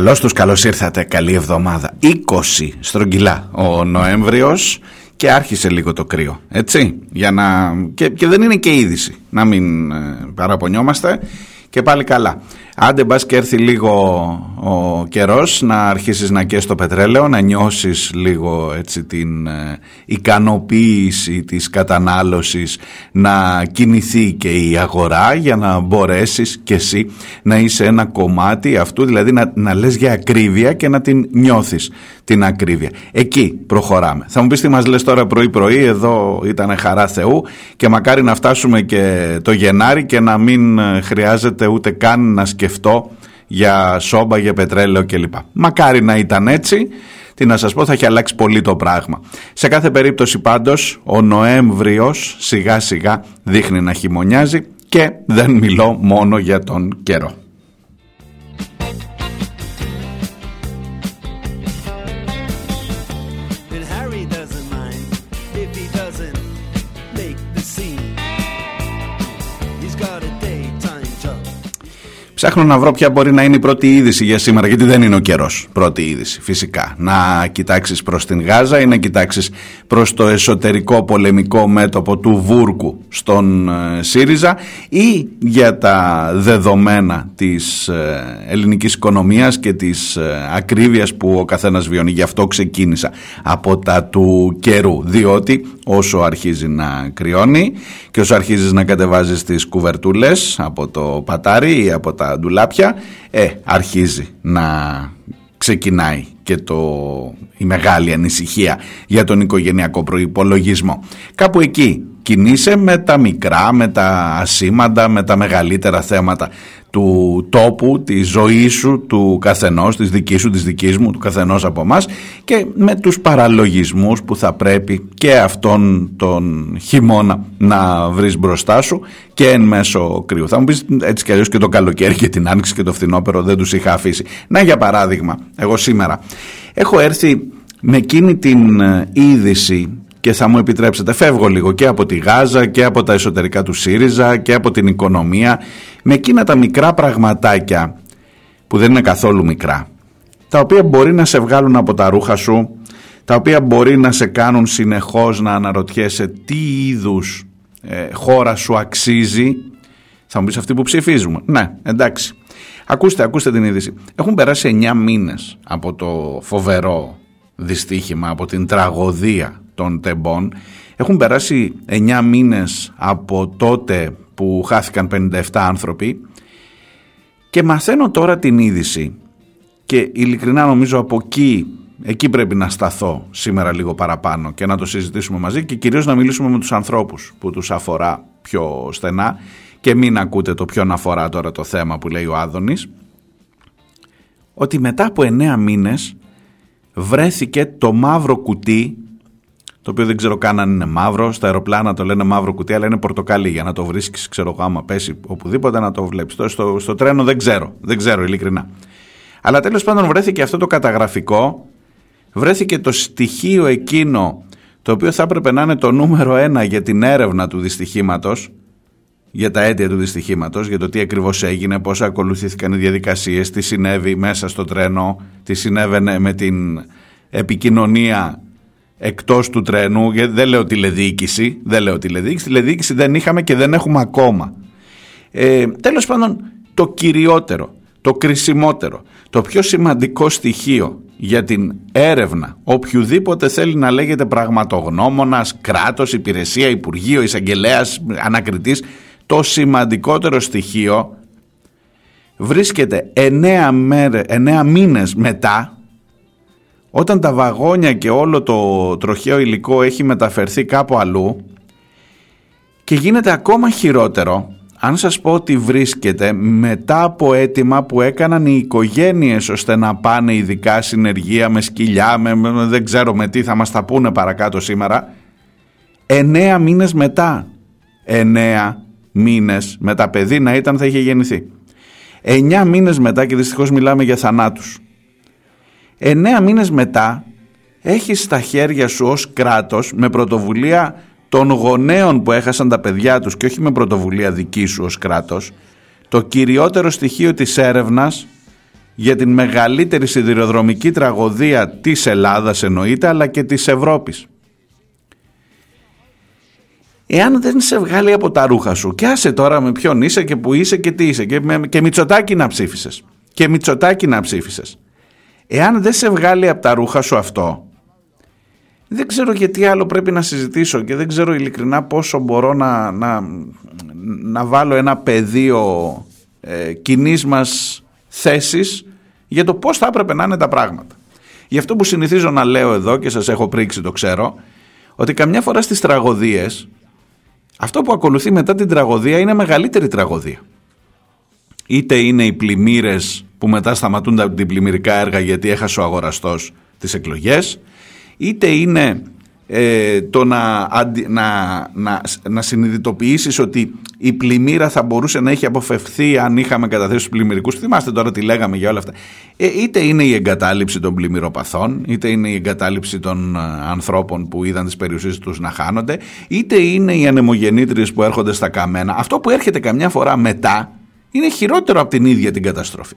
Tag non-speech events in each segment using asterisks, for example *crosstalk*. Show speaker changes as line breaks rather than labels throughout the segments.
Καλώς τους, καλώς ήρθατε, καλή εβδομάδα. 20 στρογγυλά ο Νοέμβριος και άρχισε λίγο το κρύο, έτσι, για να... και, και δεν είναι και είδηση, να μην ε, παραπονιόμαστε. Και πάλι καλά. Άντε μπας και έρθει λίγο ο καιρός να αρχίσεις να καίς το πετρέλαιο, να νιώσεις λίγο έτσι την ε, ικανοποίηση της κατανάλωσης, να κινηθεί και η αγορά για να μπορέσεις και εσύ να είσαι ένα κομμάτι αυτού, δηλαδή να, να λες για ακρίβεια και να την νιώθεις την ακρίβεια. Εκεί προχωράμε. Θα μου πεις τι μας λες τώρα πρωί πρωί, εδώ ήταν χαρά Θεού και μακάρι να φτάσουμε και το Γενάρη και να μην ε, χρειάζεται ούτε καν να σκεφτούμε σκεφτώ για σόμπα, για πετρέλαιο κλπ. Μακάρι να ήταν έτσι, τι να σας πω θα έχει αλλάξει πολύ το πράγμα. Σε κάθε περίπτωση πάντως ο Νοέμβριος σιγά σιγά δείχνει να χειμωνιάζει και δεν μιλώ μόνο για τον καιρό. Ψάχνω να βρω ποια μπορεί να είναι η πρώτη είδηση για σήμερα, γιατί δεν είναι ο καιρός. Πρώτη είδηση, φυσικά. Να κοιτάξεις προς την Γάζα ή να κοιτάξεις προς το εσωτερικό πολεμικό μέτωπο του Βούρκου στον ε, ΣΥΡΙΖΑ ή για τα δεδομένα της ε, ελληνικής οικονομίας και της ε, ακρίβειας που ο καθένας βιώνει. Γι' αυτό ξεκίνησα από τα του καιρού. Διότι όσο αρχίζει να κρυώνει και όσο αρχίζεις να κατεβάζεις τις κουβερτούλες από το πατάρι ή από τα ντουλάπια, ε, αρχίζει να ξεκινάει και το, η μεγάλη ανησυχία για τον οικογενειακό προϋπολογισμό. Κάπου εκεί κινείσαι με τα μικρά, με τα ασήμαντα, με τα μεγαλύτερα θέματα του τόπου, της ζωής σου, του καθενός, της δικής σου, της δικής μου, του καθενός από μας και με τους παραλογισμούς που θα πρέπει και αυτόν τον χειμώνα να βρεις μπροστά σου και εν μέσω κρύου. Θα μου πεις έτσι κι αλλιώς και το καλοκαίρι και την άνοιξη και το φθινόπερο δεν τους είχα αφήσει. Να για παράδειγμα, εγώ σήμερα έχω έρθει με εκείνη την ε, είδηση και θα μου επιτρέψετε φεύγω λίγο και από τη Γάζα και από τα εσωτερικά του ΣΥΡΙΖΑ και από την οικονομία με εκείνα τα μικρά πραγματάκια που δεν είναι καθόλου μικρά. Τα οποία μπορεί να σε βγάλουν από τα ρούχα σου τα οποία μπορεί να σε κάνουν συνεχώς να αναρωτιέσαι τι είδους ε, χώρα σου αξίζει. Θα μου πεις αυτοί που ψηφίζουμε. Ναι εντάξει. Ακούστε ακούστε την είδηση. Έχουν περάσει 9 μήνες από το φοβερό δυστύχημα από την τραγωδία των τεμπών. Έχουν περάσει 9 μήνες από τότε που χάθηκαν 57 άνθρωποι. Και μαθαίνω τώρα την είδηση. Και ειλικρινά νομίζω από εκεί, εκεί πρέπει να σταθώ σήμερα λίγο παραπάνω και να το συζητήσουμε μαζί και κυρίως να μιλήσουμε με τους ανθρώπους που τους αφορά πιο στενά. Και μην ακούτε το ποιον αφορά τώρα το θέμα που λέει ο Άδωνης. Ότι μετά από 9 μήνες βρέθηκε το μαύρο κουτί το οποίο δεν ξέρω καν αν είναι μαύρο. Στα αεροπλάνα το λένε μαύρο κουτί, αλλά είναι πορτοκαλί για να το βρίσκεις. Ξέρω εγώ, άμα πέσει οπουδήποτε να το βλέπεις. Στο, στο τρένο δεν ξέρω, δεν ξέρω ειλικρινά. Αλλά τέλος πάντων βρέθηκε αυτό το καταγραφικό, βρέθηκε το στοιχείο εκείνο το οποίο θα έπρεπε να είναι το νούμερο ένα για την έρευνα του δυστυχήματος, για τα αίτια του δυστυχήματος, για το τι ακριβώς έγινε, πώς ακολουθήθηκαν οι διαδικασίες, τι συνέβη μέσα στο τρένο, τι συνέβαινε με την επικοινωνία εκτός του τρένου, γιατί δεν λέω τηλεδιοίκηση, δεν λέω τηλεδιοίκηση, τηλεδιοίκηση δεν είχαμε και δεν έχουμε ακόμα. Ε, τέλος πάντων, το κυριότερο, το κρισιμότερο, το πιο σημαντικό στοιχείο για την έρευνα οποιοδήποτε θέλει να λέγεται πραγματογνώμονας, κράτος, υπηρεσία, υπουργείο, εισαγγελέας, ανακριτής το σημαντικότερο στοιχείο βρίσκεται εννέα, μέρες, εννέα μήνες μετά όταν τα βαγόνια και όλο το τροχαίο υλικό έχει μεταφερθεί κάπου αλλού και γίνεται ακόμα χειρότερο αν σας πω ότι βρίσκεται μετά από αίτημα που έκαναν οι οικογένειες ώστε να πάνε ειδικά συνεργεία με σκυλιά, με, δεν ξέρω με τι θα μας τα πούνε παρακάτω σήμερα, εννέα μήνες μετά, εννέα μήνες με τα παιδί να ήταν θα είχε γεννηθεί. Εννέα μήνες μετά και δυστυχώς μιλάμε για θανάτους. Εννέα μήνες μετά έχεις στα χέρια σου ως κράτος με πρωτοβουλία των γονέων που έχασαν τα παιδιά τους και όχι με πρωτοβουλία δική σου ως κράτος το κυριότερο στοιχείο της έρευνας για την μεγαλύτερη σιδηροδρομική τραγωδία της Ελλάδας εννοείται αλλά και της Ευρώπης. Εάν δεν σε βγάλει από τα ρούχα σου και άσε τώρα με ποιον είσαι και που είσαι και τι είσαι και, με, και Μητσοτάκη να ψήφισες και Μητσοτάκη να ψήφισες. Εάν δεν σε βγάλει από τα ρούχα σου αυτό δεν ξέρω γιατί άλλο πρέπει να συζητήσω και δεν ξέρω ειλικρινά πόσο μπορώ να, να, να βάλω ένα πεδίο ε, κοινής μας θέσης για το πώς θα έπρεπε να είναι τα πράγματα. Γι' αυτό που συνηθίζω να λέω εδώ και σας έχω πρίξει το ξέρω, ότι καμιά φορά στις τραγωδίες αυτό που ακολουθεί μετά την τραγωδία είναι μεγαλύτερη τραγωδία. Είτε είναι οι πλημμύρες που μετά σταματούν την πλημμυρικά έργα γιατί έχασε ο αγοραστός τις εκλογές, είτε είναι ε, το να, να, να, να συνειδητοποιήσεις ότι η πλημμύρα θα μπορούσε να έχει αποφευθεί αν είχαμε καταθέσει τους πλημμυρικούς. Θυμάστε τώρα τι λέγαμε για όλα αυτά. Ε, είτε είναι η εγκατάλειψη των πλημμυροπαθών, είτε είναι η εγκατάλειψη των ε, ανθρώπων που είδαν τις περιουσίες τους να χάνονται, είτε είναι οι ανεμογεννήτριες που έρχονται στα καμένα. Αυτό που έρχεται καμιά φορά μετά είναι χειρότερο από την ίδια την καταστροφή.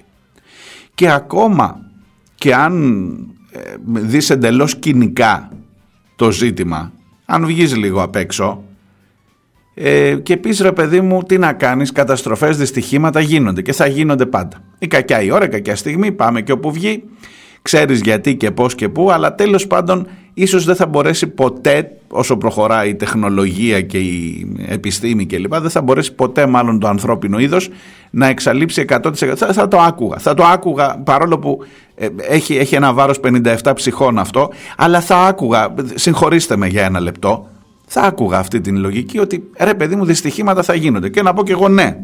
Και ακόμα και αν ε, δεις εντελώς κοινικά το ζήτημα αν βγεις λίγο απ' έξω ε, και πεις ρε παιδί μου τι να κάνεις καταστροφές, δυστυχήματα γίνονται και θα γίνονται πάντα. Η κακιά η ώρα, η κακιά στιγμή πάμε και όπου βγει ξέρεις γιατί και πώς και πού αλλά τέλος πάντων ίσως δεν θα μπορέσει ποτέ όσο προχωράει η τεχνολογία και η επιστήμη κλπ δεν θα μπορέσει ποτέ μάλλον το ανθρώπινο είδος να εξαλείψει 100% θα, θα το άκουγα. Θα το άκουγα παρόλο που ε, έχει, έχει ένα βάρος 57 ψυχών αυτό αλλά θα άκουγα συγχωρήστε με για ένα λεπτό θα άκουγα αυτή την λογική ότι ρε παιδί μου δυστυχήματα θα γίνονται και να πω και εγώ ναι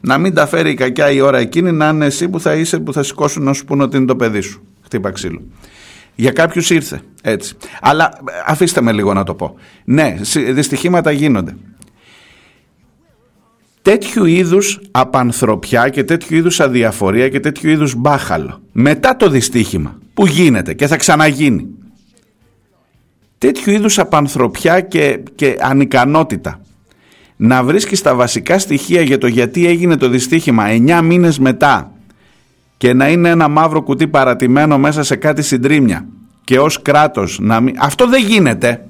να μην τα φέρει η κακιά η ώρα εκείνη να είναι εσύ που θα είσαι που θα σηκώσουν να σου πούνε ότι είναι το παιδί σου. Χτύπα ξύλο για κάποιους ήρθε έτσι. Αλλά ε, αφήστε με λίγο να το πω. Ναι, δυστυχήματα γίνονται. Τέτοιου είδους απανθρωπιά και τέτοιου είδους αδιαφορία και τέτοιου είδους μπάχαλο μετά το δυστύχημα που γίνεται και θα ξαναγίνει. Τέτοιου είδους απανθρωπιά και, και ανικανότητα να βρίσκεις τα βασικά στοιχεία για το γιατί έγινε το δυστύχημα 9 μήνες μετά και να είναι ένα μαύρο κουτί παρατημένο μέσα σε κάτι συντρίμια και ως κράτος να μην... Αυτό δεν γίνεται.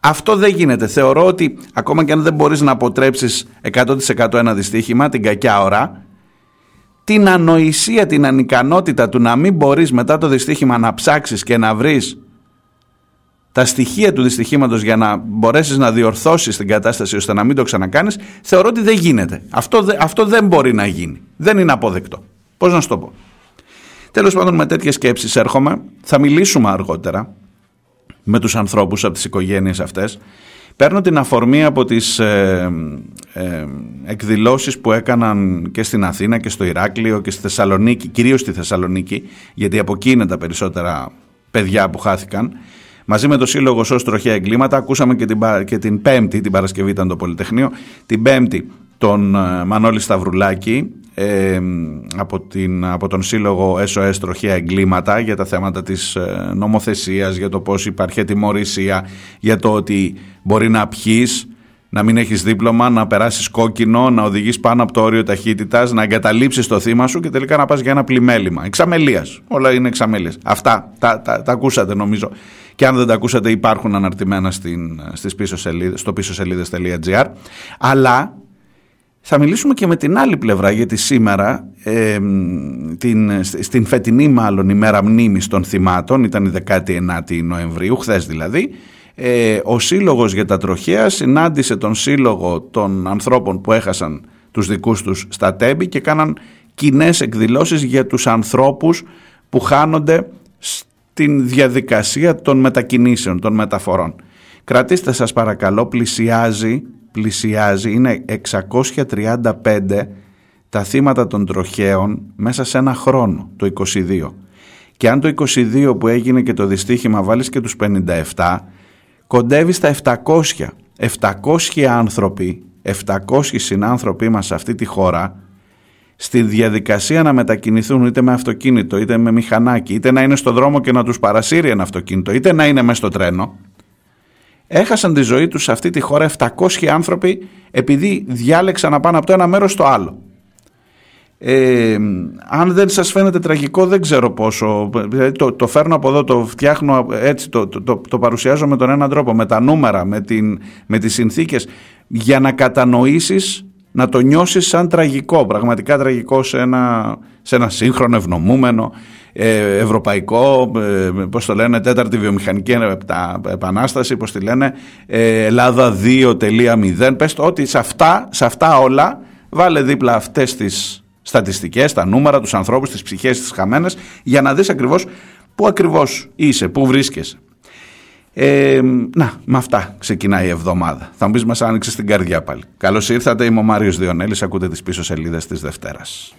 Αυτό δεν γίνεται. Θεωρώ ότι ακόμα και αν δεν μπορείς να αποτρέψεις 100% ένα δυστύχημα, την κακιά ώρα, την ανοησία, την ανικανότητα του να μην μπορείς μετά το δυστύχημα να ψάξεις και να βρεις τα στοιχεία του δυστυχήματος για να μπορέσεις να διορθώσεις την κατάσταση ώστε να μην το ξανακάνεις, θεωρώ ότι δεν γίνεται. Αυτό, αυτό δεν μπορεί να γίνει. Δεν είναι αποδεκτό. Πώς να σου το πω. Τέλος πάντων με τέτοιες σκέψεις έρχομαι, θα μιλήσουμε αργότερα με τους ανθρώπους από τις οικογένειες αυτές. Παίρνω την αφορμή από τις ε, ε, εκδηλώσεις που έκαναν και στην Αθήνα και στο Ηράκλειο και στη Θεσσαλονίκη, κυρίως στη Θεσσαλονίκη, γιατί από εκεί είναι τα περισσότερα παιδιά που χάθηκαν. Μαζί με το Σύλλογο Σως Τροχαία Εγκλήματα ακούσαμε και την, και την Πέμπτη, την Παρασκευή ήταν το Πολυτεχνείο, την Πέμπτη τον ε, Μανώλη Σταυρουλάκη ε, από, την, από τον Σύλλογο SOS Τροχαία Εγκλήματα για τα θέματα της ε, νομοθεσίας, για το πώς υπάρχει ατιμορρησία, για το ότι μπορεί να πιείς, να μην έχεις δίπλωμα, να περάσεις κόκκινο, να οδηγείς πάνω από το όριο ταχύτητας, να εγκαταλείψεις το θύμα σου και τελικά να πας για ένα πλημέλημα. Εξαμελίας. Όλα είναι εξαμελίας. Αυτά τα, τα, τα ακούσατε νομίζω. Και αν δεν τα ακούσατε υπάρχουν αναρτημένα στην, στις πίσω σελίδες, στο πίσω σελίδες.gr. Αλλά Θα μιλήσουμε και με την άλλη πλευρά γιατί σήμερα ε, την, στην φετινή μάλλον ημέρα μνήμης των θυμάτων ήταν η 19η Νοεμβρίου, χθες δηλαδή ε, ο Σύλλογος για τα Τροχέα συνάντησε τον Σύλλογο των ανθρώπων που έχασαν τους δικούς τους στα τέμπη και κάναν κοινές εκδηλώσεις για τους ανθρώπους που χάνονται στην διαδικασία των μετακινήσεων, των μεταφορών. Κρατήστε σας παρακαλώ, πλησιάζει, πλησιάζει, είναι 635 τα θύματα των τροχαίων μέσα σε ένα χρόνο, το 22. Και αν το 22 που έγινε και το δυστύχημα βάλεις και τους 57, κοντεύεις στα 700. 700 άνθρωποι, 700 συνάνθρωποι μας σε αυτή τη χώρα, στη διαδικασία να μετακινηθούν είτε με αυτοκίνητο, είτε με μηχανάκι, είτε να είναι στο δρόμο και να τους παρασύρει ένα αυτοκίνητο, είτε να είναι μέσα στο τρένο, έχασαν τη ζωή τους σε αυτή τη χώρα 700 άνθρωποι επειδή διάλεξαν να πάνε από το ένα μέρος στο άλλο. Ε, αν δεν σας φαίνεται τραγικό δεν ξέρω πόσο δηλαδή το, το φέρνω από εδώ, το φτιάχνω έτσι το, το, το, παρουσιάζω με τον έναν τρόπο με τα νούμερα, με, την, με τις συνθήκες για να κατανοήσεις να το νιώσεις σαν τραγικό πραγματικά τραγικό σε ένα, σε ένα σύγχρονο ευνομούμενο ε, ευρωπαϊκό, ε, πώς το λένε, τέταρτη βιομηχανική επανάσταση, πώς τη λένε, ε, Ελλάδα 2.0. Πες το ότι σε αυτά, σε αυτά όλα βάλε δίπλα αυτές τις στατιστικές, τα νούμερα, τους ανθρώπους, τις ψυχές, τις χαμένες, για να δεις ακριβώς πού ακριβώς είσαι, πού βρίσκεσαι. Ε, να, με αυτά ξεκινάει η εβδομάδα. Θα μου πεις μας άνοιξε στην καρδιά πάλι. Καλώς ήρθατε, είμαι ο Μάριος Διονέλης, ακούτε τις πίσω σελίδες της Δευτέρας.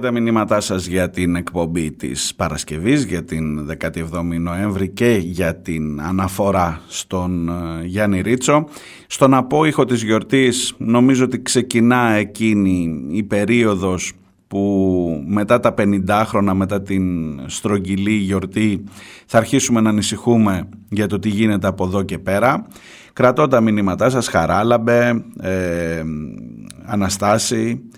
Πάρει τα μηνύματά σας για την εκπομπή της Παρασκευής, για την 17η Νοέμβρη και για την αναφορά στον ε, Γιάννη Ρίτσο. Στον απόϊχο της γιορτής νομίζω ότι ξεκινά εκείνη η περίοδος που μετά τα 50 χρόνια, μετά την στρογγυλή γιορτή θα αρχίσουμε να ανησυχούμε για το τι γίνεται από εδώ και πέρα. Κρατώ τα μηνύματά σας, Χαράλαμπε, ε, Αναστάση,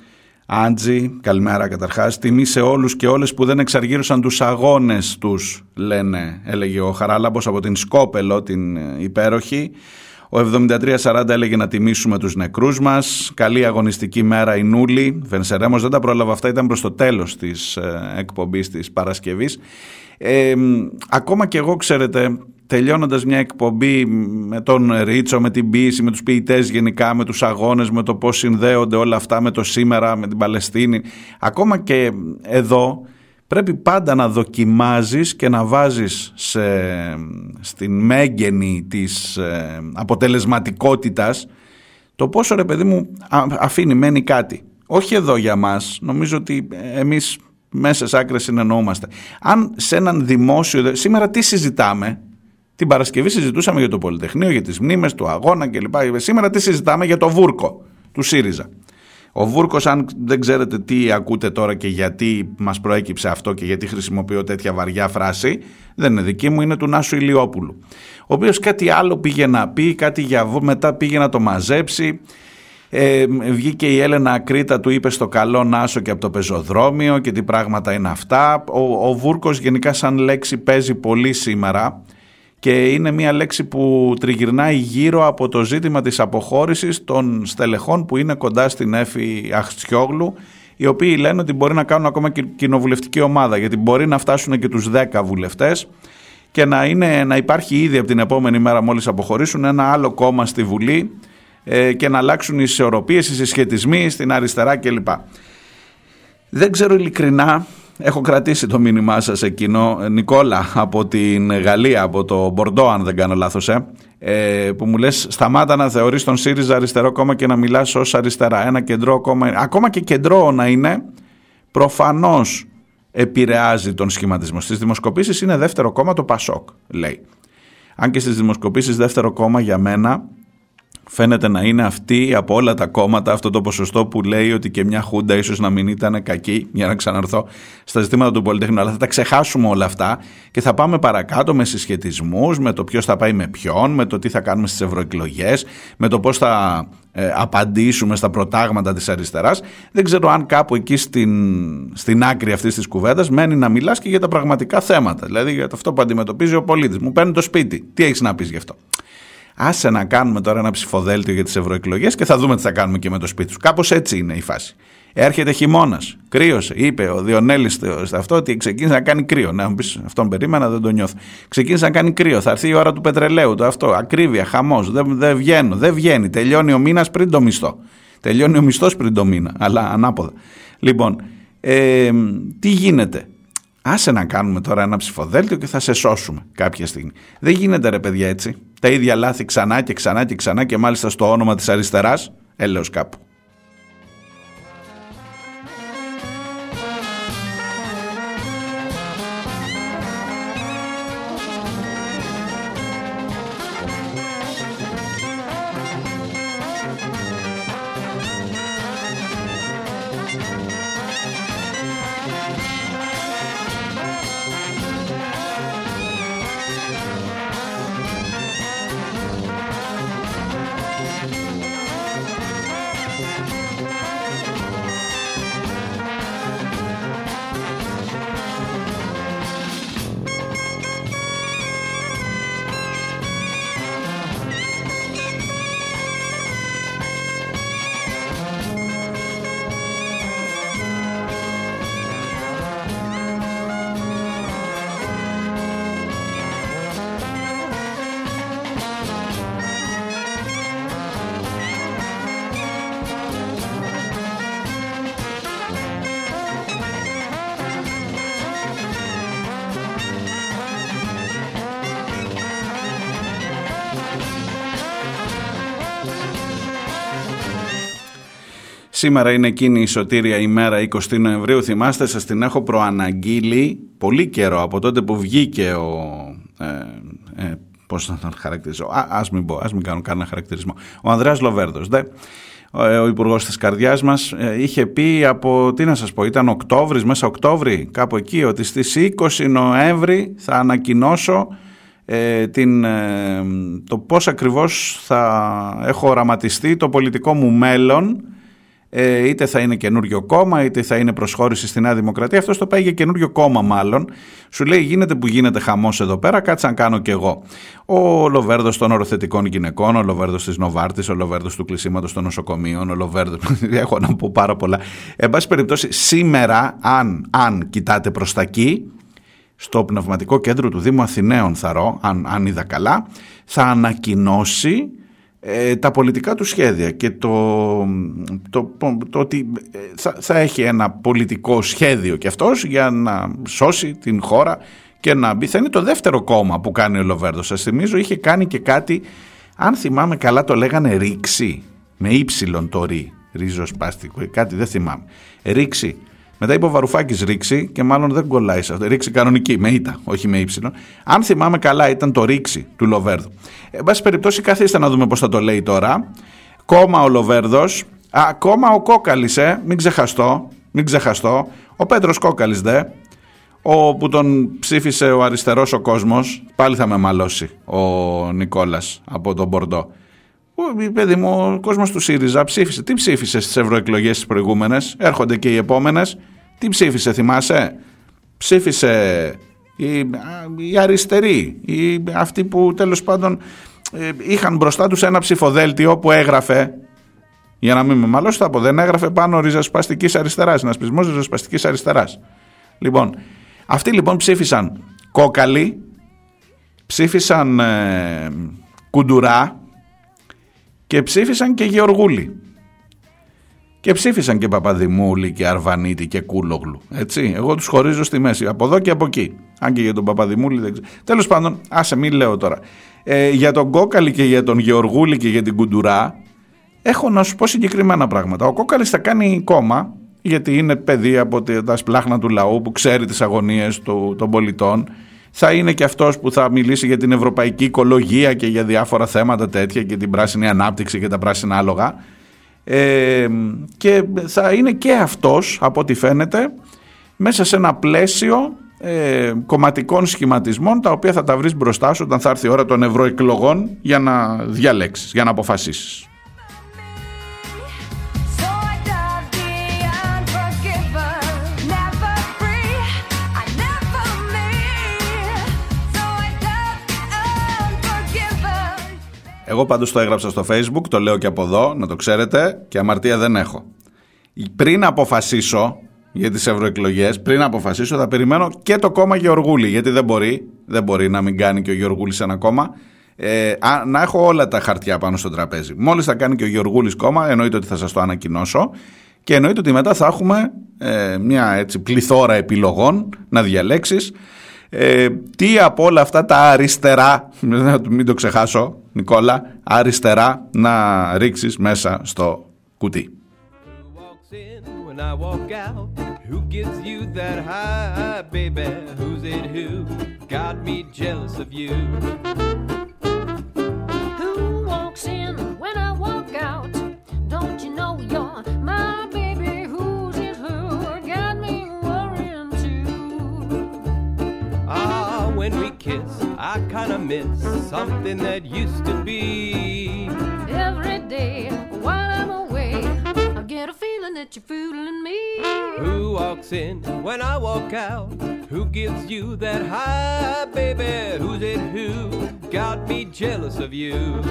Άντζη, καλημέρα καταρχάς. Τιμή σε όλους και όλες που δεν εξαργύρωσαν τους αγώνες τους, λένε, έλεγε ο Χαράλαμπος από την Σκόπελο, την υπέροχη. Ο 7340 έλεγε να τιμήσουμε τους νεκρούς μας. Καλή αγωνιστική μέρα η Νούλη. Βενσερέμος δεν τα πρόλαβα αυτά, ήταν προς το τέλος της ε, εκπομπής της Παρασκευής. Ε, ακόμα και εγώ, ξέρετε, τελειώνοντας μια εκπομπή με τον Ρίτσο, με την ποιήση, με τους ποιητές γενικά, με τους αγώνες, με το πώς συνδέονται όλα αυτά με το σήμερα, με την Παλαιστίνη. Ακόμα και εδώ πρέπει πάντα να δοκιμάζεις και να βάζεις σε, στην μέγενη της ε, αποτελεσματικότητας το πόσο ρε παιδί μου αφήνει, μένει κάτι. Όχι εδώ για μας, νομίζω ότι εμείς μέσα σε άκρες συνεννοούμαστε. Αν σε έναν δημόσιο, σήμερα τι συζητάμε, την Παρασκευή συζητούσαμε για το Πολυτεχνείο, για τις μνήμες του αγώνα κλπ. Σήμερα τι συζητάμε για το Βούρκο του ΣΥΡΙΖΑ. Ο Βούρκος, αν δεν ξέρετε τι ακούτε τώρα και γιατί μας προέκυψε αυτό και γιατί χρησιμοποιώ τέτοια βαριά φράση, δεν είναι δική μου, είναι του Νάσου Ηλιόπουλου. Ο οποίος κάτι άλλο πήγε να πει, κάτι για μετά πήγε να το μαζέψει. Ε, βγήκε η Έλενα Ακρίτα, του είπε στο καλό Νάσο και από το πεζοδρόμιο και τι πράγματα είναι αυτά. Ο, ο Βούρκος γενικά σαν λέξη παίζει πολύ σήμερα και είναι μια λέξη που τριγυρνάει γύρω από το ζήτημα της αποχώρησης των στελεχών που είναι κοντά στην Έφη Αχτσιόγλου οι οποίοι λένε ότι μπορεί να κάνουν ακόμα και κοινοβουλευτική ομάδα γιατί μπορεί να φτάσουν και τους 10 βουλευτές και να, είναι, να υπάρχει ήδη από την επόμενη μέρα μόλις αποχωρήσουν ένα άλλο κόμμα στη Βουλή ε, και να αλλάξουν οι ισορροπίες, οι συσχετισμοί στην αριστερά κλπ. Δεν ξέρω ειλικρινά Έχω κρατήσει το μήνυμά σας εκείνο, Νικόλα, από την Γαλλία, από το Μπορντό, αν δεν κάνω λάθος, ε, ε, που μου λες: Σταμάτα να θεωρείς τον ΣΥΡΙΖΑ αριστερό κόμμα και να μιλάς ως αριστερά. Ένα κεντρό κόμμα, ακόμα και κεντρό να είναι, προφανώς επηρεάζει τον σχηματισμό. Στις δημοσκοπήσεις είναι δεύτερο κόμμα το Πασόκ, λέει. Αν και στις δημοσκοπήσεις δεύτερο κόμμα για μένα φαίνεται να είναι αυτή από όλα τα κόμματα αυτό το ποσοστό που λέει ότι και μια χούντα ίσως να μην ήταν κακή για να ξαναρθώ στα ζητήματα του Πολυτεχνείου αλλά θα τα ξεχάσουμε όλα αυτά και θα πάμε παρακάτω με συσχετισμούς με το ποιος θα πάει με ποιον με το τι θα κάνουμε στις ευρωεκλογές, με το πώς θα ε, απαντήσουμε στα προτάγματα της αριστεράς. Δεν ξέρω αν κάπου εκεί στην, στην άκρη αυτής της κουβέντας μένει να μιλάς και για τα πραγματικά θέματα δηλαδή για αυτό που αντιμετωπίζει ο πολίτης. Μου παίρνει το σπίτι, τι έχεις να πεις γι' αυτό; Άσε να κάνουμε τώρα ένα ψηφοδέλτιο για τις ευρωεκλογές και θα δούμε τι θα κάνουμε και με το σπίτι τους. Κάπως έτσι είναι η φάση. Έρχεται χειμώνας. Κρύωσε. Είπε ο Διονέλης αυτό ότι ξεκίνησε να κάνει κρύο. Να μου πεις αυτόν περίμενα, δεν το νιώθω. Ξεκίνησε να κάνει κρύο. Θα έρθει η ώρα του πετρελαίου. Το αυτό. Ακρίβεια, χαμός. Δεν, δεν βγαίνω. Δεν βγαίνει. Τελειώνει ο μήνας πριν το μισθό. Τελειώνει ο μισθός πριν το μήνα. Αλλά ανάποδα. Λοιπόν, ε, τι γίνεται; Άσε να κάνουμε τώρα ένα ψηφοδέλτιο και θα σε σώσουμε κάποια στιγμή. Δεν γίνεται ρε παιδιά έτσι. Τα ίδια λάθη ξανά και ξανά και ξανά και μάλιστα στο όνομα της αριστεράς, έλεος κάπου. Σήμερα είναι εκείνη η σωτήρια ημέρα 20 Νοεμβρίου. Θυμάστε, σας την έχω προαναγγείλει πολύ καιρό από τότε που βγήκε ο... Ε, ε, πώς θα τον χαρακτηρίσω. Α, ας μην πω, ας μην κάνω κανένα χαρακτηρισμό. Ο Ανδρέας Λοβέρδος, δε, ο, ο υπουργός της καρδιάς μας, ε, είχε πει από, τι να σας πω, ήταν Οκτώβρης, μέσα Οκτώβρη, κάπου εκεί, ότι στις 20 Νοέμβρη θα ανακοινώσω ε, την, ε, το πώς ακριβώς θα έχω οραματιστεί το πολιτικό μου μέλλον ε, είτε θα είναι καινούριο κόμμα, είτε θα είναι προσχώρηση στη Νέα Δημοκρατία. Αυτός το πάει για καινούριο κόμμα, μάλλον. Σου λέει: Γίνεται που γίνεται χαμός εδώ πέρα, κάτσε να κάνω κι εγώ. Ο Λοβέρδος των οροθετικών γυναικών, ο Λοβέρδος της Νοβάρτης, ο Λοβέρδος του κλεισίματος των νοσοκομείων, ο Λοβέρδο. *laughs* Έχω να πω πάρα πολλά. Εν πάση περιπτώσει, σήμερα, αν, αν κοιτάτε προς τα εκεί, στο πνευματικό κέντρο του Δήμου Αθηναίων, θα αν, αν είδα καλά, θα ανακοινώσει ε, τα πολιτικά του σχέδια και το, το, το, ότι ε, θα, θα, έχει ένα πολιτικό σχέδιο και αυτός για να σώσει την χώρα και να μπει. Θα είναι το δεύτερο κόμμα που κάνει ο Λοβέρδος. Σας θυμίζω είχε κάνει και κάτι, αν θυμάμαι καλά το λέγανε ρήξη, με ύψιλον το ρί, ρίζος πάστικο, κάτι δεν θυμάμαι. Ρήξη μετά είπε ο Βαρουφάκης ρήξη και μάλλον δεν κολλάει σε αυτό. Ρήξη κανονική, με ήττα, όχι με ύψιλο. Αν θυμάμαι καλά, ήταν το ρήξη του Λοβέρδου. Εν πάση περιπτώσει, καθίστε να δούμε πώς θα το λέει τώρα. Κόμμα ο Λοβέρδος. Ακόμα ο Κόκαλης, ε, μην ξεχαστώ. Μην ξεχαστώ. Ο Πέτρος Κόκαλης δε. Ο που τον ψήφισε ο αριστερός ο κόσμος. Πάλι θα με μαλώσει ο Νικόλας από τον Μπορντό. Παιδί μου, ο κόσμος του ΣΥΡΙΖΑ ψήφισε. Τι ψήφισες στις ευρωεκλογές τις προηγούμενες, έρχονται και οι επόμενες. Τι ψήφισε, θυμάσαι; Ψήφισε οι, οι αριστεροί, οι, αυτοί που τέλος πάντων ε, είχαν μπροστά τους ένα ψηφοδέλτιο που έγραφε για να μην με μαλώσω θα πω δεν έγραφε πάνω ριζοσπαστικής αριστεράς, πεισμός ριζοσπαστικής αριστεράς. Λοιπόν, αυτοί λοιπόν ψήφισαν κόκαλη, ψήφισαν ε, κουντουρά και ψήφισαν και Γεωργούλη. Και ψήφισαν και Παπαδημούλη και Αρβανίτη και Κούλογλου. Έτσι. Εγώ τους χωρίζω στη μέση. Από εδώ και από εκεί. Αν και για τον Παπαδημούλη δεν ξέρω. Τέλος πάντων, άσε μην λέω τώρα. Ε, για τον Κόκαλη και για τον Γεωργούλη και για την Κουντουρά, έχω να σου πω συγκεκριμένα πράγματα. Ο Κόκαλης θα κάνει κόμμα, γιατί είναι παιδί από τα σπλάχνα του λαού που ξέρει τις αγωνίες των πολιτών. Θα είναι και αυτός που θα μιλήσει για την ευρωπαϊκή οικολογία και για διάφορα θέματα τέτοια και την πράσινη ανάπτυξη και τα πράσινα άλογα. Ε, και θα είναι και αυτός από ό,τι φαίνεται μέσα σε ένα πλαίσιο ε, κομματικών σχηματισμών τα οποία θα τα βρεις μπροστά σου όταν θα έρθει η ώρα των ευρωεκλογών για να διαλέξεις, για να αποφασίσεις. Εγώ πάντως το έγραψα στο facebook, το λέω και από εδώ, να το ξέρετε, και αμαρτία δεν έχω. Πριν αποφασίσω για τις ευρωεκλογές, πριν αποφασίσω θα περιμένω και το κόμμα Γεωργούλη, γιατί δεν μπορεί, δεν μπορεί να μην κάνει και ο Γεωργούλης ένα κόμμα, ε, να έχω όλα τα χαρτιά πάνω στο τραπέζι. Μόλις θα κάνει και ο Γεωργούλης κόμμα, εννοείται ότι θα σας το ανακοινώσω και εννοείται ότι μετά θα έχουμε ε, μια έτσι, πληθώρα επιλογών να διαλέξεις ε, τι από όλα αυτά τα αριστερά, *laughs* μην το ξεχάσω Νικόλα, αριστερά να ρίξεις μέσα στο κουτί. I kinda miss something that used to be. Every day while I'm away, I get a feeling that you're fooling me. Who walks in when I walk out? Who gives you that high, baby? Who's it who got me jealous of you?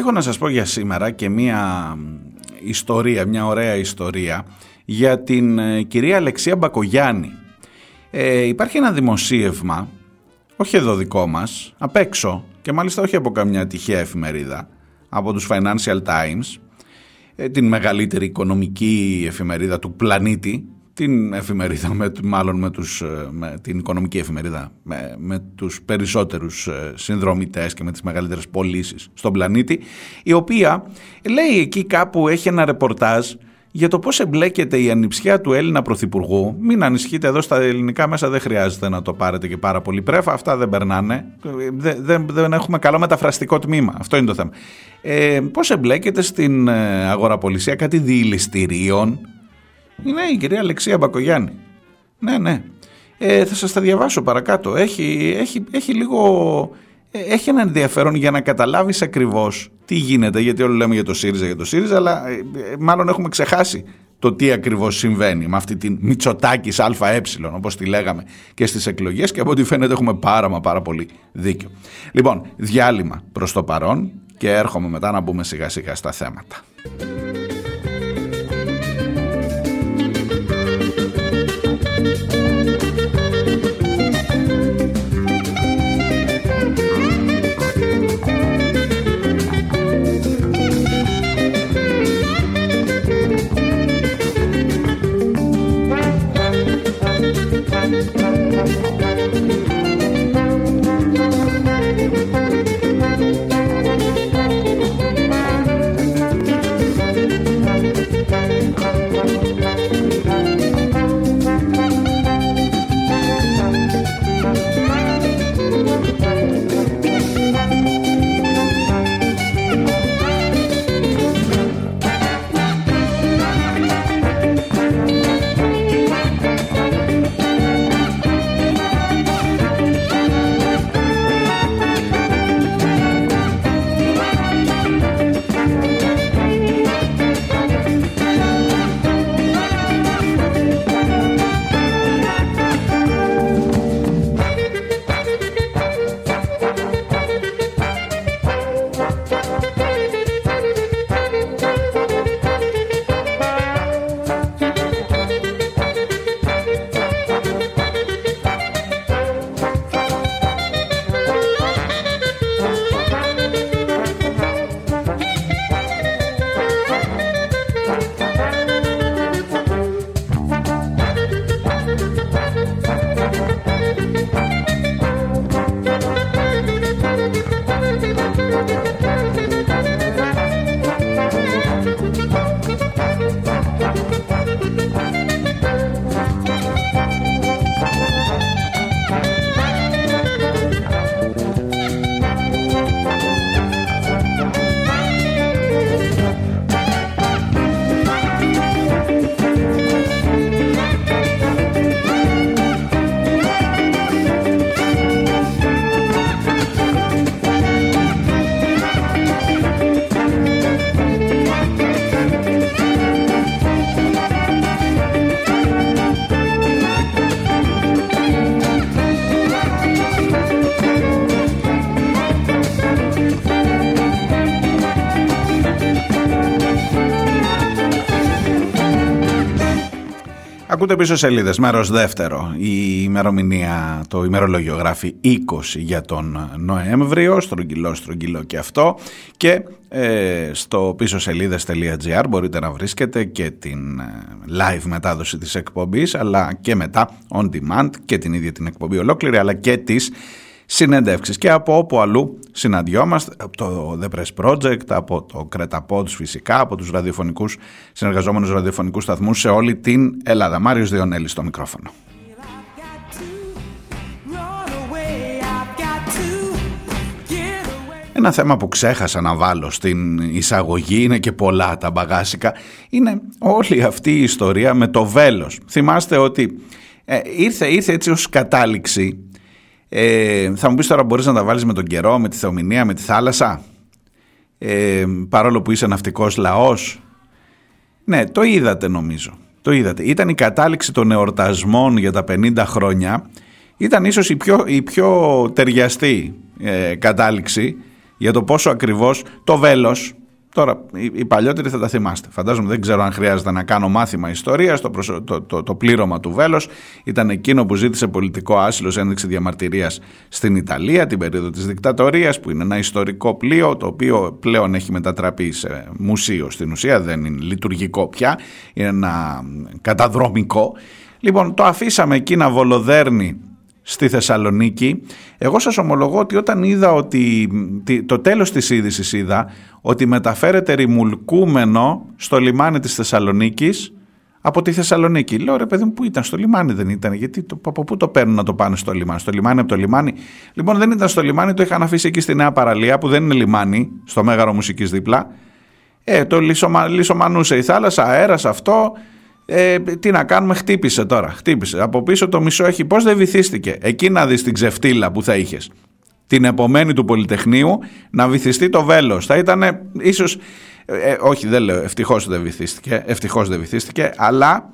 Και έχω να σας πω για σήμερα και μια ιστορία, μια ωραία ιστορία για την ε, κυρία Αλεξία Μπακογιάννη. Ε, υπάρχει ένα δημοσίευμα, όχι εδώ δικό μας, απ' έξω και μάλιστα όχι από καμιά τυχαία εφημερίδα, από τους Financial Times, ε, την μεγαλύτερη οικονομική εφημερίδα του πλανήτη, την εφημερίδα, με, μάλλον με, τους, ε, με την οικονομική εφημερίδα, με, με τους περισσότερους ε, συνδρομητές και με τις μεγαλύτερες πωλήσεις στον πλανήτη, η οποία λέει εκεί κάπου έχει ένα ρεπορτάζ για το πώς εμπλέκεται η ανιψιά του Έλληνα Πρωθυπουργού. Μην ανησυχείτε εδώ στα ελληνικά μέσα δεν χρειάζεται να το πάρετε και πάρα πολύ πρέφα, αυτά δεν περνάνε. Δεν, δεν, δεν έχουμε καλό μεταφραστικό τμήμα, αυτό είναι το θέμα. Ε, πώς εμπλέκεται στην ε, αγοραπολισία κάτι διηληστηρίων, είναι η κυρία Αλεξία Μπακογιάννη. Ναι, ναι. Ε, θα σας τα διαβάσω παρακάτω. Έχει, έχει, έχει λίγο... Ε, έχει ένα ενδιαφέρον για να καταλάβεις ακριβώς τι γίνεται, γιατί όλοι λέμε για το ΣΥΡΙΖΑ, για το ΣΥΡΙΖΑ, αλλά ε, ε, μάλλον έχουμε ξεχάσει το τι ακριβώς συμβαίνει με αυτή την Μητσοτάκης ΑΕ, όπως τη λέγαμε και στις εκλογές και από ό,τι φαίνεται έχουμε πάρα μα πάρα πολύ δίκιο. Λοιπόν, διάλειμμα προς το παρόν και έρχομαι μετά να μπούμε σιγά σιγά στα θέματα. Ακούτε πίσω σελίδες, μέρος δεύτερο. Η ημερομηνία, το ημερολόγιο γράφει 20 για τον Νοέμβριο, στρογγυλό, στρογγυλό και αυτό. Και ε, στο πίσω σελίδες.gr μπορείτε να βρίσκετε και την ε, live μετάδοση της εκπομπής, αλλά και μετά on demand και την ίδια την εκπομπή ολόκληρη, αλλά και τις συνεντεύξεις και από όπου αλλού συναντιόμαστε, από το The Press Project, από το Creta Pods φυσικά, από τους ραδιοφωνικούς, συνεργαζόμενους ραδιοφωνικούς σταθμούς σε όλη την Ελλάδα. Μάριος Διονέλης στο μικρόφωνο. Ένα θέμα που ξέχασα να βάλω στην εισαγωγή είναι και πολλά τα μπαγάσικα είναι όλη αυτή η ιστορία με το βέλος. Θυμάστε ότι ε, ήρθε, ήρθε έτσι ως κατάληξη ε, θα μου πεις τώρα μπορείς να τα βάλεις με τον καιρό, με τη θεομηνία, με τη θάλασσα; Ε, παρόλο που είσαι ναυτικός λαός; Ναι, το είδατε νομίζω. Το είδατε. Ήταν η κατάληξη των εορτασμών για τα 50 χρόνια. Ήταν ίσως η πιο, η πιο ταιριαστή ε, κατάληξη για το πόσο ακριβώς το βέλος Τώρα, οι, παλιότεροι θα τα θυμάστε. Φαντάζομαι, δεν ξέρω αν χρειάζεται να κάνω μάθημα ιστορίας. Το, το, το, το, πλήρωμα του Βέλος ήταν εκείνο που ζήτησε πολιτικό άσυλος ένδειξη διαμαρτυρίας στην Ιταλία την περίοδο της δικτατορίας, που είναι ένα ιστορικό πλοίο, το οποίο πλέον έχει μετατραπεί σε μουσείο στην ουσία. Δεν είναι λειτουργικό πια. Είναι ένα καταδρομικό. Λοιπόν, το αφήσαμε εκεί να βολοδέρνει στη Θεσσαλονίκη. Εγώ σας ομολογώ ότι όταν είδα ότι το τέλος της είδησης είδα ότι μεταφέρεται ρημουλκούμενο στο λιμάνι της Θεσσαλονίκης από τη Θεσσαλονίκη. Λέω ρε παιδί μου που ήταν στο λιμάνι δεν ήταν γιατί το, από πού το παίρνουν να το πάνε στο λιμάνι. Στο λιμάνι από το λιμάνι. Λοιπόν δεν ήταν στο λιμάνι το είχαν αφήσει εκεί στη Νέα Παραλία που δεν είναι λιμάνι στο Μέγαρο Μουσικής δίπλα. Ε, το λισομα, λισομανούσε η θάλασσα, αέρας αυτό, ε, τι να κάνουμε, χτύπησε τώρα. Χτύπησε. Από πίσω το μισό έχει. Πώς δεν βυθίστηκε. Εκεί να δεις την ξεφτύλα που θα είχες. Την επομένη του Πολυτεχνείου να βυθιστεί το βέλος. Θα ήταν ίσως. Ε, όχι, δεν λέω. Ευτυχώς δεν βυθίστηκε. Ευτυχώς δεν βυθίστηκε. Αλλά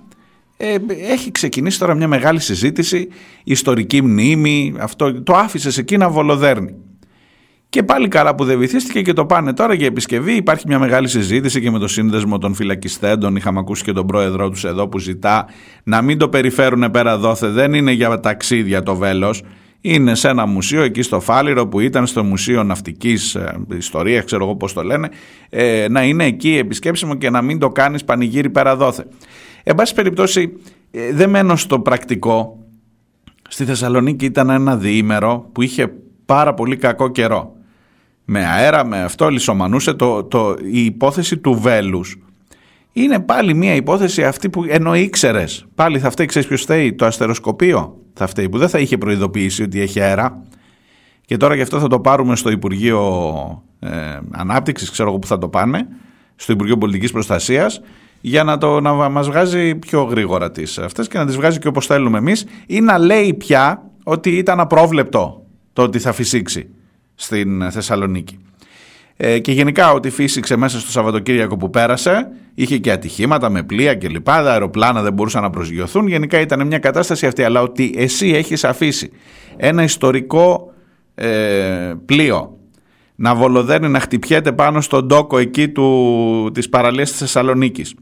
ε, έχει ξεκινήσει τώρα μια μεγάλη συζήτηση. Ιστορική μνήμη. Αυτό, το άφησες εκεί να βολοδέρνει. Και πάλι καλά που δεν βυθίστηκε και το πάνε τώρα για επισκευή. Υπάρχει μια μεγάλη συζήτηση και με το σύνδεσμο των φυλακιστέντων. Είχαμε ακούσει και τον πρόεδρό τους εδώ που ζητά να μην το περιφέρουν πέρα δόθε. Δεν είναι για ταξίδια το βέλος. Είναι σε ένα μουσείο εκεί στο Φάληρο που ήταν στο Μουσείο Ναυτικής ε, Ιστορία, ξέρω εγώ πώς το λένε. Ε, να είναι εκεί επισκέψιμο και να μην το κάνεις πανηγύρι πέρα δόθε. Εν πάση περιπτώσει, ε, δεν μένω στο πρακτικό. Στη Θεσσαλονίκη ήταν ένα διήμερο που είχε πάρα πολύ κακό καιρό με αέρα, με αυτό λισομανούσε το, το, η υπόθεση του βέλους. Είναι πάλι μια υπόθεση αυτή που ενώ ήξερες, πάλι θα φταίει, ξέρεις ποιος φταίει, το αστεροσκοπείο θα φταίει, που δεν θα είχε προειδοποιήσει ότι έχει αέρα. Και τώρα γι' αυτό θα το πάρουμε στο Υπουργείο ε, Ανάπτυξης, ξέρω εγώ που θα το πάνε, στο Υπουργείο Πολιτικής Προστασίας, για να, το, να μας βγάζει πιο γρήγορα τις αυτές και να τις βγάζει και όπως θέλουμε εμείς ή να λέει πια ότι ήταν απρόβλεπτο το ότι θα φυσήξει στην Θεσσαλονίκη. Ε, και γενικά ότι φύσηξε μέσα στο Σαββατοκύριακο που πέρασε, είχε και ατυχήματα με πλοία και λοιπά, τα αεροπλάνα δεν μπορούσαν να προσγειωθούν, γενικά ήταν μια κατάσταση αυτή, αλλά ότι εσύ έχεις αφήσει ένα ιστορικό ε, πλοίο να βολοδέρνει, να χτυπιέται πάνω στον τόκο εκεί του, της παραλίας της Θεσσαλονίκης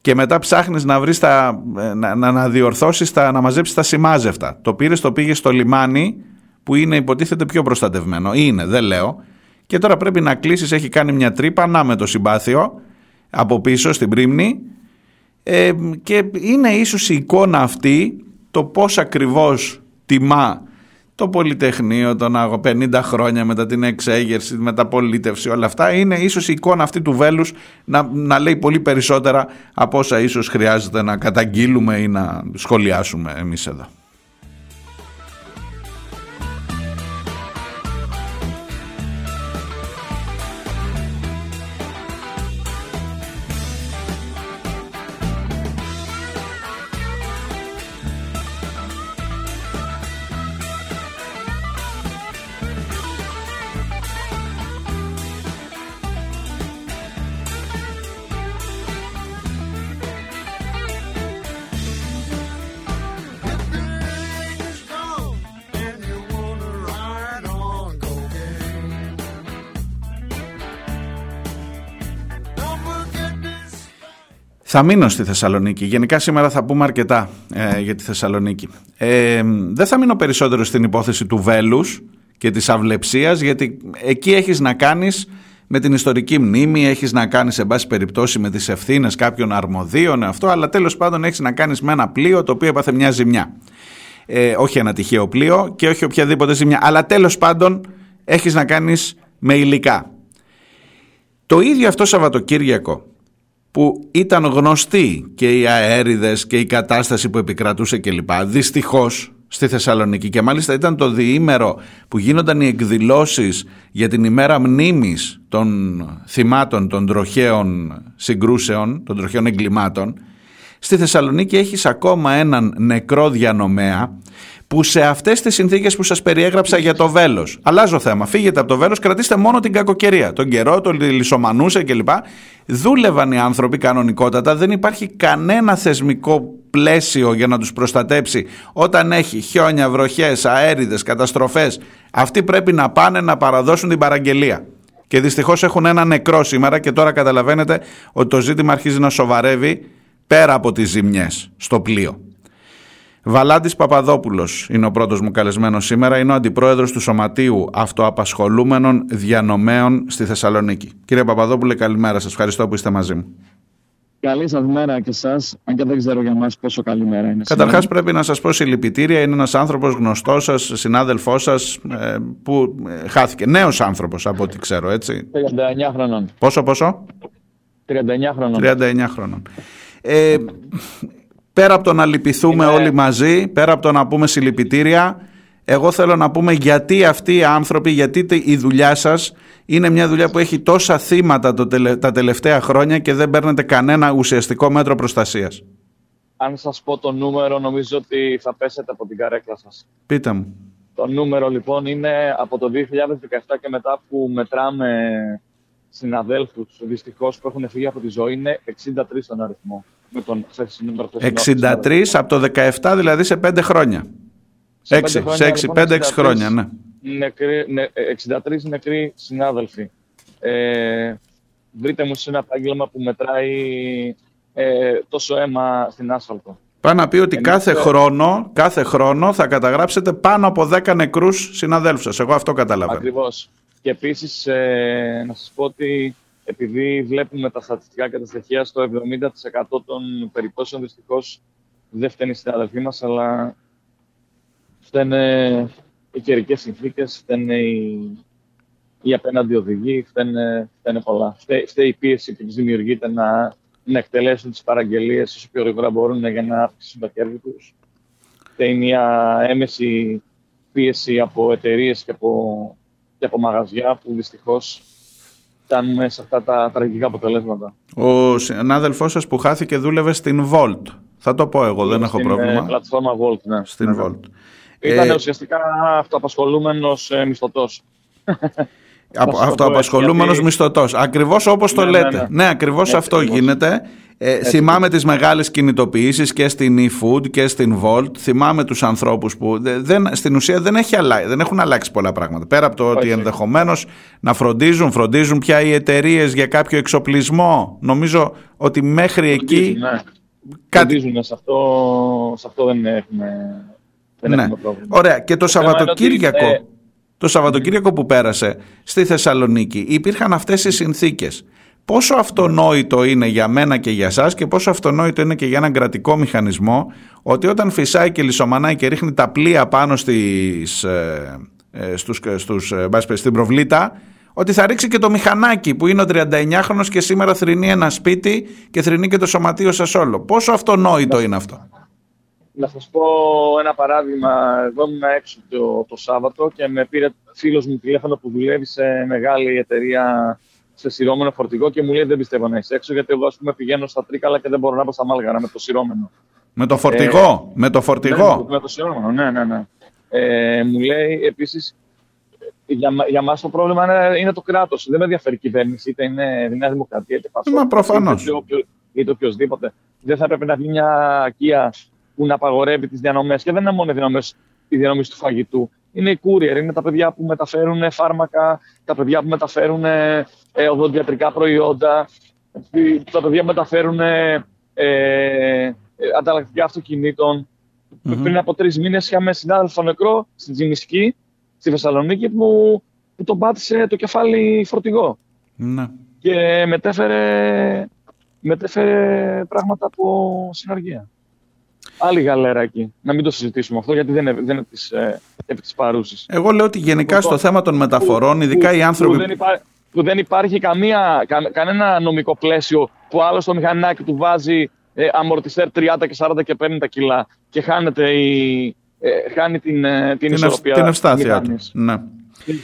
και μετά ψάχνεις να βρεις τα, ε, να, να, να διορθώσεις, τα, να μαζέψεις τα σημάζευτα. Το πήρες, το πήγες στο λιμάνι που είναι υποτίθεται πιο προστατευμένο. Είναι, δεν λέω. Και τώρα πρέπει να κλείσεις, έχει κάνει μια τρύπα, να με το συμπάθειο, από πίσω στην πρίμνη. Ε, και είναι ίσως η εικόνα αυτή το πώς ακριβώς τιμά το Πολυτεχνείο των 50 χρόνια μετά την εξέγερση, μεταπολίτευση, όλα αυτά. Είναι ίσως η εικόνα αυτή του βέλους να, να λέει πολύ περισσότερα από όσα ίσως χρειάζεται να καταγγείλουμε ή να σχολιάσουμε εμείς εδώ. Θα μείνω στη Θεσσαλονίκη. Γενικά σήμερα θα πούμε αρκετά ε, για τη Θεσσαλονίκη. Ε, δεν θα μείνω περισσότερο στην υπόθεση του βέλους και της αυλεψίας γιατί εκεί έχεις να κάνεις με την ιστορική μνήμη, έχεις να κάνεις σε πάση περιπτώσει με τις ευθύνες κάποιων αρμοδίων αυτό, αλλά τέλος πάντων έχεις να κάνεις με ένα πλοίο το οποίο έπαθε μια ζημιά. Ε, όχι ένα τυχαίο πλοίο και όχι οποιαδήποτε ζημιά, αλλά τέλος πάντων έχεις να κάνεις με υλικά. Το ίδιο αυτό Σαββατοκύριακο που ήταν γνωστή και οι αέριδες και η κατάσταση που επικρατούσε κλπ. Δυστυχώς στη Θεσσαλονίκη και μάλιστα ήταν το διήμερο που γίνονταν οι εκδηλώσεις για την ημέρα μνήμης των θυμάτων των τροχαίων συγκρούσεων, των τροχαίων εγκλημάτων. Στη Θεσσαλονίκη έχεις ακόμα έναν νεκρό διανομέα που σε αυτές τις συνθήκες που σας περιέγραψα για το βέλος. Αλλάζω θέμα. Φύγετε από το βέλος, κρατήστε μόνο την κακοκαιρία. Τον καιρό, το λισομανούσε κλπ. Δούλευαν οι άνθρωποι κανονικότατα. Δεν υπάρχει κανένα θεσμικό πλαίσιο για να τους προστατέψει όταν έχει χιόνια, βροχές, αέριδες, καταστροφές. Αυτοί πρέπει να πάνε να παραδώσουν την παραγγελία. Και δυστυχώς έχουν ένα νεκρό σήμερα και τώρα καταλαβαίνετε ότι το ζήτημα αρχίζει να σοβαρεύει πέρα από τις ζημιές στο πλοίο. Βαλάντης Παπαδόπουλος είναι ο πρώτος μου καλεσμένος σήμερα, είναι ο αντιπρόεδρος του Σωματείου Αυτοαπασχολούμενων Διανομέων στη Θεσσαλονίκη. Κύριε Παπαδόπουλε, καλημέρα σας. Ευχαριστώ που είστε μαζί μου.
Καλή σας μέρα και εσά, αν και δεν ξέρω για μα πόσο καλή μέρα είναι.
Καταρχάς, πρέπει να σας πω συλληπιτήρια. Είναι ένας άνθρωπος γνωστός σας, συνάδελφός σας, ε, που ε, χάθηκε. Νέος άνθρωπος, από ό,τι ξέρω, έτσι.
39 χρονών.
Πόσο, πόσο;
39 χρονών.
39 χρονών. Ε, πέρα από το να λυπηθούμε όλοι μαζί, πέρα από το να πούμε συλληπιτήρια, εγώ θέλω να πούμε γιατί αυτοί οι άνθρωποι, γιατί η δουλειά σας είναι μια δουλειά που έχει τόσα θύματα τα τελευταία χρόνια και δεν παίρνετε κανένα ουσιαστικό μέτρο προστασίας.
Αν σας πω το νούμερο, νομίζω ότι θα πέσετε από την καρέκλα σας.
Πείτε μου.
Το νούμερο λοιπόν είναι από το 2017 και μετά που μετράμε συναδέλφους δυστυχώς που έχουν φύγει από τη ζωή είναι 63 τον αριθμό με τον
63 από το 17 δηλαδή σε 5 χρόνια. 6, σε 5-6 χρόνια, ναι.
Νεκροί, 63 νεκροί συνάδελφοι. Ε, βρείτε μου σε ένα επάγγελμα που μετράει ε, τόσο αίμα στην άσφαλτο.
Πάει να πει ότι κάθε, χρόνο, κάθε χρόνο θα καταγράψετε πάνω από 10 νεκρούς συναδέλφους σας. Εγώ αυτό καταλαβαίνω.
Ακριβώς. Και επίσης ε, να σας πω ότι επειδή βλέπουμε τα στατιστικά και τα στοιχεία στο 70% των περιπτώσεων δυστυχώς δεν φταίνει στην αδελφή μας, αλλά φταίνε οι καιρικές συνθήκες, φταίνε οι, οι απέναντι οδηγοί, φταίνε, φταίνε πολλά. Φταίει η πίεση που τους δημιουργείται να, να εκτελέσουν τις παραγγελίες όσο πιο γρήγορα μπορούν για να αυξήσουν τα κέρδη τους. Φταίει μια έμεση πίεση από εταιρείες και από, και από μαγαζιά που δυστυχώς φτάνουμε σε αυτά τα τραγικά αποτελέσματα.
Ο συνάδελφός σας που χάθηκε δούλευε στην Volt. Θα το πω εγώ, δεν έχω
στην
πρόβλημα.
Στην πλατφόρμα Volt, ναι.
Στην
ναι.
Volt.
Ήταν ε, ουσιαστικά αυτοαπασχολούμενος ε, μισθωτός.
Αυτοαπασχολούμενος γιατί... μισθωτός. Ακριβώς όπως το
ναι,
λέτε.
Ναι,
ναι. ναι ακριβώ αυτό ακριβώς. γίνεται. Ε, θυμάμαι τις μεγάλες κινητοποιήσεις και στην eFood και στην Volt. Θυμάμαι τους ανθρώπους που δεν, στην ουσία δεν, έχει αλλάξει, δεν έχουν αλλάξει πολλά πράγματα. Πέρα από το ότι ενδεχομένως να φροντίζουν, φροντίζουν πια οι εταιρείες για κάποιο εξοπλισμό. Νομίζω ότι μέχρι εκεί...
Ναι. Κάτι... Φροντίζουν, σε αυτό, σε αυτό δεν έχουμε, δεν
ναι.
έχουμε πρόβλημα.
Ωραία. Και το, Σαββατοκύριακο... Το Σαββατοκύριακο που πέρασε στη Θεσσαλονίκη υπήρχαν αυτές οι συνθήκες. Πόσο αυτονόητο είναι για μένα και για σας και πόσο αυτονόητο είναι και για έναν κρατικό μηχανισμό ότι όταν φυσάει και λισομανάει και ρίχνει τα πλοία πάνω στις, ε, ε, στους, στους, ε, στην προβλήτα ότι θα ρίξει και το μηχανάκι που είναι ο 39χρονος και σήμερα θρυνεί ένα σπίτι και θρυνεί και το σωματείο σας όλο. Πόσο αυτονόητο είναι αυτό;
Να σας πω ένα παράδειγμα. Εγώ ήμουν έξω το, το Σάββατο και με πήρε φίλος μου τηλέφωνο που δουλεύει σε μεγάλη εταιρεία σε σειρώμενο φορτηγό και μου λέει δεν πιστεύω να είσαι έξω γιατί εγώ ας πούμε πηγαίνω στα τρίκαλα και δεν μπορώ να πάω στα μάλγαρα με το σειρώμενο.
Με το φορτηγό, ε, με το φορτηγό.
Ναι, με το σειρώμενο, ναι, ναι, ναι. Ε, μου λέει επίσης για, για μας το πρόβλημα είναι, είναι το κράτος. Δεν με ενδιαφέρει η κυβέρνηση, είτε είναι η Νέα Δημοκρατία, είτε Πασόκ.
Μα προφανώς.
Είτε, είτε οποιοδήποτε. Δεν θα έπρεπε να βγει μια οικία που να απαγορεύει τις διανομές. Και δεν είναι μόνο οι διανομές η διανομή του φαγητού. Είναι οι courier, είναι τα παιδιά που μεταφέρουν φάρμακα, τα παιδιά που μεταφέρουν ε, οδοντιατρικά προϊόντα, τα παιδιά που μεταφέρουν ε, ε, ανταλλακτικά αυτοκινήτων. Mm-hmm. Πριν από τρεις μήνες είχαμε συνάδελφο νεκρό στην Τζιμισκή, στη Θεσσαλονίκη, που, που τον πάτησε το κεφάλι φορτηγό.
Ναι.
Και μετέφερε, μετέφερε πράγματα από συναργία. Άλλη γαλέρα εκεί. Να μην το συζητήσουμε αυτό, γιατί δεν είναι, δεν είναι της, ε, επί της παρούσης.
Εγώ λέω ότι γενικά στο θέμα των μεταφορών, ειδικά οι άνθρωποι...
Που δεν, υπά, που δεν υπάρχει καμία, κα, κανένα νομικό πλαίσιο που άλλο στο μηχανάκι του βάζει ε, αμορτιστέρ 30 και 40 και 50 κιλά και χάνεται η, ε, χάνει την, ε, την, την ισορροπία.
Την ευστάθεια του. Ναι.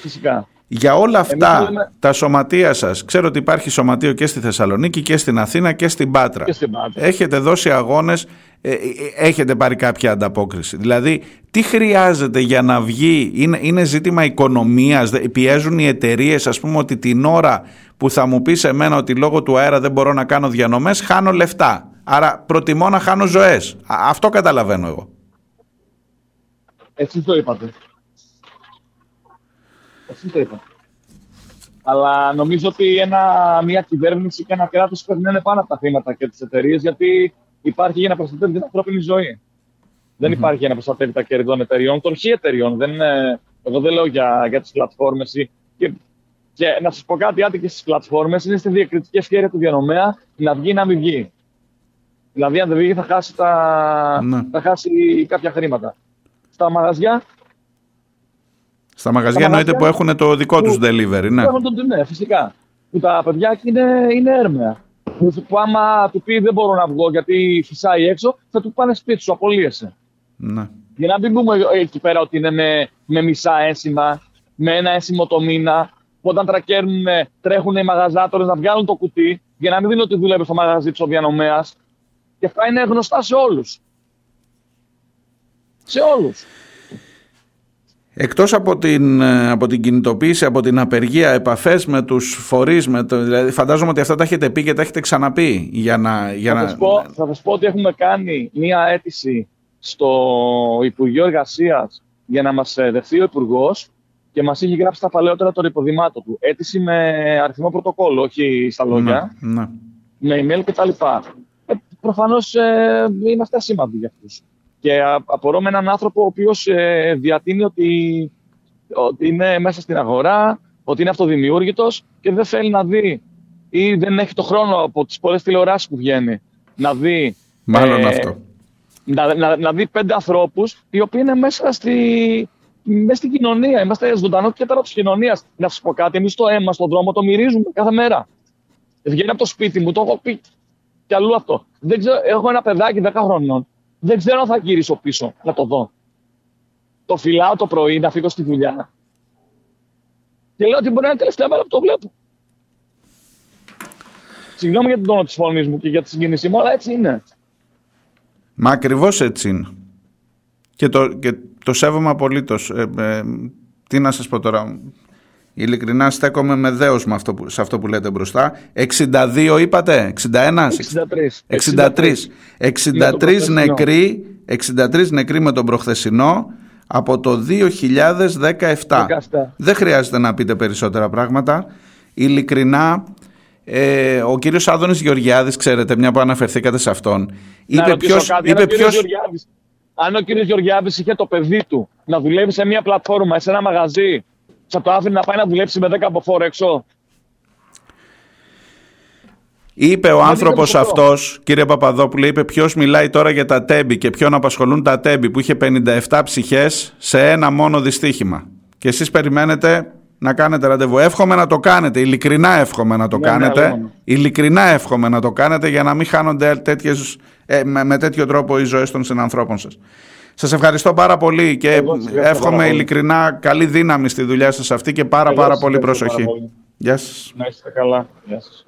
Φυσικά.
Για όλα αυτά τα σωματεία σας, ξέρω ότι υπάρχει σωματείο και στη Θεσσαλονίκη και στην Αθήνα και στην Πάτρα.
Και στην Πάτρα.
Έχετε δώσει αγώνες, ε, ε, έχετε πάρει κάποια ανταπόκριση. Δηλαδή, τι χρειάζεται για να βγει, είναι, είναι ζήτημα οικονομίας, πιέζουν οι εταιρείες, ας πούμε ότι την ώρα που θα μου πεις σε μένα ότι λόγω του αέρα δεν μπορώ να κάνω διανομές, χάνω λεφτά. Άρα προτιμώ να χάνω ζωές. Αυτό καταλαβαίνω εγώ.
Έτσι το είπατε. Εσύ το είπα. Αλλά νομίζω ότι ένα, μια κυβέρνηση και ένα κράτος πρέπει να είναι πάνω από τα χρήματα και τις εταιρείες, γιατί υπάρχει για να προστατεύει την ανθρώπινη ζωή. Δεν υπάρχει για να προστατεύει τα κέρδη των εταιριών, των χι εταιριών. Δεν, εγώ δεν λέω για, για τις πλατφόρμες. Και, και να σας πω κάτι, άντε και στις πλατφόρμες είναι στη διακριτική ευκαιρία του διανομέα να βγει ή να μην βγει. Δηλαδή, αν δεν βγει, θα χάσει, τα... Ναι. θα χάσει κάποια χρήματα. Στα μαγαζιά
στα μαγαζιά εννοείται που έχουν το δικό τους delivery, ναι.
Έχουν το, ναι, φυσικά. Που τα παιδιά είναι, είναι έρμεα. Που άμα του πει δεν μπορώ να βγω γιατί φυσάει έξω, θα του πάνε σπίτι σου, απολύεσαι.
Ναι.
Για να μην πούμε εκεί πέρα ότι είναι με, με μισά ένσημα, με ένα ένσημο το μήνα, που όταν τρακέρνουν, τρέχουν οι μαγαζάτορες να βγάλουν το κουτί, για να μην δίνουν ότι δουλεύει στο μαγαζί του ο διανομέα. Και αυτά είναι γνωστά σε όλους. Σε όλους.
Εκτός από την, ε, από την κινητοποίηση, από την απεργία, επαφές με τους φορείς, με το, δηλαδή φαντάζομαι ότι αυτά τα έχετε πει και τα έχετε ξαναπεί. Για να, για
θα,
να...
Σας πω, θα σας πω ότι έχουμε κάνει μία αίτηση στο Υπουργείο Εργασίας για να μας ε, δεχθεί ο Υπουργός και μας είχε γράψει τα παλαιότερα το υποδημάτων του. Αίτηση με αριθμό πρωτοκόλλου, όχι στα λόγια.
Ναι, ναι.
Με email κτλ. Ε, προφανώς ε, είμαστε ασήμαντοι για αυτούς. Και απορώ με έναν άνθρωπο ο οποίος ε, διατείνει ότι, ότι είναι μέσα στην αγορά, ότι είναι αυτοδημιούργητος και δεν θέλει να δει ή δεν έχει το χρόνο από τις πολλές τηλεοράσεις που βγαίνει να δει.
Μάλλον ε, αυτό.
Να, να, να δει πέντε ανθρώπους οι οποίοι είναι μέσα, στη, μέσα στην κοινωνία. Είμαστε ζωντανό τώρα της κοινωνίας. Να σας πω κάτι, εμείς το αίμα στον δρόμο το μυρίζουμε κάθε μέρα. Βγαίνει από το σπίτι μου, το έχω πει κι αλλού αυτό. Δεν ξέρω, έχω ένα παιδάκι 10 χρονών δεν ξέρω αν θα γυρίσω πίσω να το δω. Το φυλάω το πρωί να φύγω στη δουλειά. Και λέω ότι μπορεί να είναι τελευταία μέρα που το βλέπω. Συγγνώμη για τον τόνο της φωνής μου και για τη συγκίνησή μου, αλλά έτσι είναι.
Μα ακριβώς έτσι είναι. Και το, και το σέβομαι απολύτως. Ε, ε, τι να σας πω τώρα. Ειλικρινά στέκομαι με δέος με αυτό που, σε αυτό που λέτε μπροστά. 62 είπατε, 61, 63. 63, 63 νεκροί, 63 νεκροί με τον προχθεσινό από το 2017. Δεν χρειάζεται να πείτε περισσότερα πράγματα. Ειλικρινά, ε, ο κύριος Άδωνης Γεωργιάδης, ξέρετε, μια που αναφερθήκατε σε αυτόν, είπε ποιος... Είπε ποιος...
Αν ο κύριος Γεωργιάδης είχε το παιδί του να δουλεύει σε μια πλατφόρμα, σε ένα μαγαζί, θα το άφηνε να πάει να δουλέψει με 10 από φόρο έξω.
Είπε ο άνθρωπος αυτός, κύριε Παπαδόπουλο, είπε ποιος μιλάει τώρα για τα τέμπη και ποιον απασχολούν τα τέμπη που είχε 57 ψυχές σε ένα μόνο δυστύχημα. Και εσείς περιμένετε να κάνετε ραντεβού. Εύχομαι να το κάνετε. Ειλικρινά εύχομαι να το ναι, ναι κάνετε. Ναι, ειλικρινά εύχομαι να το κάνετε για να μην χάνονται τέτοιες, ε, με, με τέτοιο τρόπο οι ζωές των συνανθρώπων σας. Σας ευχαριστώ πάρα πολύ και εύχομαι ειλικρινά καλή δύναμη στη δουλειά σας αυτή και πάρα πάρα πολύ προσοχή. Γεια σας.
Να είστε καλά. Γεια σας.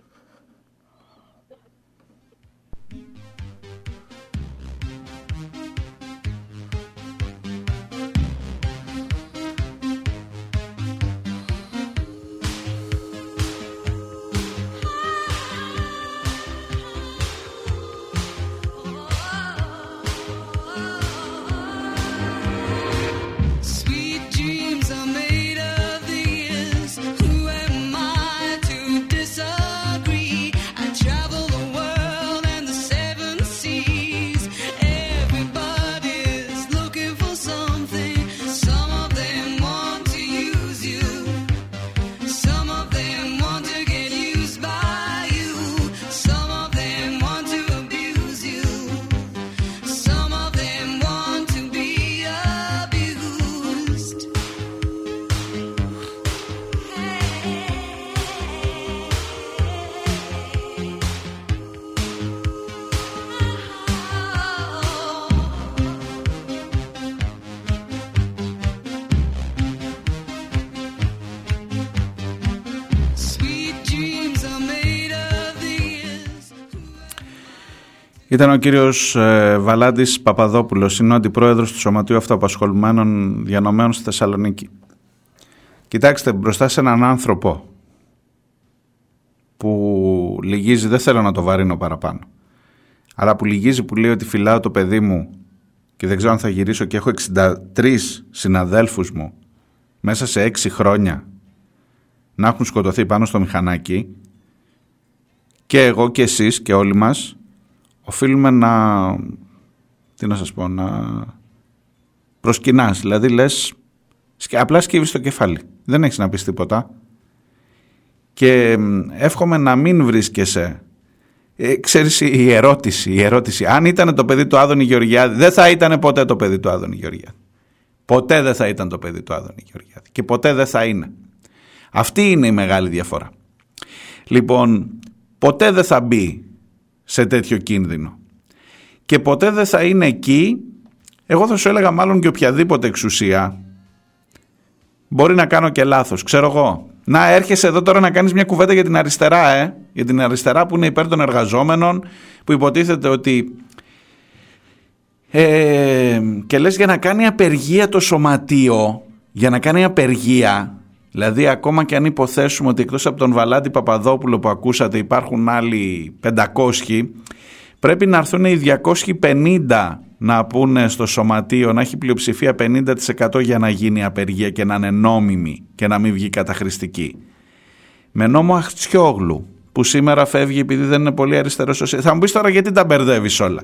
Ήταν ο κύριος ε, Βαλάντης Παπαδόπουλος, είναι ο αντιπρόεδρος του Σωματείου Αυτοαπασχολουμένων Διανομένων στη Θεσσαλονίκη. Κοιτάξτε, μπροστά σε έναν άνθρωπο που λυγίζει, δεν θέλω να το βαρύνω παραπάνω, αλλά που λυγίζει που λέει ότι φυλάω το παιδί μου και δεν ξέρω αν θα γυρίσω και έχω 63 συναδέλφους μου μέσα σε 6 χρόνια να έχουν σκοτωθεί πάνω στο μηχανάκι και εγώ και εσείς και όλοι μας οφείλουμε να, τι να σας πω, να προσκυνάς. Δηλαδή λες, απλά σκύβεις το κεφάλι. Δεν έχεις να πεις τίποτα. Και εύχομαι να μην βρίσκεσαι ε, ξέρεις η ερώτηση, η ερώτηση, αν ήταν το παιδί του Άδωνη Γεωργιάδη, δεν θα ήταν ποτέ το παιδί του Άδωνη Γεωργιάδη. Ποτέ δεν θα ήταν το παιδί του Άδωνη Γεωργιάδη και ποτέ δεν θα είναι. Αυτή είναι η μεγάλη διαφορά. Λοιπόν, ποτέ δεν θα μπει σε τέτοιο κίνδυνο. Και ποτέ δεν θα είναι εκεί, εγώ θα σου έλεγα μάλλον και οποιαδήποτε εξουσία, μπορεί να κάνω και λάθος, ξέρω εγώ. Να έρχεσαι εδώ τώρα να κάνεις μια κουβέντα για την αριστερά, ε, για την αριστερά που είναι υπέρ των εργαζόμενων, που υποτίθεται ότι... Ε, και λες για να κάνει απεργία το σωματείο, για να κάνει απεργία, Δηλαδή ακόμα και αν υποθέσουμε ότι εκτός από τον Βαλάντη Παπαδόπουλο που ακούσατε υπάρχουν άλλοι 500 πρέπει να έρθουν οι 250 να πούνε στο σωματείο να έχει πλειοψηφία 50% για να γίνει απεργία και να είναι νόμιμη και να μην βγει καταχρηστική. Με νόμο Αχτσιόγλου που σήμερα φεύγει επειδή δεν είναι πολύ αριστερός. Θα μου πεις τώρα γιατί τα μπερδεύεις όλα.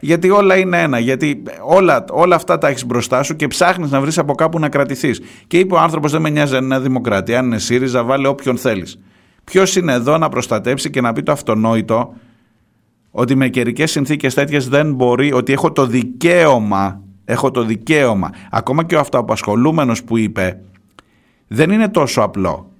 Γιατί όλα είναι ένα. Γιατί όλα, όλα αυτά τα έχεις μπροστά σου και ψάχνεις να βρεις από κάπου να κρατηθείς. Και είπε ο άνθρωπος: Δεν με νοιάζει αν είναι δημοκρατία, αν είναι ΣΥΡΙΖΑ, βάλε όποιον θέλεις. Ποιος είναι εδώ να προστατέψει και να πει το αυτονόητο ότι με καιρικές συνθήκες τέτοιες δεν μπορεί, ότι έχω το δικαίωμα, έχω το δικαίωμα. Ακόμα και ο αυτοαπασχολούμενος που είπε, δεν είναι τόσο απλό.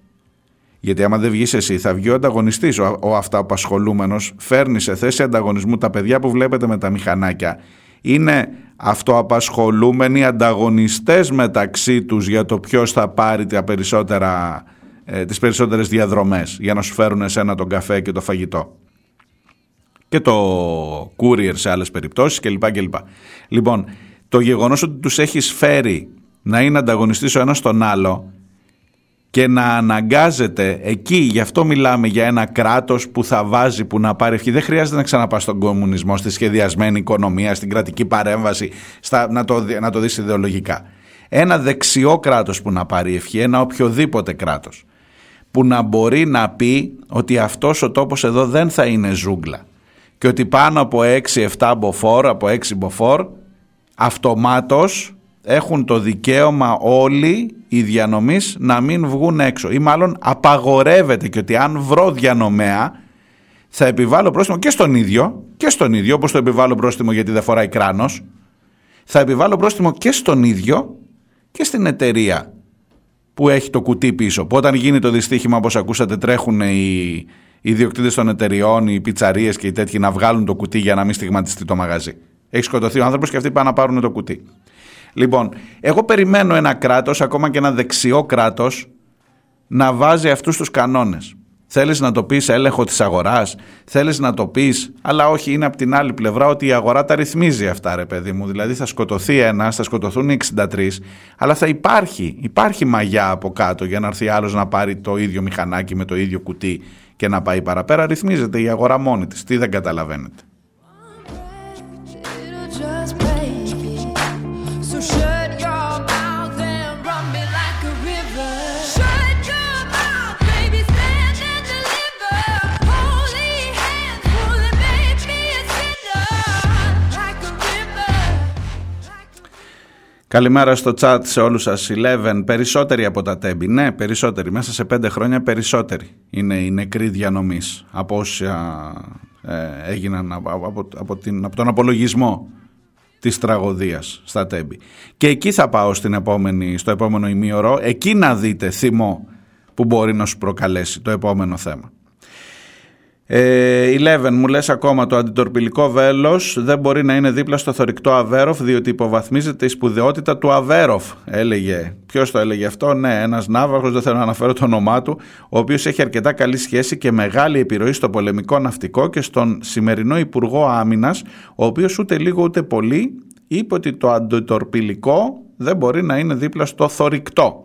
Γιατί άμα δεν βγεις εσύ, θα βγει ο ανταγωνιστής. Ο, ο αυτοαπασχολούμενος φέρνει σε θέση ανταγωνισμού τα παιδιά που βλέπετε με τα μηχανάκια. Είναι αυτοαπασχολούμενοι ανταγωνιστές μεταξύ τους για το ποιος θα πάρει τα περισσότερα, ε, τις περισσότερες διαδρομές για να σου φέρουν εσένα τον καφέ και το φαγητό και το courier σε άλλες περιπτώσεις κλπ. κλπ. Λοιπόν, το γεγονός ότι τους έχεις φέρει να είναι ανταγωνιστής ο ένας στον άλλο και να αναγκάζεται εκεί, γι' αυτό μιλάμε για ένα κράτος που θα βάζει, που να πάρει ευχή. Δεν χρειάζεται να ξαναπάς στον κομμουνισμό, στη σχεδιασμένη οικονομία, στην κρατική παρέμβαση, στα, να, το, να το δεις ιδεολογικά. Ένα δεξιό κράτος που να πάρει ευχή, ένα οποιοδήποτε κράτος, που να μπορεί να πει ότι αυτός ο τόπος εδώ δεν θα είναι ζούγκλα και ότι πάνω από 6-7 μποφόρ, από 6 μποφόρ, αυτομάτως έχουν το δικαίωμα όλοι οι διανομής να μην βγουν έξω ή μάλλον απαγορεύεται και ότι αν βρω διανομέα θα επιβάλλω πρόστιμο και στον ίδιο και στον ίδιο όπως το επιβάλλω πρόστιμο γιατί δεν φοράει κράνος θα επιβάλλω πρόστιμο και στον ίδιο και στην εταιρεία που έχει το κουτί πίσω που όταν γίνει το δυστύχημα όπως ακούσατε τρέχουν οι οι ιδιοκτήτες των εταιριών, οι πιτσαρίες και οι τέτοιοι να βγάλουν το κουτί για να μην στιγματιστεί το μαγαζί. Έχει σκοτωθεί ο άνθρωπος και αυτοί πάνε να πάρουν το κουτί. Λοιπόν, εγώ περιμένω ένα κράτος, ακόμα και ένα δεξιό κράτος, να βάζει αυτούς τους κανόνες. Θέλεις να το πεις έλεγχο της αγοράς, θέλεις να το πεις, αλλά όχι, είναι από την άλλη πλευρά ότι η αγορά τα ρυθμίζει αυτά, ρε παιδί μου. Δηλαδή θα σκοτωθεί ένας, θα σκοτωθούν οι 63, αλλά θα υπάρχει, υπάρχει μαγιά από κάτω για να έρθει άλλος να πάρει το ίδιο μηχανάκι με το ίδιο κουτί και να πάει παραπέρα, ρυθμίζεται η αγορά μόνη της. Τι δεν καταλαβαίνετε. Καλημέρα στο chat σε όλους σας. Eleven, περισσότεροι από τα τέμπη. Ναι, περισσότεροι. Μέσα σε πέντε χρόνια περισσότεροι είναι οι νεκροί διανομής από όσα ε, έγιναν από, από, από, την, από τον απολογισμό της τραγωδίας στα τέμπη. Και εκεί θα πάω στην επόμενη, στο επόμενο ημίωρο. Εκεί να δείτε θυμό που μπορεί να σου προκαλέσει το επόμενο θέμα. Ε, Eleven, μου λες ακόμα το αντιτορπιλικό βέλος δεν μπορεί να είναι δίπλα στο θορυκτό Αβέροφ διότι υποβαθμίζεται η σπουδαιότητα του Αβέροφ έλεγε. Ποιος το έλεγε αυτό, ναι ένας ναύαρχος, δεν θέλω να αναφέρω το όνομά του ο οποίος έχει αρκετά καλή σχέση και μεγάλη επιρροή στο πολεμικό ναυτικό και στον σημερινό Υπουργό Άμυνας ο οποίος ούτε λίγο ούτε πολύ είπε ότι το αντιτορπιλικό δεν μπορεί να είναι δίπλα στο θορυκτό.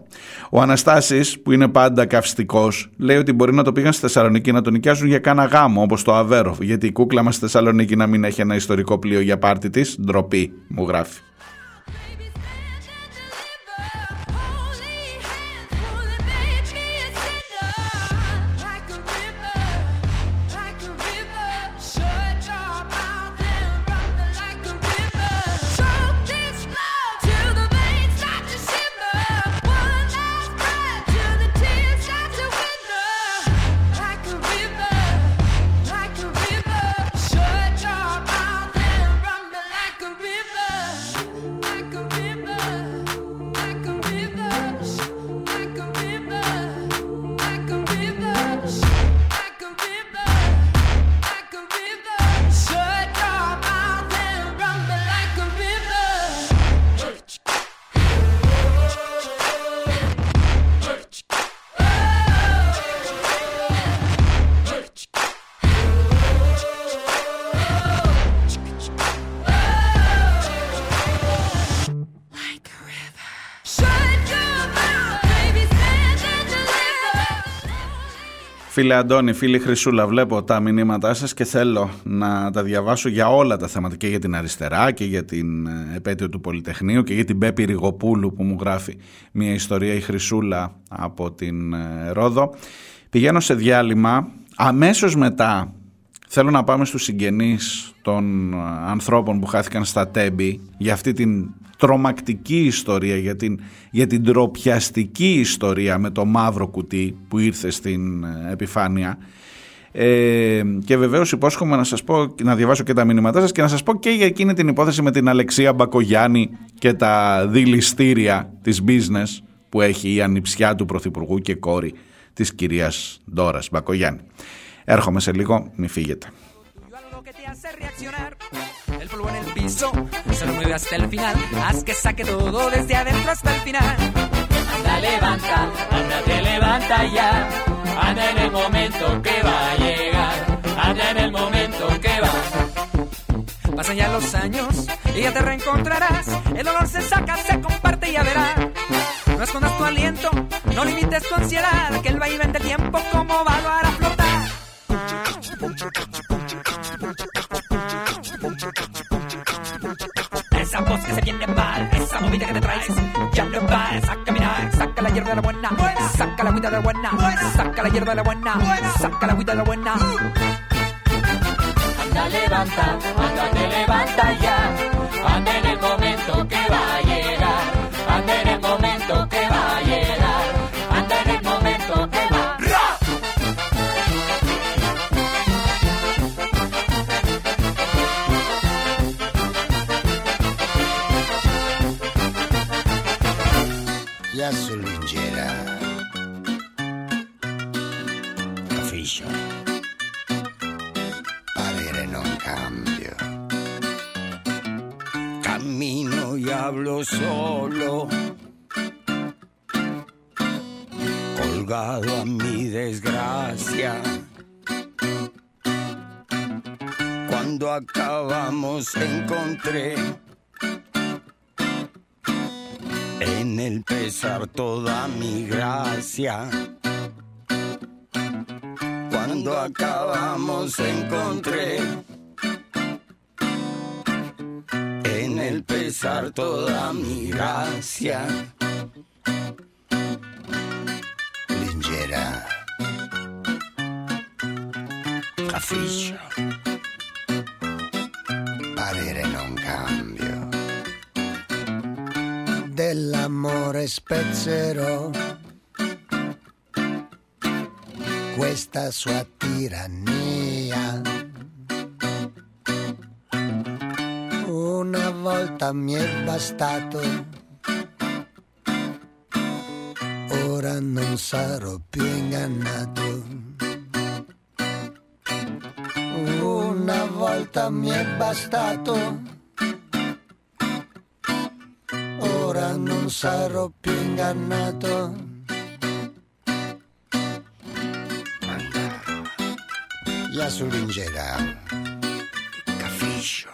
Ο Αναστάσης που είναι πάντα καυστικός, λέει ότι μπορεί να το πήγαν στη Θεσσαλονίκη να τον νοικιάζουν για κάνα γάμο όπως το Αβέροφ. Γιατί η κούκλα μας στη Θεσσαλονίκη να μην έχει ένα ιστορικό πλοίο για πάρτι της. Ντροπή, μου γράφει. Φίλε Αντώνη, φίλη Χρυσούλα, βλέπω τα μηνύματά σας και θέλω να τα διαβάσω για όλα τα θέματα και για την αριστερά και για την ε, επέτειο του Πολυτεχνείου και για την Πέπη Ριγοπούλου που μου γράφει μια ιστορία η Χρυσούλα από την ε, Ρόδο. Πηγαίνω σε διάλειμμα, αμέσως μετά θέλω να πάμε στους συγγενείς των ε, ανθρώπων που χάθηκαν στα Τέμπη για αυτή την τρομακτική ιστορία, για την, για την τροπιαστική ιστορία με το μαύρο κουτί που ήρθε στην ε, επιφάνεια. Ε, και βεβαίως υπόσχομαι να σας πω, να διαβάσω και τα μηνύματά σας και να σας πω και για εκείνη την υπόθεση με την Αλεξία Μπακογιάννη και τα δηληστήρια της business που έχει η ανιψιά του Πρωθυπουργού και κόρη της κυρίας Ντόρας Μπακογιάννη. Έρχομαι σε λίγο, μη φύγετε. Se lo mueve hasta el final. Haz que saque todo desde adentro hasta el final. Anda, levanta, anda, te levanta ya. Anda en el momento que va a llegar. Anda en el momento que va. Pasan ya los años y ya te reencontrarás. El dolor se saca, se comparte y ya verás. No escondas tu aliento, no limites tu ansiedad, que el vaivén del tiempo como va a a flotar. Voz que se viene mal, esa movida que te traes, ya no vas a caminar. Saca la hierba de la buena, saca la agüita de la buena, saca la hierba de la buena, saca la agüita de la buena. Anda, levanta, anda, te levanta ya, anda en el momento que va
la Solinchera. Caficio. Parere non cambio. camino y hablo solo. Colgado a mi desgracia. Cuando acabamos encontré en el pesar toda mi gracia. Cuando acabamos encontré en el pesar toda mi gracia. Lingera. Capiscio. Dell'amore spezzerò questa sua tirannia. Una volta mi è bastato, ora non sarò più ingannato. volta mi è bastato. Non sarò più ingannato. Ja sull'ingera. Capiscio.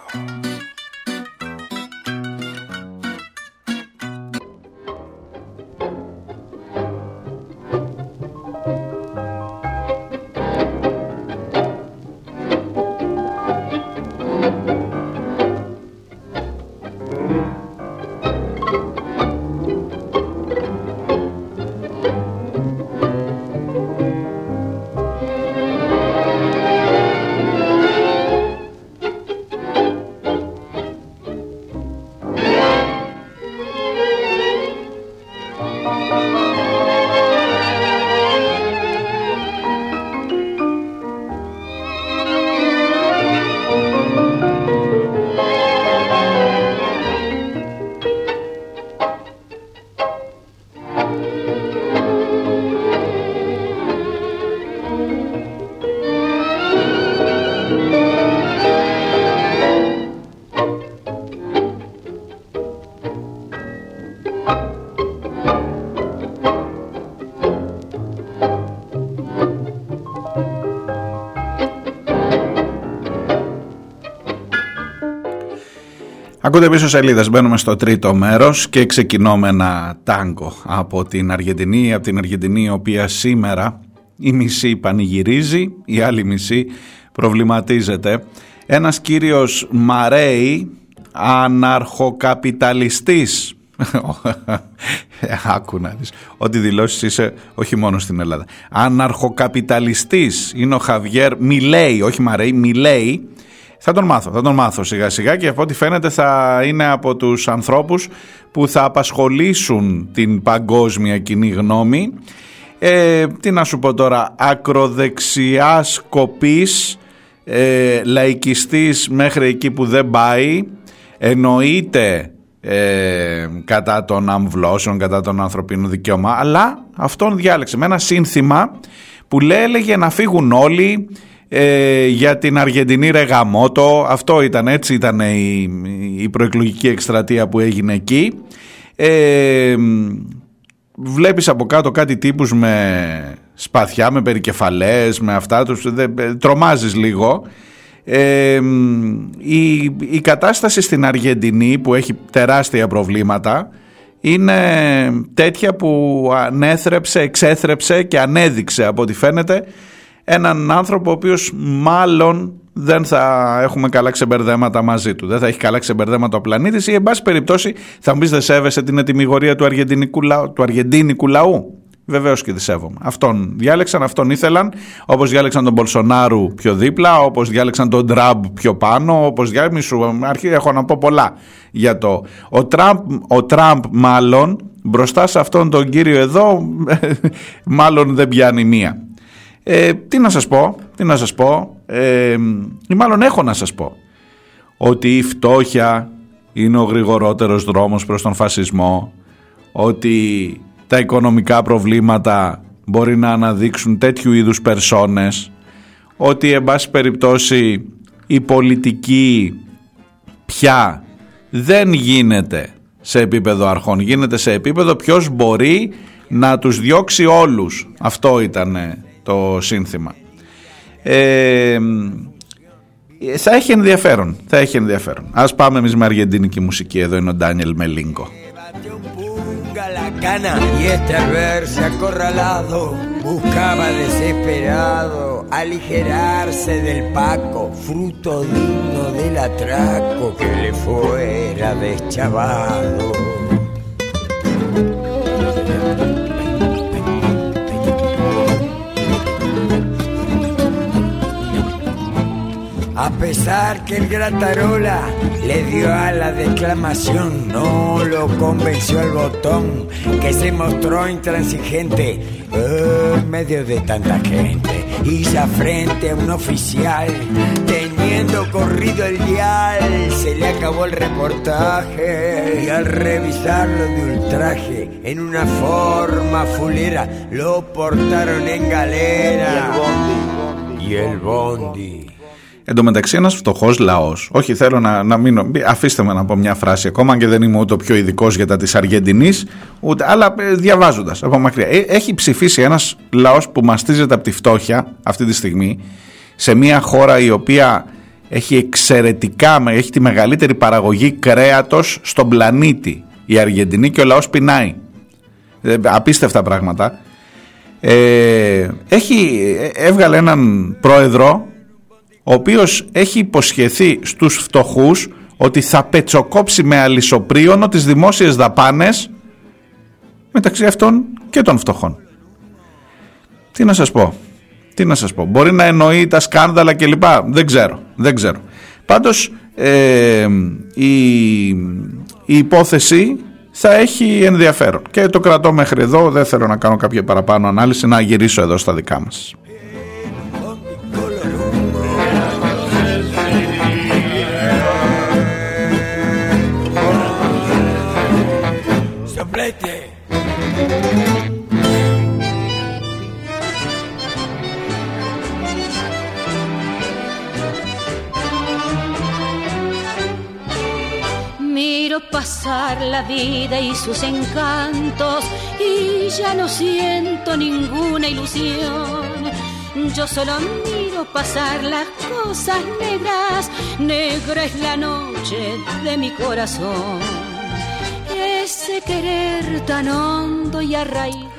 Ακούτε πίσω σελίδες. Μπαίνουμε στο τρίτο μέρος και ξεκινώ με ένα τάγκο από την Αργεντινή. Από την Αργεντινή, η οποία σήμερα η μισή πανηγυρίζει, η άλλη μισή προβληματίζεται. Ένας κύριος Μαρέι, αναρχοκαπιταλιστής. *laughs* Άκου να δεις. Ό,τι δηλώσεις είσαι όχι μόνο στην Ελλάδα. Αναρχοκαπιταλιστής είναι ο Χαβιέρ Μιλέη, όχι Μαρέι, Μιλέη θα τον μάθω, θα τον μάθω σιγά σιγά και από ό,τι φαίνεται θα είναι από τους ανθρώπους που θα απασχολήσουν την παγκόσμια κοινή γνώμη. Ε, τι να σου πω τώρα, ακροδεξιά σκοπής, ε, λαϊκιστής μέχρι εκεί που δεν πάει, εννοείται ε, κατά των αμβλώσεων, κατά των ανθρωπίνων δικαιωμάτων, αλλά αυτόν διάλεξε με ένα σύνθημα που λέει έλεγε να φύγουν όλοι, ε, για την Αργεντινή Ρεγαμότο. Αυτό ήταν έτσι, ήταν η, η προεκλογική εκστρατεία που έγινε εκεί. Ε, βλέπεις από κάτω κάτι τύπους με σπαθιά, με περικεφαλές, με αυτά, τους, δε, τρομάζεις λίγο. Ε, η, η κατάσταση στην Αργεντινή που έχει τεράστια προβλήματα είναι τέτοια που ανέθρεψε, εξέθρεψε και ανέδειξε από ό,τι φαίνεται έναν άνθρωπο ο οποίος μάλλον δεν θα έχουμε καλά ξεμπερδέματα μαζί του. Δεν θα έχει καλά ξεμπερδέματα ο πλανήτης ή, εν πάση περιπτώσει, θα μου πεις δεν σέβεσαι την ετοιμιγορία του, αργεντινικού λαού, του αργεντίνικου λαού. Βεβαίως και τη σέβομαι. Αυτόν διάλεξαν, αυτόν ήθελαν, όπως διάλεξαν τον Μπολσονάρου πιο δίπλα, όπως διάλεξαν τον Τραμπ πιο πάνω, όπως διάλεξαν. Αρχή έχω να πω πολλά για το. Ο Τραμπ, ο Τραμπ, μάλλον μπροστά σε αυτόν τον κύριο εδώ, *laughs* μάλλον δεν πιάνει μία. Ε, τι να σας πω, τι να σας πω, ε, ή μάλλον έχω να σας πω, ότι η φτώχεια είναι ο γρηγορότερος δρόμος προς τον φασισμό, ότι τα οικονομικά προβλήματα μπορεί να αναδείξουν τέτοιου είδους περσόνες, ότι εν πάση περιπτώσει η πολιτική πια δεν γίνεται σε επίπεδο αρχών, γίνεται σε επίπεδο ποιος μπορεί να τους διώξει όλους. Αυτό ήταν το σύνθημα. Ε, θα έχει ενδιαφέρον, θα έχει ενδιαφέρον. Ας πάμε εμείς με αργεντίνικη μουσική, εδώ είναι ο Ντάνιελ Μελίνκο.
la cana y este al verse acorralado buscaba desesperado aligerarse del paco, fruto digno del atraco que le fuera deschavado. A pesar que el Gratarola le dio a la declamación, no lo convenció el botón que se mostró intransigente en medio de tanta gente. Ya frente a un oficial, teniendo corrido el dial, se le acabó el reportaje. Y al revisarlo de ultraje, en una forma fulera, lo portaron en galera. Y el bondi. Y el bondi
Εν τω μεταξύ, ένας φτωχός λαός, όχι θέλω να, να μείνω, αφήστε με να πω μια φράση ακόμα και δεν είμαι ούτε ο πιο ειδικός για τα της Αργεντινής, αλλά ε, διαβάζοντας από μακριά. Ε, έχει ψηφίσει ένας λαός που μαστίζεται από τη φτώχεια αυτή τη στιγμή σε μια χώρα η οποία έχει εξαιρετικά, έχει τη μεγαλύτερη παραγωγή κρέατος στον πλανήτη. Η Αργεντινή και ο λαός πεινάει. Ε, απίστευτα πράγματα. Ε, έχει, έβγαλε έναν πρόεδρο ο οποίος έχει υποσχεθεί στους φτωχούς ότι θα πετσοκόψει με αλυσοπρίωνο τις δημόσιες δαπάνες μεταξύ αυτών και των φτωχών. Τι να σας πω. Τι να σας πω. Μπορεί να εννοεί τα σκάνδαλα κλπ. Δεν ξέρω. Δεν ξέρω. Πάντως ε, η, η υπόθεση θα έχει ενδιαφέρον. Και το κρατώ μέχρι εδώ. Δεν θέλω να κάνω κάποια παραπάνω ανάλυση. Να γυρίσω εδώ στα δικά μας.
Pasar la vida y sus encantos y ya no siento ninguna ilusión. Yo solo miro pasar las cosas negras, negra es la noche de mi corazón. Ese querer tan hondo y arraigado.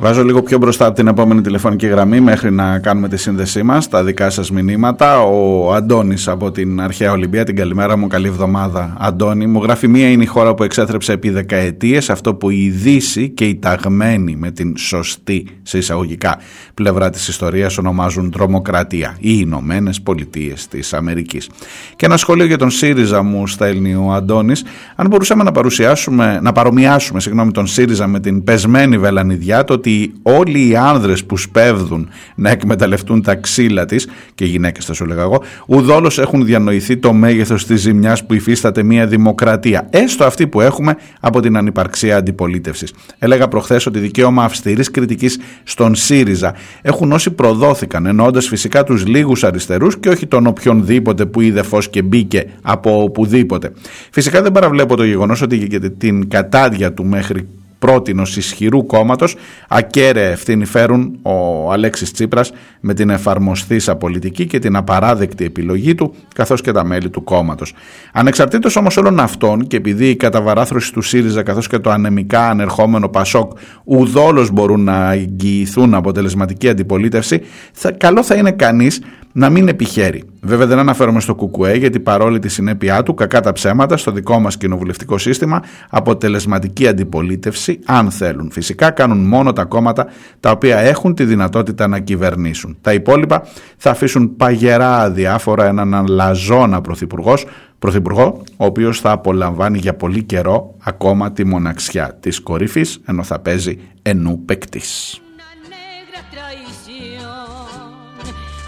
Βάζω λίγο πιο μπροστά από την επόμενη τηλεφωνική γραμμή μέχρι να κάνουμε τη σύνδεσή μας, τα δικά σας μηνύματα. Ο Αντώνης από την Αρχαία Ολυμπία, την καλημέρα μου, καλή εβδομάδα Αντώνη. Μου γράφει μία είναι η χώρα που εξέθρεψε επί δεκαετίες αυτό που η Δύση και οι ταγμένοι με την σωστή σε εισαγωγικά πλευρά της ιστορίας ονομάζουν τρομοκρατία, οι Ηνωμένες Πολιτείες της Αμερικής. Και ένα σχόλιο για τον ΣΥΡΙΖΑ μου στέλνει ο Αντώνης. Αν μπορούσαμε να, παρουσιάσουμε, να παρομοιάσουμε συγγνώμη, τον ΣΥΡΙΖΑ με την πεσμένη βελανιδιά, το ότι όλοι οι άνδρες που σπέβδουν να εκμεταλλευτούν τα ξύλα της και οι γυναίκες θα σου λέγα εγώ ουδόλως έχουν διανοηθεί το μέγεθος της ζημιάς που υφίσταται μια δημοκρατία έστω αυτή που έχουμε από την ανυπαρξία αντιπολίτευσης. Έλεγα προχθές ότι δικαίωμα αυστηρής κριτικής στον ΣΥΡΙΖΑ έχουν όσοι προδόθηκαν εννοώντας φυσικά τους λίγους αριστερούς και όχι τον οποιονδήποτε που είδε φως και μπήκε από οπουδήποτε. Φυσικά δεν παραβλέπω το γεγονός ότι και την κατάδια του μέχρι πρότινο ισχυρού κόμματος, ακέραια ευθύνη φέρουν ο Αλέξης Τσίπρας με την εφαρμοστήσα πολιτική και την απαράδεκτη επιλογή του, καθώς και τα μέλη του κόμματος. Ανεξαρτήτως όμως όλων αυτών και επειδή η καταβαράθρωση του ΣΥΡΙΖΑ καθώς και το ανεμικά ανερχόμενο ΠΑΣΟΚ ουδόλως μπορούν να εγγυηθούν αποτελεσματική αντιπολίτευση, θα, καλό θα είναι κανείς να μην επιχαίρει. Βέβαια δεν αναφέρομαι στο ΚΚΕ γιατί παρόλη τη συνέπειά του, κακά τα ψέματα, στο δικό μας κοινοβουλευτικό σύστημα, αποτελεσματική αντιπολίτευση, αν θέλουν. Φυσικά κάνουν μόνο τα κόμματα τα οποία έχουν τη δυνατότητα να κυβερνήσουν. Τα υπόλοιπα θα αφήσουν παγερά αδιάφορα έναν αλαζόνα πρωθυπουργό, πρωθυπουργό, ο οποίος θα απολαμβάνει για πολύ καιρό ακόμα τη μοναξιά της κορύφης, ενώ θα παίζει ενού παικτής.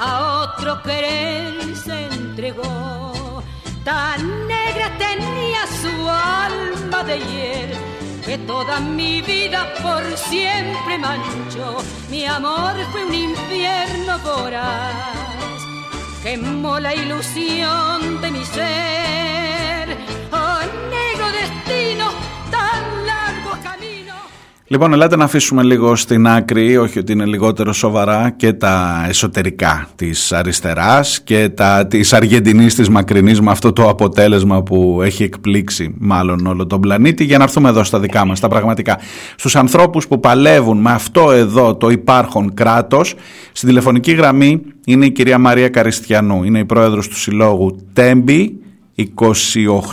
A otro querer se entregó. Tan negra tenía su alma de hiel que toda mi vida por siempre manchó. Mi amor fue un infierno voraz, quemó la ilusión de mi ser. Oh, negro destino.
Λοιπόν, ελάτε να αφήσουμε λίγο στην άκρη, όχι ότι είναι λιγότερο σοβαρά, και τα εσωτερικά της αριστεράς και τα της Αργεντινής της Μακρινής με αυτό το αποτέλεσμα που έχει εκπλήξει μάλλον όλο τον πλανήτη για να έρθουμε εδώ στα δικά μας, τα πραγματικά. Στους ανθρώπους που παλεύουν με αυτό εδώ το υπάρχον κράτος, στην τηλεφωνική γραμμή είναι η κυρία Μαρία Καριστιανού, είναι η πρόεδρος του Συλλόγου Τέμπη,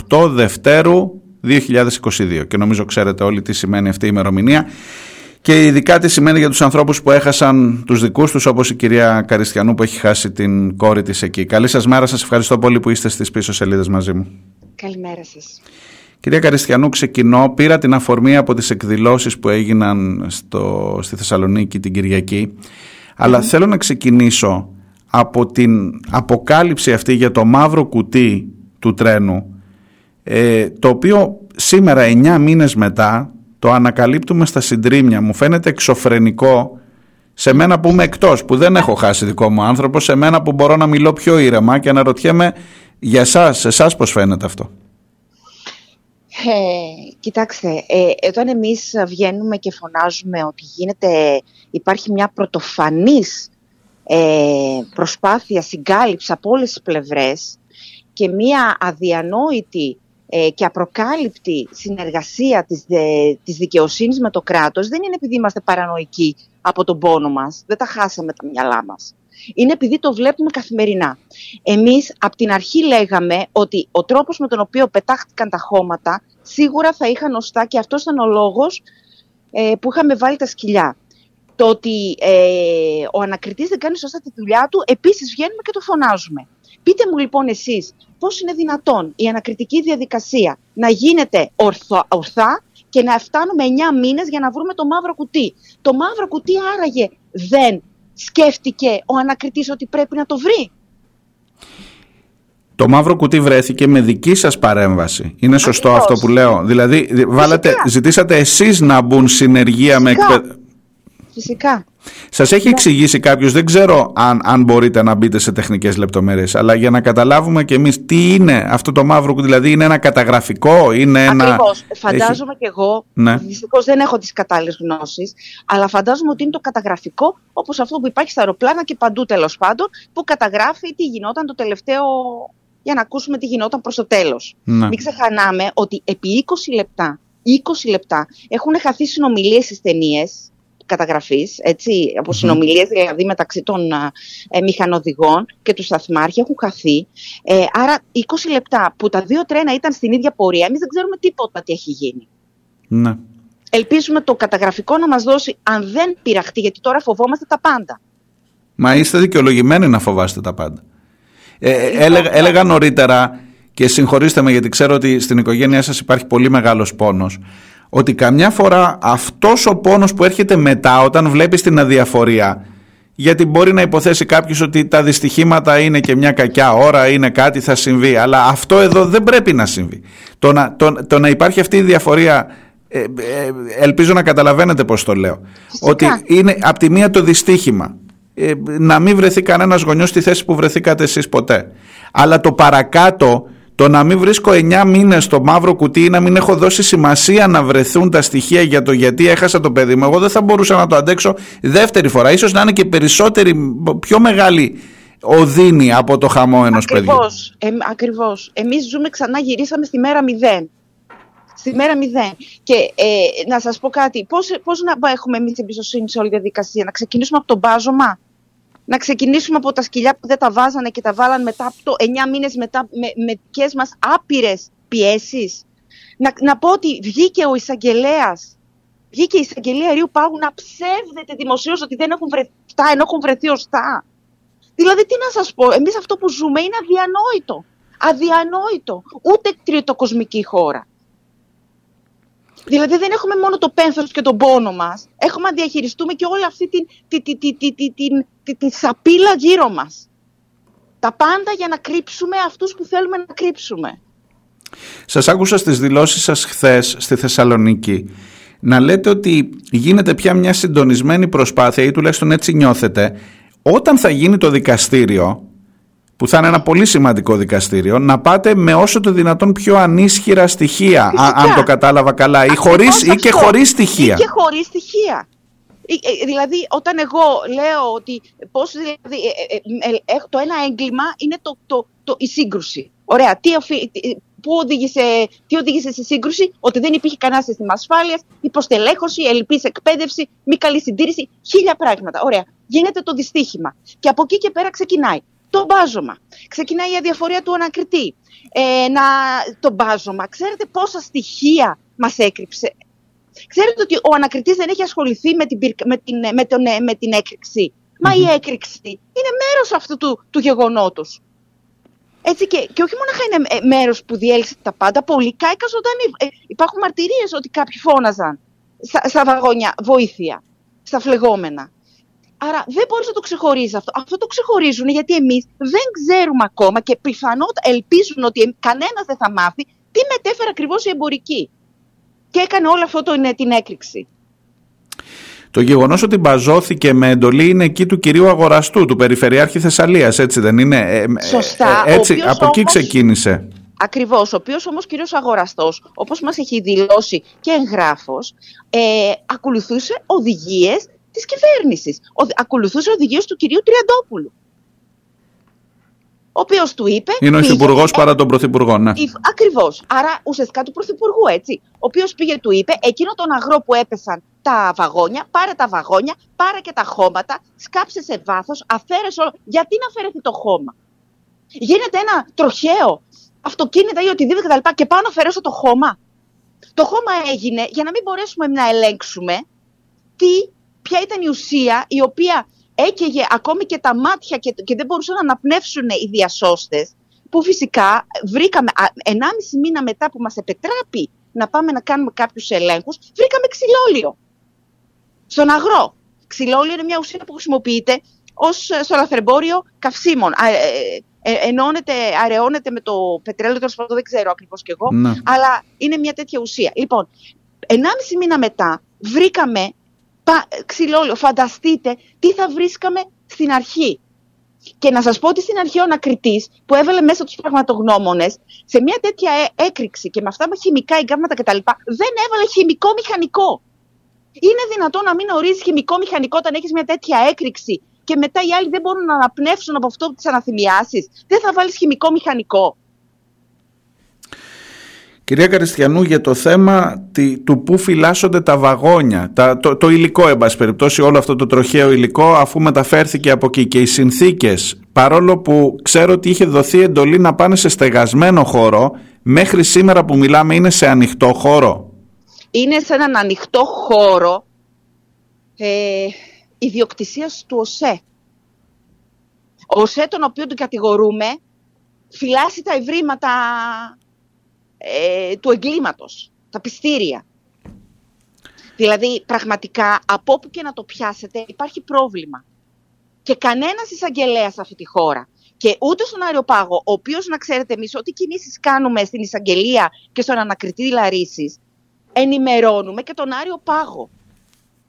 28 Δευτέρου 2022 και νομίζω ξέρετε όλοι τι σημαίνει αυτή η ημερομηνία και ειδικά τι σημαίνει για τους ανθρώπους που έχασαν τους δικούς τους όπως η κυρία Καριστιανού που έχει χάσει την κόρη της εκεί. Καλή σας μέρα, σας ευχαριστώ πολύ που είστε στις πίσω σελίδες μαζί μου.
Καλημέρα σας.
Κυρία Καριστιανού, ξεκινώ. Πήρα την αφορμή από τις εκδηλώσεις που έγιναν στο, στη Θεσσαλονίκη την Κυριακή. Αλλά θέλω να ξεκινήσω από την αποκάλυψη αυτή για το μαύρο κουτί του τρένου ε, το οποίο σήμερα 9 μήνες μετά το ανακαλύπτουμε στα συντρίμια. Μου φαίνεται εξωφρενικό Σε μένα που είμαι εκτός, που δεν έχω χάσει δικό μου άνθρωπο, σε μένα που μπορώ να μιλώ πιο ήρεμα και αναρωτιέμαι για εσάς, σε εσάς πώς φαίνεται αυτό;
Ε, κοιτάξτε, ε, όταν εμείς βγαίνουμε και φωνάζουμε ότι γίνεται, υπάρχει μια πρωτοφανής ε, προσπάθεια συγκάλυψη από όλες τις πλευρές και μια αδιανόητη ε, και απροκάλυπτη συνεργασία της, δε, της δικαιοσύνης με το κράτος δεν είναι επειδή είμαστε παρανοϊκοί από τον πόνο μας, δεν τα χάσαμε τα μυαλά μας. Είναι επειδή το βλέπουμε καθημερινά. Εμείς από την αρχή λέγαμε ότι ο τρόπος με τον οποίο πετάχτηκαν τα χώματα σίγουρα θα είχαν ωστά και αυτός ήταν ο λόγος ε, που είχαμε βάλει τα σκυλιά. Το ότι ε, ο ανακριτής δεν κάνει σωστά τη δουλειά του, επίσης βγαίνουμε και το φωνάζουμε. Πείτε μου λοιπόν εσείς πώς είναι δυνατόν η ανακριτική διαδικασία να γίνεται ορθά, ορθά και να φτάνουμε 9 μήνες για να βρούμε το μαύρο κουτί; Το μαύρο κουτί άραγε δεν σκέφτηκε ο ανακριτής ότι πρέπει να το βρει;
Το μαύρο κουτί βρέθηκε με δική σας παρέμβαση. Είναι σωστό αυτό που λέω. Δηλαδή, βάλατε, ζητήσατε εσείς να μπουν συνεργεία με εκπαίδευση.
Φυσικά.
Σας έχει ναι. εξηγήσει κάποιος, δεν ξέρω αν, αν μπορείτε να μπείτε σε τεχνικές λεπτομέρειες, αλλά για να καταλάβουμε κι εμείς τι είναι αυτό το μαύρο κουτί, δηλαδή είναι ένα καταγραφικό, είναι ένα.
Ακριβώς. Φαντάζομαι κι εγώ. Ναι. Δυστυχώς δεν έχω τις κατάλληλες γνώσεις, αλλά φαντάζομαι ότι είναι το καταγραφικό όπως αυτό που υπάρχει στα αεροπλάνα και παντού τέλος πάντων, που καταγράφει τι γινόταν το τελευταίο. για να ακούσουμε τι γινόταν προς το τέλος. Ναι. Μην ξεχανάμε ότι επί 20 λεπτά, 20 λεπτά έχουν χαθεί συνομιλίες στις ταινίες καταγραφής, έτσι, από συνομιλίες δηλαδή μεταξύ των ε, μηχανοδηγών και του σταθμάρχη έχουν χαθεί. Ε, άρα 20 λεπτά που τα δύο τρένα ήταν στην ίδια πορεία, εμείς δεν ξέρουμε τίποτα τι έχει γίνει.
Ναι.
Ελπίζουμε το καταγραφικό να μας δώσει, αν δεν πειραχτεί, γιατί τώρα φοβόμαστε τα πάντα.
Μα είστε δικαιολογημένοι να φοβάστε τα πάντα. Ε, έλεγα, έλεγα νωρίτερα και συγχωρήστε με γιατί ξέρω ότι στην οικογένειά σας υπάρχει πολύ μεγάλος πόνος ότι καμιά φορά αυτός ο πόνος που έρχεται μετά όταν βλέπεις την αδιαφορία γιατί μπορεί να υποθέσει κάποιος ότι τα δυστυχήματα είναι και μια κακιά ώρα, είναι κάτι θα συμβεί, αλλά αυτό εδώ δεν πρέπει να συμβεί. Το να, το, το να υπάρχει αυτή η διαφορία, ε, ε, ελπίζω να καταλαβαίνετε πώς το λέω, ότι είναι από τη μία το δυστύχημα, ε, να μην βρεθεί κανένας γονιός στη θέση που βρεθήκατε εσείς ποτέ, αλλά το παρακάτω το να μην βρίσκω 9 μήνες στο μαύρο κουτί ή να μην έχω δώσει σημασία να βρεθούν τα στοιχεία για το γιατί έχασα το παιδί μου, εγώ δεν θα μπορούσα να το αντέξω δεύτερη φορά. Ίσως να είναι και περισσότερη, πιο μεγάλη οδύνη από το χαμό ενός
ακριβώς,
παιδιού.
Ε, ακριβώς. Εμείς ζούμε ξανά, γυρίσαμε στη μέρα 0. Στη μέρα 0. Και ε, να σας πω κάτι, πώς, πώς να έχουμε εμείς εμπιστοσύνη σε όλη τη διαδικασία, να ξεκινήσουμε από τον μπάζωμα να ξεκινήσουμε από τα σκυλιά που δεν τα βάζανε και τα βάλαν μετά από το 9 μήνες μετά με, με δικές μας άπειρες πιέσεις. Να, να πω ότι βγήκε ο εισαγγελέας. Βγήκε η εισαγγελία Ρίου Πάγου να ψεύδεται δημοσίως ότι δεν έχουν βρεθεί ενώ έχουν βρεθεί ωστά. Δηλαδή, τι να σας πω, εμείς αυτό που ζούμε είναι αδιανόητο. Αδιανόητο. Ούτε τριτοκοσμική χώρα. Δηλαδή δεν έχουμε μόνο το πένθος και τον πόνο μας, έχουμε να διαχειριστούμε και όλη αυτή την, την, την, την, την, την, την σαπίλα γύρω μας. Τα πάντα για να κρύψουμε αυτούς που θέλουμε να κρύψουμε.
Σας άκουσα στις δηλώσεις σας χθες στη Θεσσαλονίκη να λέτε ότι γίνεται πια μια συντονισμένη προσπάθεια ή τουλάχιστον έτσι νιώθετε όταν θα γίνει το δικαστήριο που θα είναι ένα πολύ σημαντικό δικαστήριο, να πάτε με όσο το δυνατόν πιο ανίσχυρα στοιχεία, αν το κατάλαβα καλά, ή, χωρίς, ή και χωρίς στοιχεία.
Ή και χωρίς στοιχεία. Ε, δηλαδή, όταν εγώ λέω ότι πώς, δηλαδή, ε, ε, το ένα έγκλημα είναι το, το, το, η σύγκρουση. Ωραία, τι, που οδήγησε, τι οδήγησε σε σύγκρουση, ότι δεν υπήρχε κανένα σύστημα ασφάλειας, υποστελέχωση, ελλειπής εκπαίδευση, μη καλή συντήρηση, χίλια πράγματα. Ωραία, γίνεται το δυστύχημα. Και από εκεί και πέρα ξεκινάει το μπάζωμα. Ξεκινάει η αδιαφορία του ανακριτή. Ε, να, το μπάζωμα. Ξέρετε πόσα στοιχεία μας έκρυψε; Ξέρετε ότι ο ανακριτής δεν έχει ασχοληθεί με την, με την, με τον, με την έκρηξη; Μα η έκρηξη είναι μέρος αυτού του, του γεγονότος. Έτσι και, και όχι μόνο είναι ε, μέρος που διέλυσε τα πάντα, πολλοί κάηκαν ζωντανοί. Ε, υπάρχουν μαρτυρίες ότι κάποιοι φώναζαν στα, στα βαγόνια βοήθεια, στα φλεγόμενα. Άρα δεν μπορείς να το ξεχωρίζεις αυτό. Αυτό το ξεχωρίζουν γιατί εμείς δεν ξέρουμε ακόμα και πιθανότατα ελπίζουν ότι κανένας δεν θα μάθει τι μετέφερε ακριβώς η εμπορική. Και έκανε όλο αυτό το, την έκρηξη.
Το γεγονός ότι μπαζώθηκε με εντολή είναι εκεί του κυρίου Αγοραστού, του Περιφερειάρχη Θεσσαλίας, έτσι δεν είναι; Ε, ε,
Σωστά.
ε, έτσι,
ο οποίος
από εκεί
όμως-
ξεκίνησε.
Ακριβώς. Ο οποίος όμως κύριος Αγοραστός, όπως μας έχει δηλώσει και εγγράφος, ε, ακολουθούσε οδηγίες της κυβέρνησης. Ακολουθούσε οδηγίες του κυρίου Τριαντόπουλου. Ο οποίος του είπε.
Είναι ο
πήγε-
Υφυπουργός παρά τον Πρωθυπουργό, ναι.
Ακριβώς. Άρα ουσιαστικά του Πρωθυπουργού, έτσι. Ο οποίος πήγε, του είπε, εκείνο τον αγρό που έπεσαν τα βαγόνια, πάρε τα βαγόνια, πάρε και τα χώματα, σκάψε σε βάθος, αφαίρεσαι όλο. Γιατί να αφαιρεθεί το χώμα; Γίνεται ένα τροχαίο αυτοκίνητα ή οτιδήποτε κτλ. Και πάω να αφαιρέσω το χώμα. Το χώμα έγινε για να μην μπορέσουμε να ελέγξουμε τι, ποια ήταν η ουσία η οποία έκαιγε ακόμη και τα μάτια και, και δεν μπορούσαν να αναπνεύσουν οι διασώστες που φυσικά βρήκαμε, α, 1,5 μήνα μετά που μας επιτράπει να πάμε να κάνουμε κάποιους ελέγχους, βρήκαμε ξυλόλιο στον αγρό. Ξυλόλιο είναι μια ουσία που χρησιμοποιείται ως ε, στο λαθρεμπόριο καυσίμων. Α, ε, ε, ενώνεται, αραιώνεται με το πετρέλαιο, τέλος πάντων δεν ξέρω ακριβώς κι εγώ,
Ναι.
αλλά είναι μια τέτοια ουσία. Λοιπόν, 1,5 μήνα μετά βρήκαμε πα, ξυλόλιο. Φανταστείτε τι θα βρίσκαμε στην αρχή. Και να σας πω ότι στην αρχή ο ανακριτής που έβαλε μέσα τους πραγματογνώμονες σε μια τέτοια ε- έκρηξη και με αυτά με χημικά εγκάβματα κτλ. δεν έβαλε χημικό μηχανικό. Είναι δυνατόν να μην ορίζεις χημικό μηχανικό όταν έχεις μια τέτοια έκρηξη και μετά οι άλλοι δεν μπορούν να αναπνεύσουν από αυτό τις αναθυμιάσεις. Δεν θα βάλεις χημικό μηχανικό.
Κυρία Καριστιανού, για το θέμα τι- του πού φυλάσσονται τα βαγόνια, τα, το, το υλικό, εν πάση περιπτώσει, όλο αυτό το τροχαίο υλικό, αφού μεταφέρθηκε από εκεί και οι συνθήκες, παρόλο που ξέρω ότι είχε δοθεί εντολή να πάνε σε στεγασμένο χώρο, μέχρι σήμερα που μιλάμε είναι σε ανοιχτό χώρο.
είναι σε έναν ανοιχτό χώρο ε, ιδιοκτησίας του ΟΣΕ. Ο ΟΣΕ, τον οποίο τον κατηγορούμε, φυλάσσει τα ευρήματα ε, του εγκλήματος, τα πιστήρια. Δηλαδή, πραγματικά, από όπου και να το πιάσετε, υπάρχει πρόβλημα. Και κανένας εισαγγελέας σε αυτή τη χώρα. Και ούτε στον Αεροπάγο, ο οποίος, να ξέρετε εμείς, ό,τι κινήσεις κάνουμε στην εισαγγελία και στον ανακριτή Λαρίσης, ενημερώνουμε και τον Άριο Πάγο.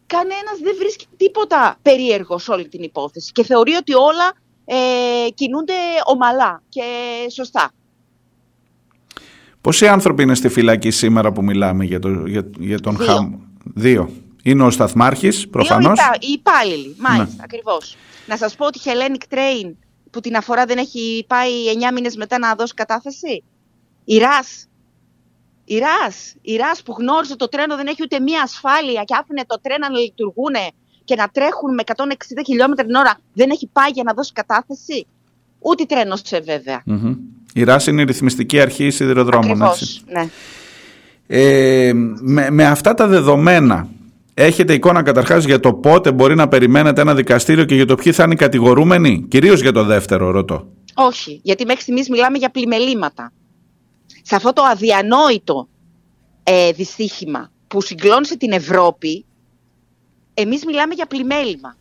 Κανένας δεν βρίσκει τίποτα περίεργο σε όλη την υπόθεση και θεωρεί ότι όλα ε, κινούνται ομαλά και σωστά.
Πόσοι άνθρωποι είναι στη φυλακή σήμερα που μιλάμε για, το, για, για τον
Δύο.
Χαμ. Δύο. Είναι ο Σταθμάρχης,
Δύο
προφανώς.
υπά- οι υπάλληλοι, μάλιστα,
Ναι.
ακριβώς. Να σας πω ότι η Hellenic Train που την αφορά δεν έχει πάει 9 μήνες μετά να δώσει κατάθεση. Η ΡΑΣ. Η ΡΑΣ, η ΡΑΣ που γνώριζε το τρένο δεν έχει ούτε μία ασφάλεια και άφηνε το τρένα να λειτουργούν και να τρέχουν με 160 χιλιόμετρα την ώρα δεν έχει πάει για να δώσει κατάθεση. Ούτε τρένο σε βέβαια.
Μμμ. Η ΡΑΣ είναι η ρυθμιστική αρχή σιδηροδρόμων. έτσι.
Ακριβώς, ναι.
Ε, με, με αυτά τα δεδομένα έχετε εικόνα καταρχάς για το πότε μπορεί να περιμένετε ένα δικαστήριο και για το ποιοι θα είναι οι κατηγορούμενοι; Κυρίως για το δεύτερο ρωτώ.
Όχι, γιατί μέχρι στιγμής μιλάμε για πλημελήματα. Σε αυτό το αδιανόητο ε, δυστύχημα που συγκλώνησε την Ευρώπη, εμείς μιλάμε για πλημέλημα.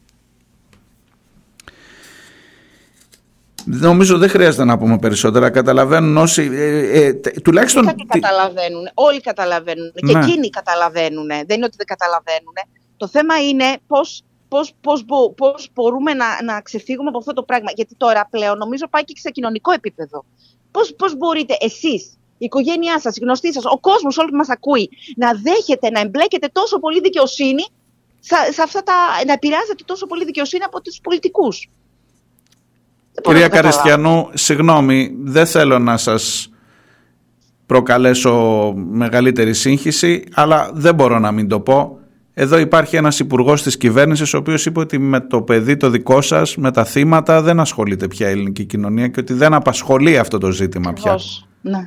Νομίζω δεν χρειάζεται να πούμε περισσότερα. Καταλαβαίνουν όσοι. Ε, ε, τε- τουλάχιστον.
Κάτι
τι-
καταλαβαίνουν, όλοι καταλαβαίνουν και
Ναι.
εκείνοι καταλαβαίνουν, δεν είναι ότι δεν καταλαβαίνουν. Το θέμα είναι πώς, πώς, πώς, μπο- πώς μπορούμε να, να ξεφύγουμε από αυτό το πράγμα. Γιατί τώρα πλέον νομίζω πάει και σε κοινωνικό επίπεδο. Πώς, πώς μπορείτε εσείς, η οικογένειά σας, οι γνωστοί σας, ο κόσμος όλος που μας ακούει, να δέχεται, να εμπλέκεται τόσο πολύ δικαιοσύνη, σε, σε αυτά τα, να επηρεάζεται τόσο πολύ δικαιοσύνη από τους πολιτικούς; Δεν μπορώ
Κυρία
να το καταλάβω.
Καριστιανού, συγγνώμη, δεν θέλω να σας προκαλέσω μεγαλύτερη σύγχυση, αλλά δεν μπορώ να μην το πω. Εδώ υπάρχει ένας υπουργός της κυβέρνησης ο οποίος είπε ότι με το παιδί το δικό σας, με τα θύματα δεν ασχολείται πια η ελληνική κοινωνία και ότι δεν απασχολεί αυτό το ζήτημα πια.
Ακριβώς, Ναι.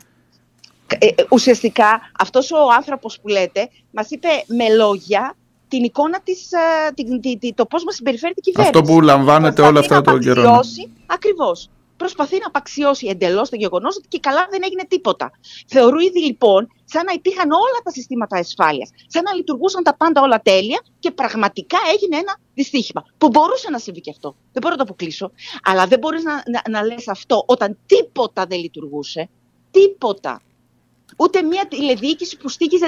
Ε, ε, ουσιαστικά αυτός ο άνθρωπος που λέτε μας είπε με λόγια την εικόνα της, ε, την, την- την- το πώς μας συμπεριφέρει η κυβέρνηση.
Αυτό που λαμβάνεται όλα αυτά το καιρό. ναι.
Απαξιώσει, ακριβώς. Προσπαθεί να απαξιώσει εντελώς το γεγονός ότι και καλά δεν έγινε τίποτα. Θεωρώ ήδη λοιπόν σαν να υπήρχαν όλα τα συστήματα ασφάλειας, σαν να λειτουργούσαν τα πάντα όλα τέλεια και πραγματικά έγινε ένα δυστύχημα. Που μπορούσε να συμβεί και αυτό. Δεν μπορώ να το αποκλείσω. Αλλά δεν μπορείς να, να, να λες αυτό όταν τίποτα δεν λειτουργούσε. Τίποτα. Ούτε μια τηλεδιοίκηση που στήκιζε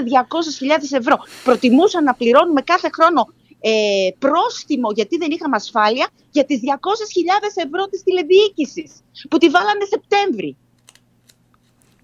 200.000 ευρώ. Προτιμούσαν να πληρώνουμε κάθε χρόνο ε, πρόστιμο γιατί δεν είχαμε ασφάλεια για τις 200.000 ευρώ της τηλεδιοίκησης που τη βάλανε Σεπτέμβρη.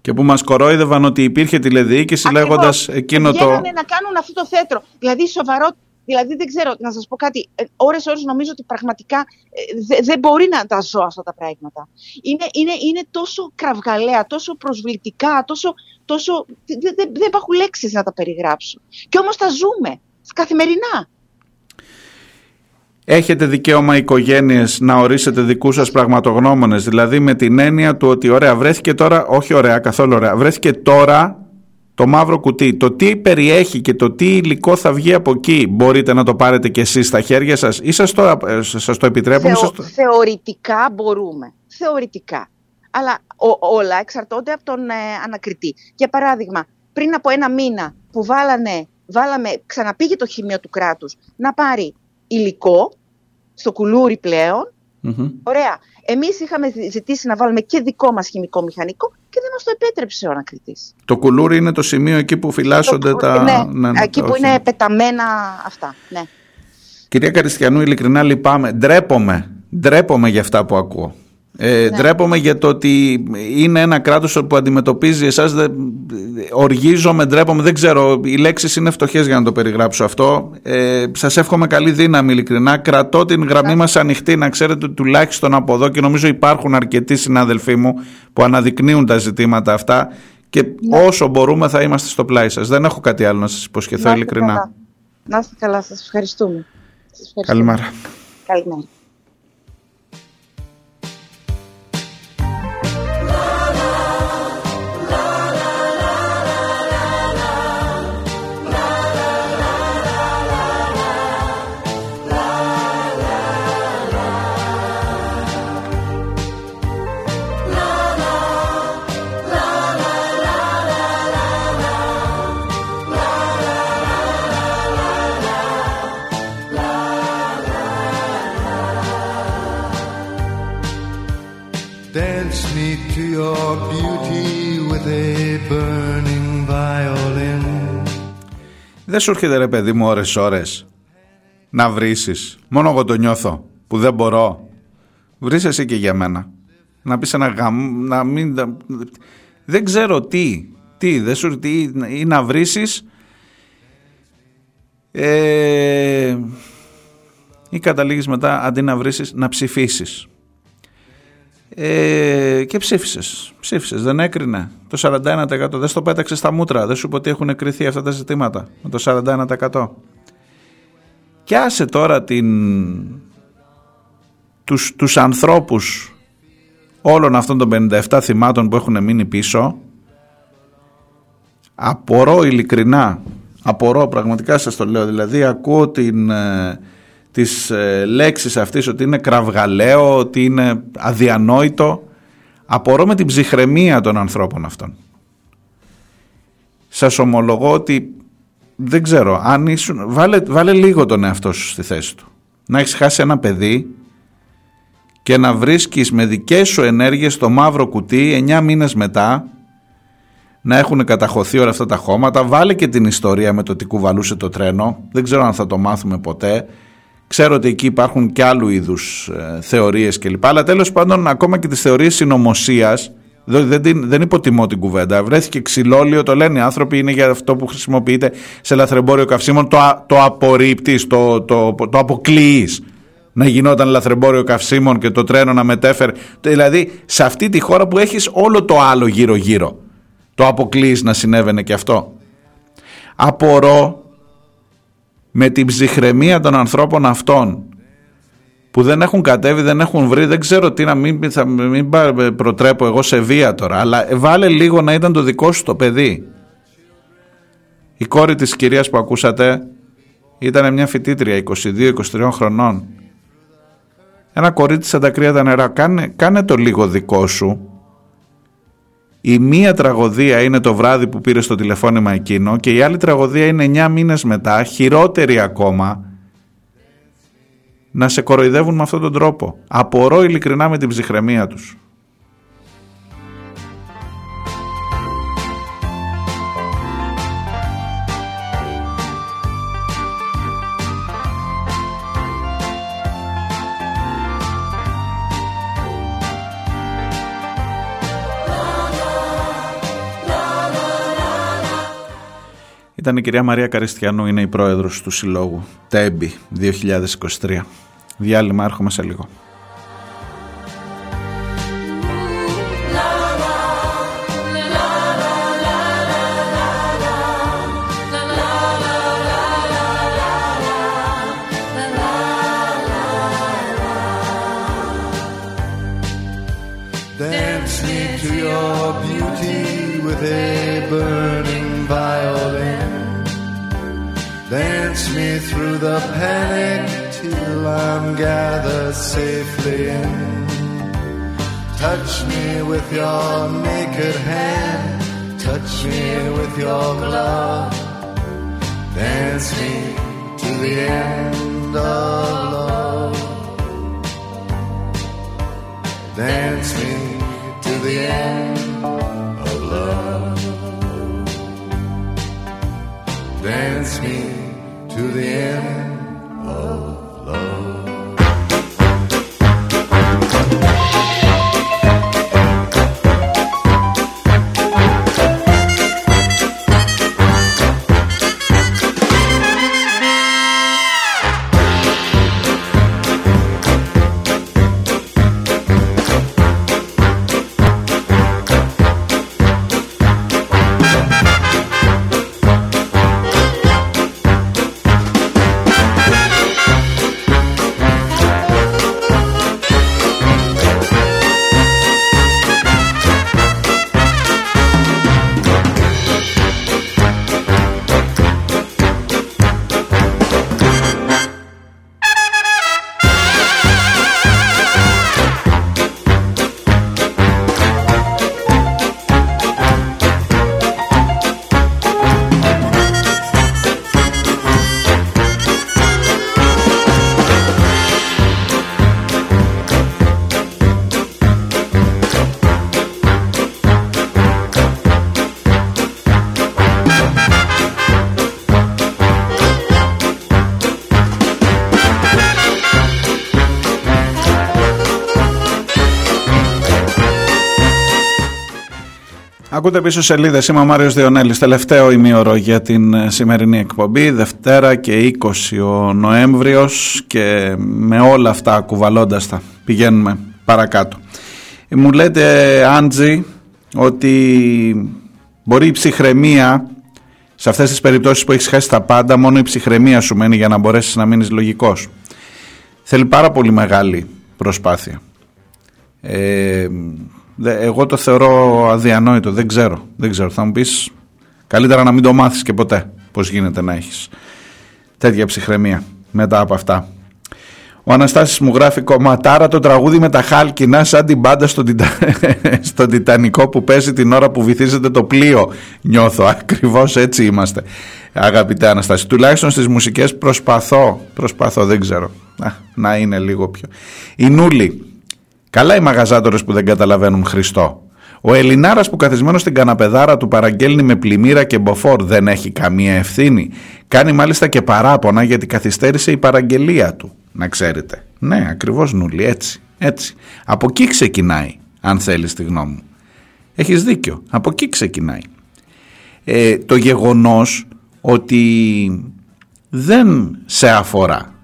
Και που μας κορόιδευαν ότι υπήρχε τηλεδιοίκηση
Ακριβώς.
λέγοντας εκείνο το...
Βγαίνανε να κάνουν αυτό το θέατρο. Δηλαδή σοβαρό, δηλαδή δεν ξέρω, να σας πω κάτι, ε, ώρες ώρες νομίζω ότι πραγματικά ε, δε- δεν μπορεί να τα ζω αυτά τα πράγματα. Είναι, είναι, είναι τόσο κραυγαλαία, τόσο προσβλητικά, τόσο, τόσο δεν δεν- δεν υπάρχουν λέξεις να τα περιγράψω. Και όμως τα ζούμε καθημερινά.
Έχετε δικαίωμα οι οικογένειες να ορίσετε δικούς σας πραγματογνώμονες, δηλαδή με την έννοια του ότι ωραία βρέθηκε τώρα, όχι ωραία καθόλου ωραία, βρέθηκε τώρα το μαύρο κουτί. Το τι περιέχει και το τι υλικό θα βγει από εκεί μπορείτε να το πάρετε και εσείς στα χέρια σας ή σας το, ε, σας το επιτρέπουν. ή σας το-
Θεωρητικά μπορούμε. Θεωρητικά. Αλλά ο- όλα εξαρτώνται από τον ε, ανακριτή. Για παράδειγμα, πριν από ένα μήνα που βάλανε, βάλαμε, ξαναπήγε το χημείο του κράτους να πάρει υλικό στο κουλούρι πλέον.
Μμμ.
Ωραία. Εμείς είχαμε ζητήσει να βάλουμε και δικό μας χημικό μηχανικό και δεν μας το επέτρεψε ο ανακριτής.
Το κουλούρι είναι το σημείο εκεί που φυλάσσονται
Το-
τα...
ναι, εκεί
τα
που
όχι.
είναι πεταμένα αυτά. Ναι.
Κυρία Καριστιανού, ειλικρινά λυπάμαι. Ντρέπομαι. Ντρέπομαι για αυτά που ακούω. Ε,
Ναι.
Ντρέπομαι για το ότι είναι ένα κράτος που αντιμετωπίζει εσάς. Δε, οργίζομαι, ντρέπομαι, δεν ξέρω. Οι λέξεις είναι φτωχές για να το περιγράψω αυτό. Ε, σας εύχομαι καλή δύναμη ειλικρινά. Κρατώ την γραμμή μας ανοιχτή να ξέρετε ότι τουλάχιστον από εδώ και νομίζω υπάρχουν αρκετοί συνάδελφοί μου που αναδεικνύουν τα ζητήματα αυτά και
Ναι.
όσο μπορούμε θα είμαστε στο πλάι σας. Δεν έχω κάτι άλλο να σας υποσχεθώ
Να είστε
ειλικρινά.
καλά. Να είστε καλά, σας ευχαριστούμε. Σας ευχαριστούμε.
Καλημέρα.
Καλημέρα.
Δεν σου έρχεται ρε παιδί μου ώρες ώρες να βρήσεις. Μόνο εγώ το νιώθω που δεν μπορώ. Βρεις εσύ και για μένα. Να πεις ένα γαμ... Να μην... Δεν ξέρω τι. Τι, δεν σου τι, ή να βρήσεις ε, ή καταλήγεις μετά αντί να βρήσεις να ψηφίσεις. Ε, και ψήφισες. Ψήφισες. Δεν έκρινε. Το 41% δεν στο πέταξε στα μούτρα. Δεν σου είπε ότι έχουν κριθεί αυτά τα ζητήματα. Με το 41%. Και άσε τώρα την... τους, τους ανθρώπους όλων αυτών των 57 θυμάτων που έχουν μείνει πίσω απορώ ειλικρινά απορώ πραγματικά σας το λέω δηλαδή ακούω την, ε, τις ε, λέξεις αυτής ότι είναι κραυγαλαίο ότι είναι αδιανόητο απορώ με την ψυχραιμία των ανθρώπων αυτών σας ομολογώ ότι δεν ξέρω αν ήσουν, βάλε, βάλε λίγο τον εαυτό σου στη θέση του να έχεις χάσει ένα παιδί και να βρίσκεις με δικές σου ενέργειες το μαύρο κουτί 9 μήνες μετά να έχουν καταχωθεί όλα αυτά τα χώματα. Βάλε και την ιστορία με το τι κουβαλούσε το τρένο. Δεν ξέρω αν θα το μάθουμε ποτέ. Ξέρω ότι εκεί υπάρχουν και άλλου είδους ε, θεωρίες κλπ. Αλλά τέλος πάντων ακόμα και τις θεωρίες συνωμοσίας. Δεν, δεν, την- δεν υποτιμώ την κουβέντα. Βρέθηκε ξυλόλιο, το λένε οι άνθρωποι, είναι για αυτό που χρησιμοποιείται σε λαθρεμπόριο καυσίμων. Το, α- το απορρίπτεις, το, το, το αποκλείεις να γινόταν λαθρεμπόριο καυσίμων και το τρένο να μετέφερε. Δηλαδή σε αυτή τη χώρα που έχεις όλο το άλλο γύρω-γύρω. Το αποκλείεις να συνέβαινε και αυτό. Απορώ με την ψυχραιμία των ανθρώπων αυτών που δεν έχουν κατέβει, δεν έχουν βρει, δεν ξέρω τι να μην, θα, μην πα- προτρέπω εγώ σε βία τώρα, αλλά βάλε λίγο να ήταν το δικό σου το παιδί. Η κόρη της κυρίας που ακούσατε ήταν μια φοιτήτρια 22-23 χρονών. Ένα κορίτσι σαν τα κρύα τα νερά. Κάνε, κάνε το λίγο δικό σου. Η μία τραγωδία είναι το βράδυ που πήρε το τηλεφώνημα εκείνο και η άλλη τραγωδία είναι 9 μήνες μετά, χειρότερη ακόμα, να σε κοροϊδεύουν με αυτόν τον τρόπο. Απορώ ειλικρινά με την ψυχραιμία τους. Ήταν η κυρία Μαρία Καριστιανού, είναι η πρόεδρος του Συλλόγου ΤΕΜΠΙ 2023. Διάλειμμα, έρχομαι σε λίγο.
Panic till I'm gathered safely in. Touch me with your naked hand. Touch me with your glove. Dance me to the end of love. Dance me to the end of love. Dance me to the end
Ακούτε πίσω σελίδες, είμαι ο Μάριος Διονέλης, τελευταίο ημίωρο για την ε, σημερινή εκπομπή, Δευτέρα και 20 ο Νοέμβριος και με όλα αυτά κουβαλώντας τα πηγαίνουμε παρακάτω. Μου λέτε Άντζη ότι μπορεί η ψυχραιμία σε αυτές τις περιπτώσεις που έχεις χάσει τα πάντα μόνο η ψυχραιμία σου μένει για να μπορέσεις να μείνεις λογικός. Θέλει πάρα πολύ μεγάλη προσπάθεια. Ε, εγώ το θεωρώ αδιανόητο, δεν ξέρω. Δεν ξέρω. Θα μου πεις καλύτερα να μην το μάθεις και ποτέ πώς γίνεται να έχεις τέτοια ψυχραιμία μετά από αυτά. Ο Αναστάσης μου γράφει κομματάρα το τραγούδι με τα χάλκινα σαν την μπάντα στον, *laughs* στο Τιτανικό που παίζει την ώρα που βυθίζεται το πλοίο. Νιώθω, ακριβώς έτσι είμαστε αγαπητέ Αναστάση. Τουλάχιστον στις μουσικές προσπαθώ, προσπαθώ δεν ξέρω, να, να είναι λίγο πιο. Η Νούλη, Καλά οι μαγαζάτορες που δεν καταλαβαίνουν Χριστό. Ο Ελληνάρας που καθισμένος στην καναπεδάρα του παραγγέλνει με πλημμύρα και μποφόρ δεν έχει καμία ευθύνη. Κάνει μάλιστα και παράπονα γιατί καθυστέρησε η παραγγελία του. Να ξέρετε. Ναι, ακριβώς νουλή, έτσι. Έτσι. Από εκεί ξεκινάει, αν θέλεις τη γνώμη μου. Έχεις δίκιο. Από εκεί ξεκινάει. Ε, το γεγονός ότι δεν σε αφορά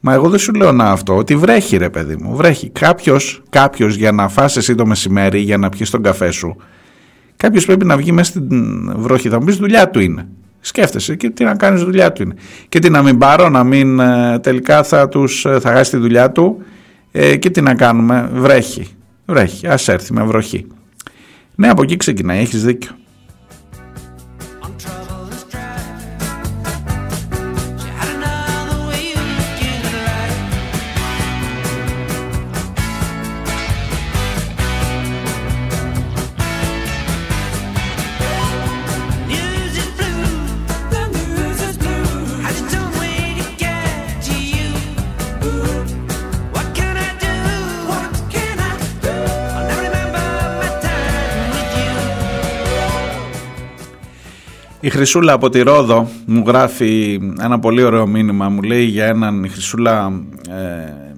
Μα εγώ δεν σου λέω να αυτό, ότι βρέχει ρε παιδί μου, βρέχει. Κάποιος κάποιος για να φας εσύ το μεσημέρι, για να πιεις τον καφέ σου, κάποιος πρέπει να βγει μέσα στην βροχή. Θα μου πεις δουλειά του είναι. Σκέφτεσαι και τι να κάνεις δουλειά του είναι. Και τι να μην πάρω, να μην ε, τελικά θα, τους, ε, θα χάσει τη δουλειά του ε, και τι να κάνουμε, βρέχει. Βρέχει, ας έρθει με βροχή. Ναι, από εκεί ξεκινάει, έχεις δίκιο. Η Χρυσούλα από τη Ρόδο μου γράφει ένα πολύ ωραίο μήνυμα. Μου λέει για έναν, η Χρυσούλα ε,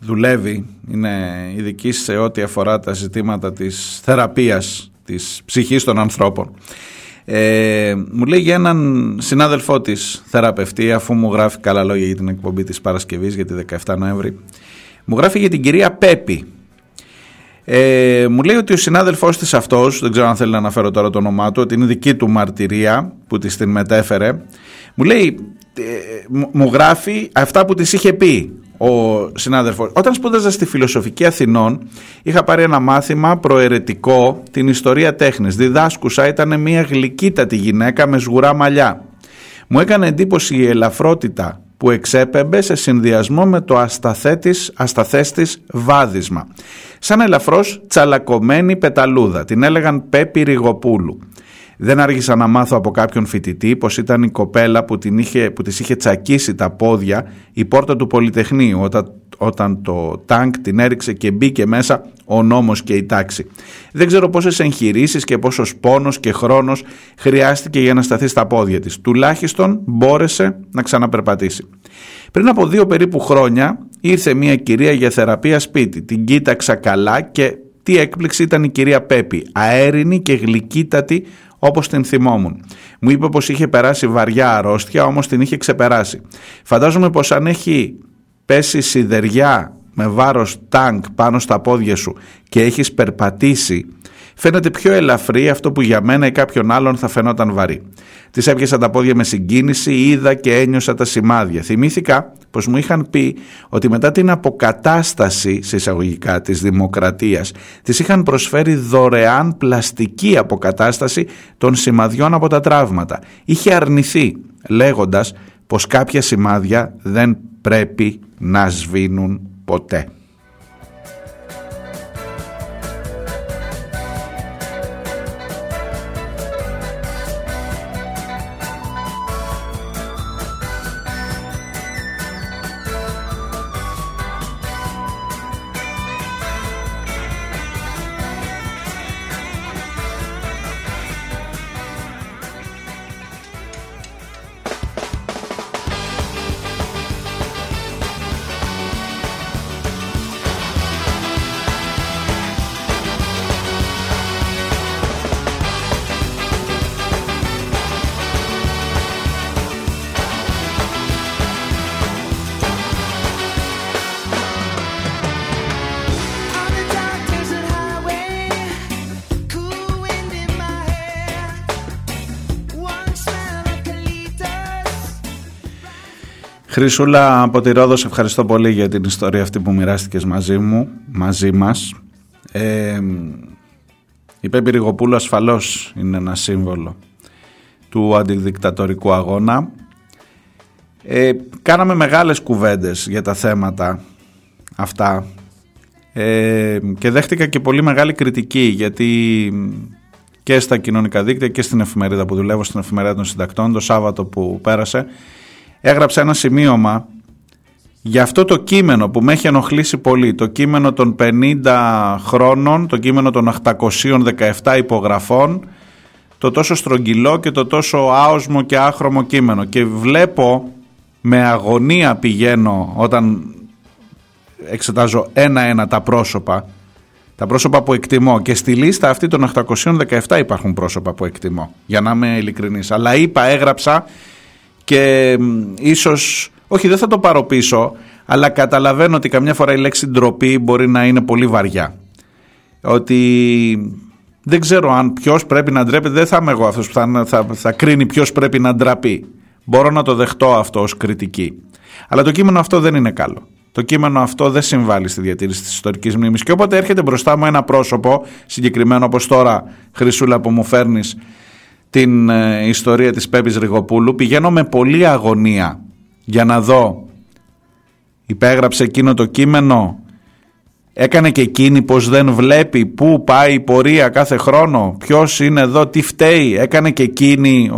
δουλεύει, είναι ειδική σε ό,τι αφορά τα ζητήματα της θεραπείας της ψυχής των ανθρώπων. Ε, μου λέει για έναν συνάδελφό της θεραπευτή αφού μου γράφει καλά λόγια για την εκπομπή της Παρασκευής για τη 17 Νοέμβρη μου γράφει για την κυρία Πέπη ε, μου λέει ότι ο συνάδελφός της αυτός δεν ξέρω αν θέλει να αναφέρω τώρα το όνομά του ότι είναι δική του μαρτυρία που της την μετέφερε μου λέει ε, μου γράφει αυτά που της είχε πει ο συνάδελφος. Όταν σπούδαζα στη Φιλοσοφική Αθηνών είχα πάρει ένα μάθημα προαιρετικό την ιστορία τέχνης. Διδάσκουσα ήταν μια γλυκύτατη γυναίκα με σγουρά μαλλιά. Μου έκανε εντύπωση η ελαφρότητα που εξέπεμπε σε συνδυασμό με το ασταθέτης, ασταθές βάδισμα. Σαν ελαφρώς τσαλακωμένη πεταλούδα. Την έλεγαν Πέπη Ριγοπούλου. Δεν άργησα να μάθω από κάποιον φοιτητή πως ήταν η κοπέλα που, την είχε, που της είχε τσακίσει τα πόδια η πόρτα του Πολυτεχνείου όταν, όταν το τάγκ την έριξε και μπήκε μέσα ο νόμος και η τάξη. Δεν ξέρω πόσες εγχειρήσεις και πόσος πόνος και χρόνος χρειάστηκε για να σταθεί στα πόδια της. Τουλάχιστον μπόρεσε να ξαναπερπατήσει. Πριν από δύο περίπου χρόνια ήρθε μια κυρία για θεραπεία σπίτι. Την κοίταξα καλά και τι έκπληξη ήταν η κυρία Πέπη, αέρινη και γλυκύτατη όπως την θυμόμουν. Μου είπε πως είχε περάσει βαριά αρρώστια, όμως την είχε ξεπεράσει. Φαντάζομαι πως αν έχει πέσει σιδεριά με βάρος τάγκ πάνω στα πόδια σου και έχεις περπατήσει, φαίνεται πιο ελαφρύ αυτό που για μένα ή κάποιον άλλον θα φαινόταν βαρύ. Της έπιασα τα πόδια με συγκίνηση, είδα και ένιωσα τα σημάδια. Θυμήθηκα πως μου είχαν πει ότι μετά την αποκατάσταση σε εισαγωγικά της δημοκρατίας, της είχαν προσφέρει δωρεάν πλαστική αποκατάσταση των σημαδιών από τα τραύματα. Είχε αρνηθεί λέγοντας πως κάποια σημάδια δεν πρέπει να σβήνουν ποτέ. Χρυσούλα από τη Ρόδο, σε ευχαριστώ πολύ για την ιστορία αυτή που μοιράστηκες μαζί μου, μαζί μας. Ε, η Πέμπη Ριγοπούλου ασφαλώς είναι ένα σύμβολο του αντιδικτατορικού αγώνα. Ε, κάναμε μεγάλες κουβέντες για τα θέματα αυτά ε, και δέχτηκα και πολύ μεγάλη κριτική γιατί και στα κοινωνικά δίκτυα και στην εφημερίδα που δουλεύω στην εφημερίδα των συντακτών το Σάββατο που πέρασε έγραψε ένα σημείωμα για αυτό το κείμενο που με έχει ενοχλήσει πολύ, το κείμενο των 50 χρόνων, το κείμενο των 817 υπογραφών, το τόσο στρογγυλό και το τόσο άοσμο και άχρωμο κείμενο. Και βλέπω με αγωνία πηγαίνω όταν εξετάζω ένα-ένα τα πρόσωπα, τα πρόσωπα που εκτιμώ και στη λίστα αυτή των 817 υπάρχουν πρόσωπα που εκτιμώ, για να είμαι ειλικρινής. Αλλά είπα, έγραψα και ίσως, όχι δεν θα το πάρω πίσω, αλλά καταλαβαίνω ότι καμιά φορά η λέξη ντροπή μπορεί να είναι πολύ βαριά. Ότι δεν ξέρω αν ποιος πρέπει να ντρέπεται, δεν θα είμαι εγώ αυτός που θα, θα, θα κρίνει ποιος πρέπει να ντραπεί. Μπορώ να το δεχτώ αυτό ως κριτική. Αλλά το κείμενο αυτό δεν είναι καλό. Το κείμενο αυτό δεν συμβάλλει στη διατήρηση της ιστορικής μνήμης και όποτε έρχεται μπροστά μου ένα πρόσωπο συγκεκριμένο όπως τώρα Χρυσούλα που μου φέρνεις την ε, ιστορία της Πέπης Ριγοπούλου. Πηγαίνω με πολλή αγωνία για να δω. Υπέγραψε εκείνο το κείμενο. Έκανε και εκείνη πως δεν βλέπει πού πάει η πορεία κάθε χρόνο ποιος είναι εδώ, τι φταίει. Έκανε και εκείνη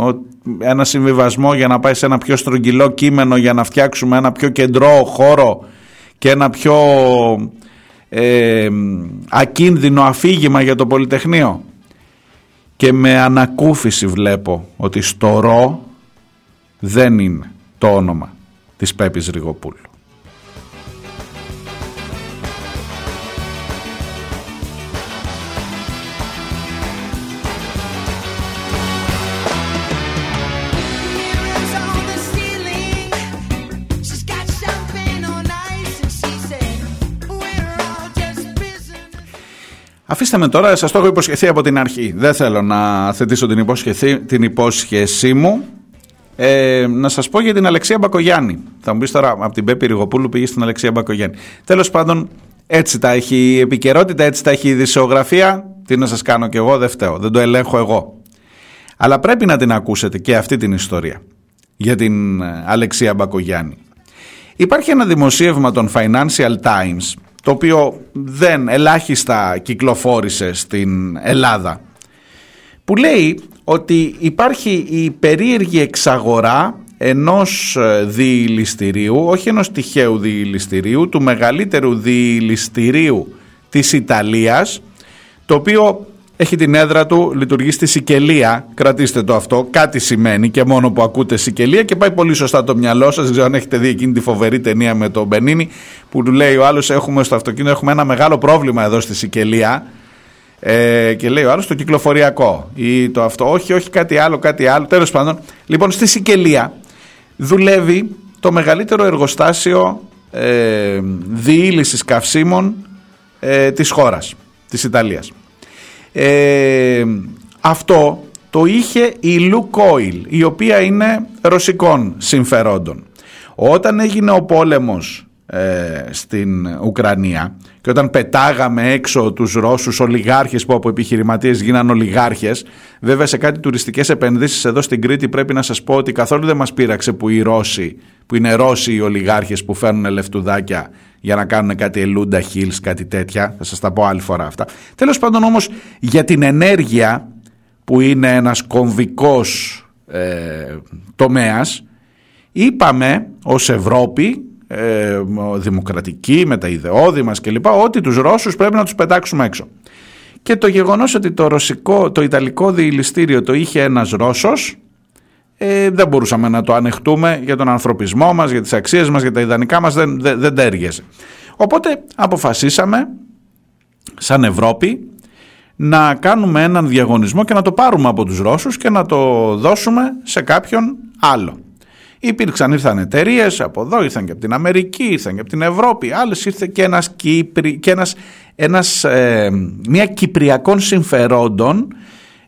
ένα συμβιβασμό για να πάει σε ένα πιο στρογγυλό κείμενο για να φτιάξουμε ένα πιο κεντρό χώρο και ένα πιο ε, ακίνδυνο αφήγημα για το Πολυτεχνείο και με ανακούφιση βλέπω ότι στο ρο δεν είναι το όνομα της Πέπης Ριγοπούλου. Αφήστε με τώρα, σας το έχω υποσχεθεί από την αρχή. Δεν θέλω να θετήσω την, υπόσχεση, την υπόσχεσή μου. Ε, να σας πω για την Αλεξία Μπακογιάννη. Θα μου πεις τώρα, από την Πέπη Ριγοπούλου πήγες στην Αλεξία Μπακογιάννη. Τέλος πάντων, έτσι τα έχει η επικαιρότητα, έτσι τα έχει η δισεογραφία. Τι να σας κάνω κι εγώ, δεν φταίω, δεν το ελέγχω εγώ. Αλλά πρέπει να την ακούσετε και αυτή την ιστορία για την ε, Αλεξία Μπακογιάννη. Υπάρχει ένα δημοσίευμα των Financial Times το οποίο δεν ελάχιστα κυκλοφόρησε στην Ελλάδα που λέει ότι υπάρχει η περίεργη εξαγορά ενός ε, διηλιστηρίου, όχι ενός τυχαίου διηλιστηρίου, του μεγαλύτερου διηλιστηρίου της Ιταλίας, το οποίο έχει την έδρα του, λειτουργεί στη Σικελία. Κρατήστε το αυτό. Κάτι σημαίνει και μόνο που ακούτε Σικελία και πάει πολύ σωστά το μυαλό σας. Δεν ξέρω αν έχετε δει εκείνη τη φοβερή ταινία με τον Μπενίνη που του λέει ο άλλος: Έχουμε στο αυτοκίνητο έχουμε ένα μεγάλο πρόβλημα εδώ στη Σικελία. Ε, και λέει ο άλλος το κυκλοφοριακό ή το αυτό. Όχι, όχι, κάτι άλλο, κάτι άλλο. Τέλος πάντων, λοιπόν, στη Σικελία δουλεύει το μεγαλύτερο εργοστάσιο ε, διήλυσης καυσίμων ε, της χώρας, της Ιταλίας. Ε, αυτό το είχε η Λουκόιλ, η οποία είναι ρωσικών συμφερόντων. Όταν έγινε ο πόλεμος ε, στην Ουκρανία και όταν πετάγαμε έξω τους Ρώσους ολιγάρχες που από επιχειρηματίες γίναν ολιγάρχες βέβαια σε κάτι τουριστικές επενδύσεις εδώ στην Κρήτη πρέπει να σας πω ότι καθόλου δεν μας πείραξε που οι Ρώσοι που είναι Ρώσοι οι ολιγάρχες που φέρνουν λεφτουδάκια για να κάνουν κάτι ελούντα hills, κάτι τέτοια. Θα σας τα πω άλλη φορά αυτά. Τέλος πάντων όμως για την ενέργεια που είναι ένας κομβικός ε, τομέας είπαμε ως Ευρώπη ε, δημοκρατική με τα ιδεώδη μας κλπ ότι τους Ρώσους πρέπει να τους πετάξουμε έξω. Και το γεγονός ότι το, ρωσικό, το ιταλικό διηλιστήριο το είχε ένας Ρώσος ε, δεν μπορούσαμε να το ανεχτούμε για τον ανθρωπισμό μας, για τις αξίες μας, για τα ιδανικά μας, δεν, δεν, δεν τέργεσε. Οπότε αποφασίσαμε σαν Ευρώπη να κάνουμε έναν διαγωνισμό και να το πάρουμε από τους Ρώσους και να το δώσουμε σε κάποιον άλλο. Υπήρξαν, ήρθαν εταιρείες από εδώ, ήρθαν και από την Αμερική, ήρθαν και από την Ευρώπη, άλλες ήρθε και ένας, Κύπρι, και ένας, ένας ε, μια κυπριακών συμφερόντων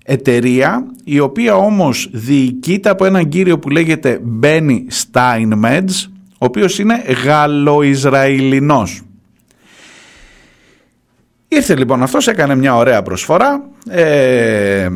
εταιρεία η οποία όμως διοικείται από έναν κύριο που λέγεται Μπένι Steinmetz ο οποίος είναι Γαλλοϊσραηλινός. Ήρθε λοιπόν αυτός, έκανε μια ωραία προσφορά, ε,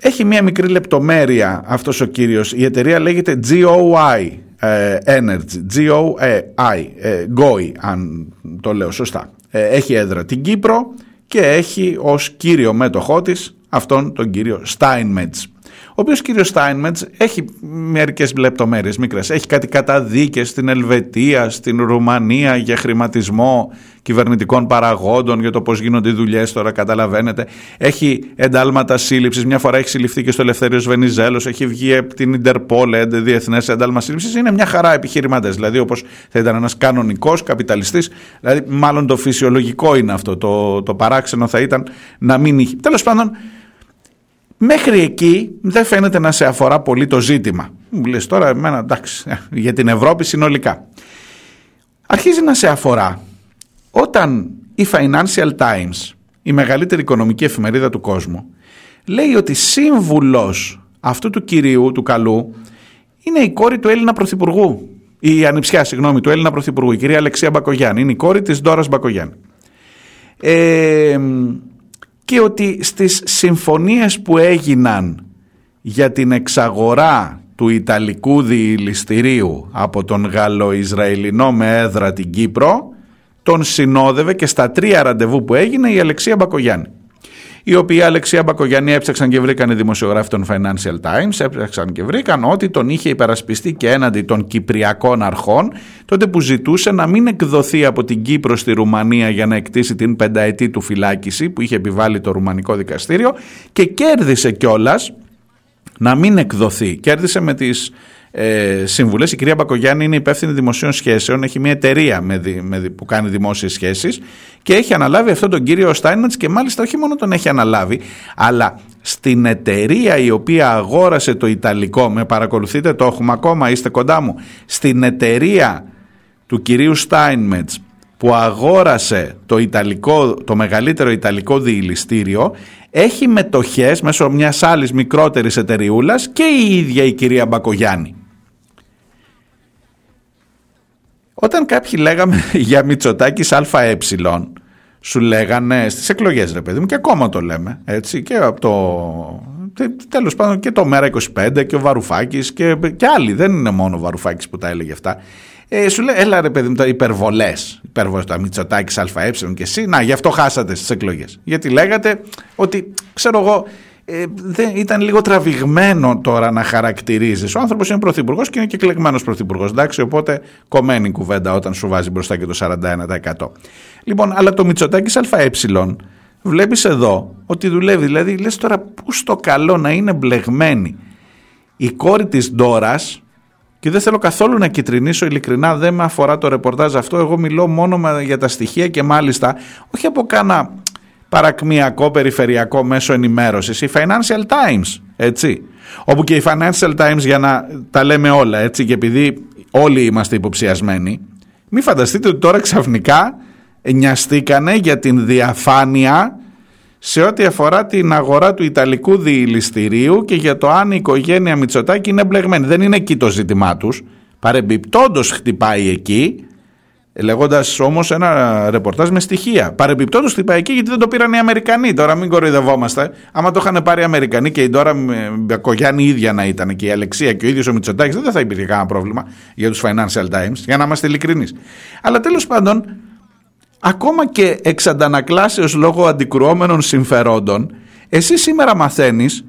έχει μια μικρή λεπτομέρεια αυτός ο κύριος, η εταιρεία λέγεται GOI ε, Energy, GOI, ε, GOI αν το λέω σωστά. Ε, έχει έδρα την Κύπρο και έχει ως κύριο μέτοχό της αυτόν τον κύριο Steinmetz. Ο οποίος κύριος Steinmetz έχει μερικές λεπτομέρειες μικρές. Έχει κάτι καταδίκες στην Ελβετία, στην Ρουμανία για χρηματισμό κυβερνητικών παραγόντων, για το πώς γίνονται οι δουλειές τώρα, καταλαβαίνετε. Έχει εντάλματα σύλληψης. Μια φορά έχει συλληφθεί και στο Ελευθερίο Βενιζέλο. Έχει βγει από την Ιντερπόλ, διεθνές ένταλμα σύλληψης. Είναι μια χαρά επιχειρηματές. Δηλαδή, όπως θα ήταν ένας κανονικός καπιταλιστής. Δηλαδή, μάλλον το φυσιολογικό είναι αυτό. Το, το παράξενο θα ήταν να μην είχε. Τέλος πάντων, Μέχρι εκεί δεν φαίνεται να σε αφορά πολύ το ζήτημα. Μου λες τώρα εμένα εντάξει ε, *laughs* για την Ευρώπη συνολικά. Αρχίζει να σε αφορά όταν η Financial Times, η μεγαλύτερη οικονομική εφημερίδα του κόσμου, λέει ότι σύμβουλος αυτού του κυρίου, του καλού, είναι η κόρη του Έλληνα Πρωθυπουργού. Η ανιψιά, συγγνώμη, του Έλληνα Πρωθυπουργού, η κυρία Αλεξία Μπακογιάννη. Είναι η κόρη της Ντόρας Μπακογιάννη. Ε, και ότι στις συμφωνίες που έγιναν για την εξαγορά του Ιταλικού διηλιστηρίου από τον Γαλλο-Ισραηλινό με έδρα την Κύπρο τον συνόδευε και στα τρία ραντεβού που έγινε η Αλεξία Μπακογιάννη η οποία Αλεξία Μπακογιάννη έψαξαν και βρήκαν οι δημοσιογράφοι των Financial Times, έψαξαν και βρήκαν ότι τον είχε υπερασπιστεί και έναντι των Κυπριακών αρχών, τότε που ζητούσε να μην εκδοθεί από την Κύπρο στη Ρουμανία για να εκτίσει την πενταετή του φυλάκιση που είχε επιβάλει το Ρουμανικό Δικαστήριο και κέρδισε κιόλας να μην εκδοθεί. Κέρδισε με τις ε, συμβουλέ. Η κυρία Μπακογιάννη είναι υπεύθυνη δημοσίων σχέσεων, έχει μια εταιρεία με, με, που κάνει δημόσιες σχέσεις και έχει αναλάβει αυτόν τον κύριο Στάινμαντ και μάλιστα όχι μόνο τον έχει αναλάβει, αλλά στην εταιρεία η οποία αγόρασε το Ιταλικό, με παρακολουθείτε, το έχουμε ακόμα, είστε κοντά μου, στην εταιρεία του κυρίου Στάινμετς που αγόρασε το, Ιταλικό, το μεγαλύτερο Ιταλικό διηληστήριο έχει μετοχές μέσω μιας άλλης μικρότερης εταιριούλας και η ίδια η κυρία Μπακογιάννη. Όταν κάποιοι λέγαμε *laughs* για Μητσοτάκης ΑΕ σου λέγανε στις εκλογές ρε παιδί μου και ακόμα το λέμε έτσι και από το τέλος πάντων και το ΜΕΡΑ25 και ο Βαρουφάκης και, και άλλοι δεν είναι μόνο ο Βαρουφάκης που τα έλεγε αυτά ε, σου λέει, έλα ρε παιδί μου, τα υπερβολές. Υπερβολές, το Μητσοτάκης ΑΕ και εσύ. Να, γι' αυτό χάσατε στις εκλογές. Γιατί λέγατε ότι, ξέρω εγώ, ε, δεν, ήταν λίγο τραβηγμένο τώρα να χαρακτηρίζεις. Ο άνθρωπος είναι πρωθυπουργός και είναι και εκλεγμένος πρωθυπουργός. Εντάξει, οπότε κομμένη κουβέντα όταν σου βάζει μπροστά και το 41%. Λοιπόν, αλλά το Μητσοτάκης ΑΕ βλέπεις εδώ ότι δουλεύει. Δηλαδή, λες τώρα πού στο καλό να είναι μπλεγμένη η κόρη της Ντόρας και δεν θέλω καθόλου να κυτρινίσω ειλικρινά, δεν με αφορά το ρεπορτάζ αυτό. Εγώ μιλώ μόνο για τα στοιχεία και μάλιστα όχι από κάνα παρακμιακό περιφερειακό μέσο ενημέρωσης, η Financial Times, έτσι. Όπου και η Financial Times για να τα λέμε όλα, έτσι, και επειδή όλοι είμαστε υποψιασμένοι, μην φανταστείτε ότι τώρα ξαφνικά νοιαστήκανε για την διαφάνεια σε ό,τι αφορά την αγορά του Ιταλικού διηληστηρίου και για το αν η οικογένεια Μητσοτάκη είναι μπλεγμένη. Δεν είναι εκεί το ζήτημά τους. Παρεμπιπτόντως χτυπάει εκεί, λέγοντας όμως ένα ρεπορτάζ με στοιχεία. Παρεμπιπτόντως χτυπάει εκεί γιατί δεν το πήραν οι Αμερικανοί. Τώρα μην κοροϊδευόμαστε. Άμα το είχαν πάρει οι Αμερικανοί και η Ντόρα Μπακογιάννη ίδια να ήταν και η Αλεξία και ο ίδιος ο Μητσοτάκης, δεν θα υπήρχε κανένα πρόβλημα για τους Financial Times, για να είμαστε ειλικρινείς. Αλλά τέλος πάντων, ακόμα και εξ αντανακλάσεως λόγω αντικρουόμενων συμφερόντων, εσύ σήμερα μαθαίνεις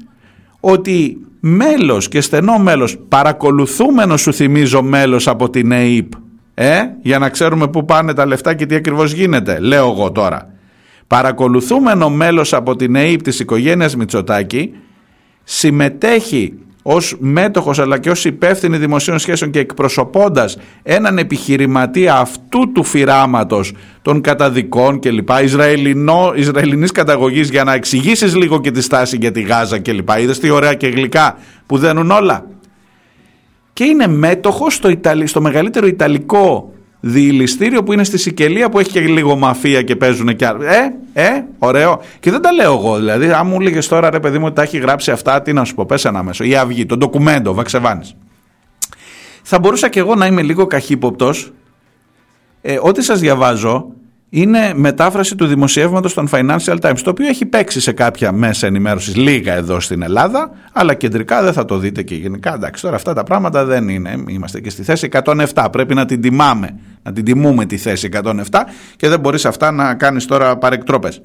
ότι μέλος και στενό μέλος, παρακολουθούμενος σου θυμίζω μέλος από την ΕΕΠ, ε, για να ξέρουμε πού πάνε τα λεφτά και τι ακριβώς γίνεται, λέω εγώ τώρα. Παρακολουθούμενο μέλος από την ΕΕΠ της οικογένειας Μητσοτάκη συμμετέχει ως μέτοχος αλλά και ως υπεύθυνη δημοσίων σχέσεων και εκπροσωπώντας έναν επιχειρηματία αυτού του φυράματος των καταδικών κλπ. Ισραηλινό, Ισραηλινής καταγωγής για να εξηγήσεις λίγο και τη στάση για τη Γάζα κλπ. Είδες τι ωραία και γλυκά που δένουν όλα. Και είναι μέτοχος στο, στο μεγαλύτερο Ιταλικό διηληστήριο που είναι στη Σικελία που έχει και λίγο μαφία και παίζουν και άλλα. Ε, ε, ωραίο. Και δεν τα λέω εγώ. Δηλαδή, αν μου έλεγε τώρα ρε παιδί μου ότι τα έχει γράψει αυτά, τι να σου πω, πες ένα μέσο. Η Αυγή, το ντοκουμέντο, Βαξεβάνης. Θα μπορούσα και εγώ να είμαι λίγο καχύποπτος. Ε, ό,τι σας διαβάζω είναι μετάφραση του δημοσιεύματος των Financial Times, το οποίο έχει παίξει σε κάποια μέσα ενημέρωσης λίγα εδώ στην Ελλάδα, αλλά κεντρικά δεν θα το δείτε και γενικά. Εντάξει, τώρα αυτά τα πράγματα δεν είναι. Είμαστε και στη θέση 107. Πρέπει να την τιμάμε, να την τιμούμε τη θέση 107 και δεν μπορείς αυτά να κάνεις τώρα παρεκτρόπες.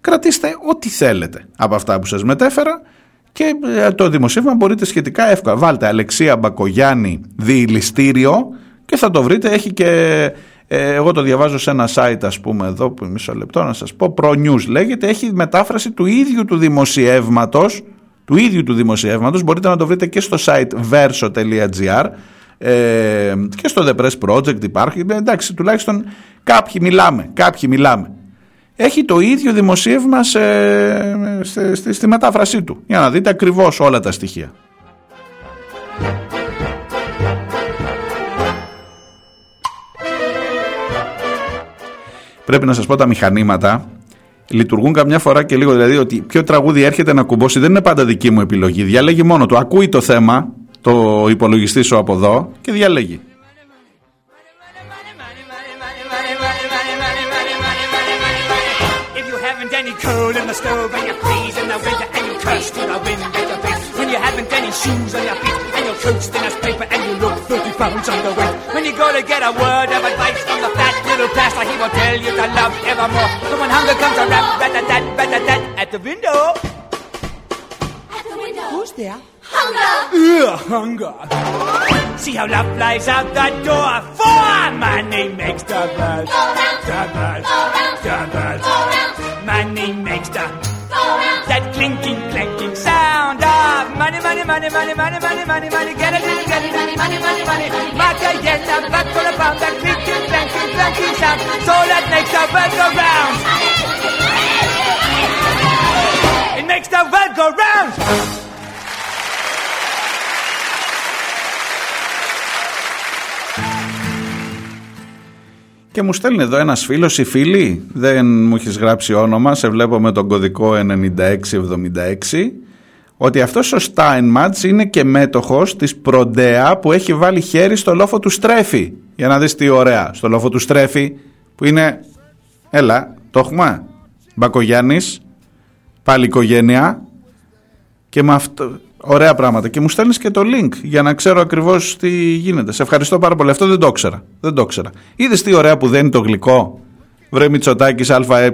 Κρατήστε ό,τι θέλετε από αυτά που σας μετέφερα και ε, το δημοσίευμα μπορείτε σχετικά εύκολα. Βάλτε Αλεξία Μπακογιάννη διηληστήριο και θα το βρείτε. Έχει και ε, εγώ το διαβάζω σε ένα site ας πούμε εδώ που μισό λεπτό να σας πω. Pro News λέγεται έχει μετάφραση του ίδιου του δημοσιεύματος του ίδιου του δημοσιεύματος. Μπορείτε να το βρείτε και στο site verso.gr ε, και στο The Press Project υπάρχει. Ε, εντάξει τουλάχιστον κάποιοι μιλάμε κάποιοι μιλάμε. Έχει το ίδιο δημοσίευμα σε, στη, στη μετάφρασή του. Για να δείτε ακριβώς όλα τα στοιχεία πρέπει να σας πω τα μηχανήματα λειτουργούν καμιά φορά και λίγο. Δηλαδή ότι ποιο τραγούδι έρχεται να κουμπώσει δεν είναι πάντα δική μου επιλογή. Διαλέγει μόνο το. Ακούει το θέμα, το υπολογιστή σου από εδώ και διαλέγει. When you go to get a word of advice from the fat little pastor, he will tell you to love evermore. So when hunger comes around, rat-a-tat, rat-a-tat, at the window. At the window. Who's there? Hunger! Ugh, hunger. See how love flies out the door. For money makes the world. Go round. The world. Go round. The world. Go round. Money makes the Go round. That clinking, clanking sound of money, money, money, money, money, money, money, money. Get it, get it, get it, money, money, money, money. Macarena, back for the pound, that clinking, clanking, clanking sound. So that makes the world go round. It makes the world go round. Και μου στέλνει εδώ ένας φίλος ή φίλη, δεν μου έχεις γράψει όνομα, σε βλέπω με τον κωδικό 9676, ότι αυτός ο Steinmatch είναι και μέτοχος της Προντέα που έχει βάλει χέρι στο λόφο του Στρέφη. Για να δεις τι ωραία, στο λόφο του Στρέφη που είναι, έλα, το έχουμε, Μπακογιάννης, πάλι οικογένεια και με αυτό, ωραία πράγματα και μου στέλνεις και το link για να ξέρω ακριβώς τι γίνεται. Σε ευχαριστώ πάρα πολύ. Αυτό δεν το ήξερα. Δεν το ήξερα. Είδες τι ωραία που δένει το γλυκό; Βρε Μητσοτάκης ΑΕ,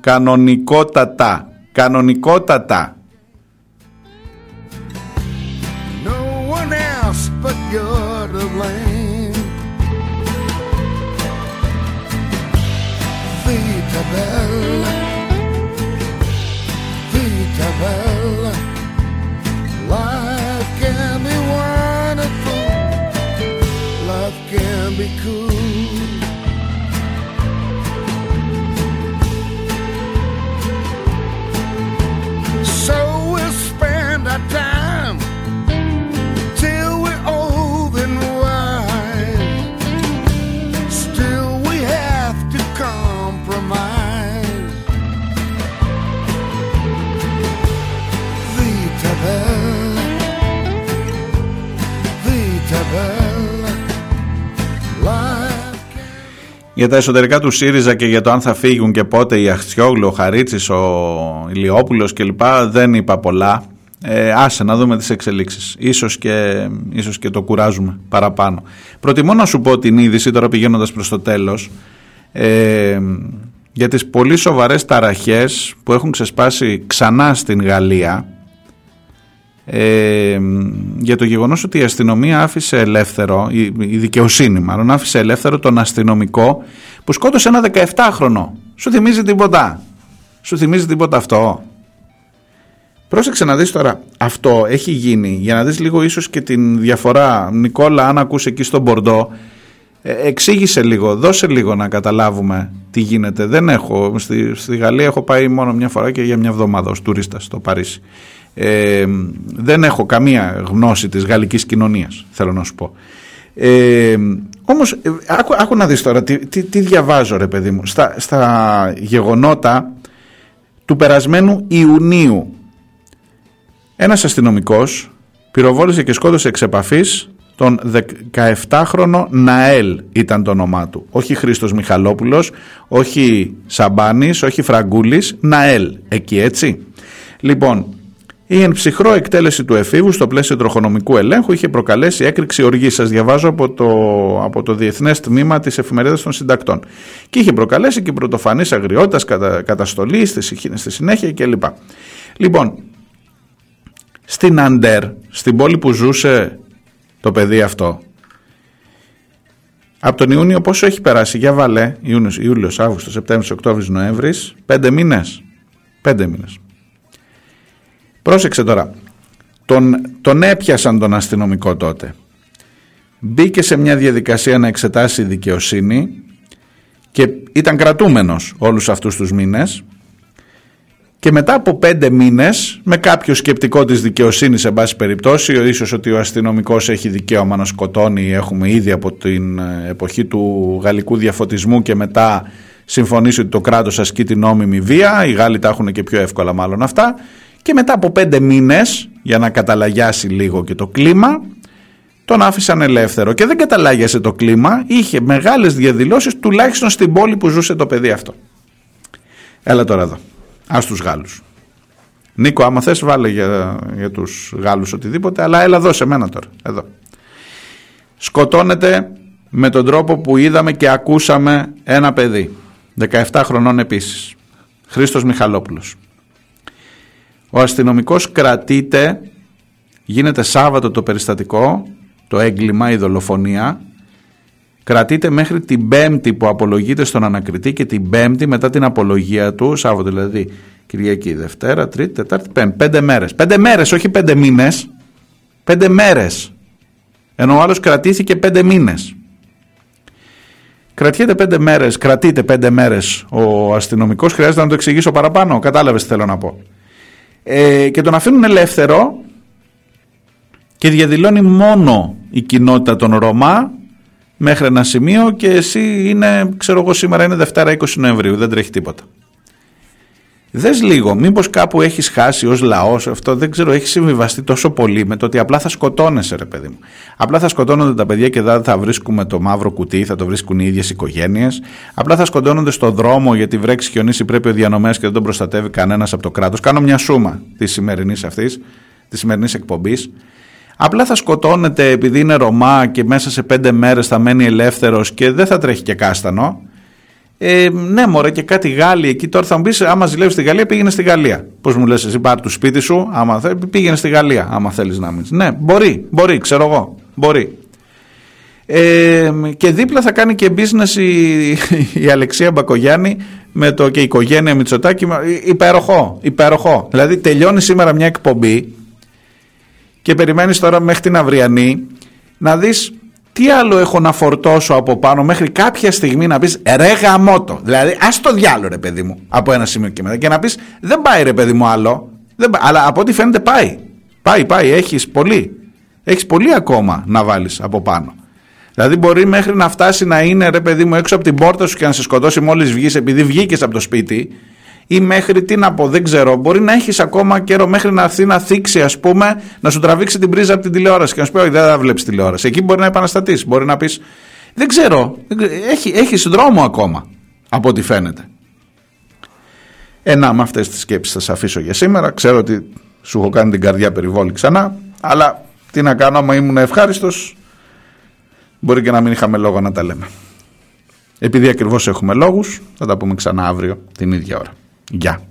κανονικότατα. Κανονικότατα.
One but you're to blame. Vita bella, vita bella. Life can be wonderful, life can be cool. So we'll spend our time
Για τα εσωτερικά του ΣΥΡΙΖΑ και για το αν θα φύγουν και πότε η Αχτσιόγλου, ο Χαρίτσης, ο Ηλιόπουλος κλπ. δεν είπα πολλά. Ε, άσε να δούμε τις εξελίξεις. Ίσως και, ίσως και το κουράζουμε παραπάνω. Προτιμώ να σου πω την είδηση τώρα πηγαίνοντας προς το τέλος ε, για τις πολύ σοβαρές ταραχές που έχουν ξεσπάσει ξανά στην Γαλλία ε, για το γεγονός ότι η αστυνομία άφησε ελεύθερο, η, η δικαιοσύνη μάλλον, άφησε ελεύθερο τον αστυνομικό που σκότωσε ένα 17χρονο. Σου θυμίζει τίποτα; Σου θυμίζει τίποτα αυτό; Πρόσεξε να δεις τώρα, αυτό έχει γίνει για να δεις λίγο ίσως και την διαφορά. Νικόλα, αν ακούς εκεί στον Μπορντό, ε, εξήγησε λίγο, δώσε λίγο να καταλάβουμε τι γίνεται. Δεν έχω, στη, στη Γαλλία έχω πάει μόνο μια φορά και για μια εβδομάδα ως τουρίστας στο Παρίσι. Ε, δεν έχω καμία γνώση της γαλλικής κοινωνίας, θέλω να σου πω. Ε, όμως, ε, άκου, άκου να δεις τώρα, τι, τι, τι διαβάζω ρε παιδί μου. Στα, στα γεγονότα του περασμένου Ιουνίου ένας αστυνομικός πυροβόλησε και σκότωσε εξ επαφής τον 17χρονο Ναέλ ήταν το όνομά του. Όχι Χρήστος Μιχαλόπουλος, όχι Σαμπάνης, όχι Φραγκούλης, Ναέλ. Εκεί έτσι. Λοιπόν, η εν ψυχρό εκτέλεση του εφήβου στο πλαίσιο τροχονομικού ελέγχου είχε προκαλέσει έκρηξη οργής. Σας διαβάζω από το, από το Διεθνές Τμήμα της Εφημερίδας των Συντακτών. Και είχε προκαλέσει και πρωτοφανής αγριότητας, κατα, καταστολή στη, στη συνέχεια κλπ. Λοιπόν, στην Αντέρ, στην πόλη που ζούσε το παιδί αυτό, από τον Ιούνιο πόσο έχει περάσει, για βάλε, Ιούνιος, Ιούλιος, Αύγουστος, Σεπτέμβρης, Οκτώβρης, Νοέμβρης, πέντε μήνες. Πέντε μήνες. Πρόσεξε τώρα. Τον, τον έπιασαν τον αστυνομικό τότε. Μπήκε σε μια διαδικασία να εξετάσει δικαιοσύνη και ήταν κρατούμενος όλους αυτούς τους μήνες και μετά από πέντε μήνες με κάποιο σκεπτικό της δικαιοσύνης σε πάση περιπτώσει ίσως ότι ο αστυνομικός έχει δικαίωμα να σκοτώνει έχουμε ήδη από την εποχή του γαλλικού διαφωτισμού και μετά συμφωνήσει ότι το κράτος ασκεί την νόμιμη βία οι Γάλλοι τα έχουν και πιο εύκολα μάλλον αυτά και μετά από πέντε μήνες για να καταλαγιάσει λίγο και το κλίμα τον άφησαν ελεύθερο. Και δεν καταλάγιασε το κλίμα είχε μεγάλες διαδηλώσεις τουλάχιστον στην πόλη που ζούσε το παιδί αυτό. Έλα τώρα εδώ ας τους Γάλλους. Νίκο άμα θες βάλε για, για τους Γάλλους οτιδήποτε αλλά έλα εδώ σε μένα τώρα εδώ. Σκοτώνεται με τον τρόπο που είδαμε και ακούσαμε ένα παιδί 17 χρονών επίσης. Χρήστος Μιχαλόπουλος ο αστυνομικός κρατείται, γίνεται Σάββατο το περιστατικό, το έγκλημα, η δολοφονία, κρατείται μέχρι την Πέμπτη που απολογείται στον ανακριτή και την Πέμπτη μετά την απολογία του, Σάββατο δηλαδή, Κυριακή, Δευτέρα, Τρίτη, Τετάρτη, Πέμπτη, πέντε μέρες. Πέντε μέρες, όχι πέντε μήνες. Πέντε μέρες. Ενώ ο άλλος κρατήθηκε πέντε μήνες. Κρατιέται πέντε μέρες, κρατείται πέντε μέρες ο αστυνομικός, χρειάζεται να το εξηγήσω παραπάνω, κατάλαβες τι θέλω να πω ε, και τον αφήνουν ελεύθερο και διαδηλώνει μόνο η κοινότητα των Ρωμά μέχρι ένα σημείο και εσύ είναι, ξέρω εγώ σήμερα είναι Δευτέρα 20 Νοεμβρίου, δεν τρέχει τίποτα. Δες λίγο, μήπως κάπου έχεις χάσει ως λαός αυτό, δεν ξέρω, έχεις συμβιβαστεί τόσο πολύ με το ότι απλά θα σκοτώνεσαι, ρε παιδί μου. Απλά θα σκοτώνονται τα παιδιά και δεν θα βρίσκουμε το μαύρο κουτί, θα το βρίσκουν οι ίδιες οικογένειες. Απλά θα σκοτώνονται στο δρόμο γιατί βρέξει χιονίσει πρέπει ο διανομέας και δεν τον προστατεύει κανένας από το κράτος. Κάνω μια σούμα της σημερινής αυτής, της σημερινής εκπομπής. Απλά θα σκοτώνεται επειδή είναι Ρωμά και μέσα σε πέντε μέρες θα μένει ελεύθερος και δεν θα τρέχει και κάστανο. Ε, ναι, μωρέ, και κάτι Γάλλοι εκεί. Τώρα θα μου πεις: Άμα ζηλεύεις στη Γαλλία, πήγαινε στη Γαλλία. Πώς μου λες, εσύ πάρει το σπίτι σου, άμα θε, πήγαινε στη Γαλλία, άμα θέλεις να μείνεις. Ναι, μπορεί, μπορεί, ξέρω εγώ. Μπορεί. Ε, και δίπλα θα κάνει και business η, η Αλεξία Μπακογιάννη με το και η οικογένεια Μητσοτάκη. Υπέροχο, υπέροχο. Δηλαδή τελειώνει σήμερα μια εκπομπή και περιμένεις τώρα μέχρι την αυριανή να δεις τι άλλο έχω να φορτώσω από πάνω μέχρι κάποια στιγμή να πεις ρε γαμότο. Δηλαδή ας το διάλο ρε παιδί μου από ένα σημείο και μετά και να πεις δεν πάει ρε παιδί μου άλλο. Δεν πάει. Αλλά από ό,τι φαίνεται πάει. Πάει, πάει. Έχεις πολύ. Έχεις πολύ ακόμα να βάλεις από πάνω. Δηλαδή μπορεί μέχρι να φτάσει να είναι ρε παιδί μου έξω από την πόρτα σου και να σε σκοτώσει μόλις βγεις επειδή βγήκες από το σπίτι ή μέχρι τι να πω, δεν ξέρω. Μπορεί να έχεις ακόμα καιρό μέχρι να έρθει να θίξει, ας πούμε, να σου τραβήξει την πρίζα από την τηλεόραση και να σου πει: Όχι, δεν θα βλέπεις τηλεόραση. Εκεί μπορεί να επαναστατήσει. Μπορεί να πεις: Δεν ξέρω. Έχει έχεις δρόμο ακόμα, από ό,τι φαίνεται. Ένα με αυτές τις σκέψεις θα σε αφήσω για σήμερα. Ξέρω ότι σου έχω κάνει την καρδιά περιβόλη ξανά, αλλά τι να κάνω, άμα ήμουν ευχάριστος, μπορεί και να μην είχαμε λόγο να τα λέμε. Επειδή ακριβώς έχουμε λόγους, θα τα πούμε ξανά αύριο την ίδια ώρα. Γεια.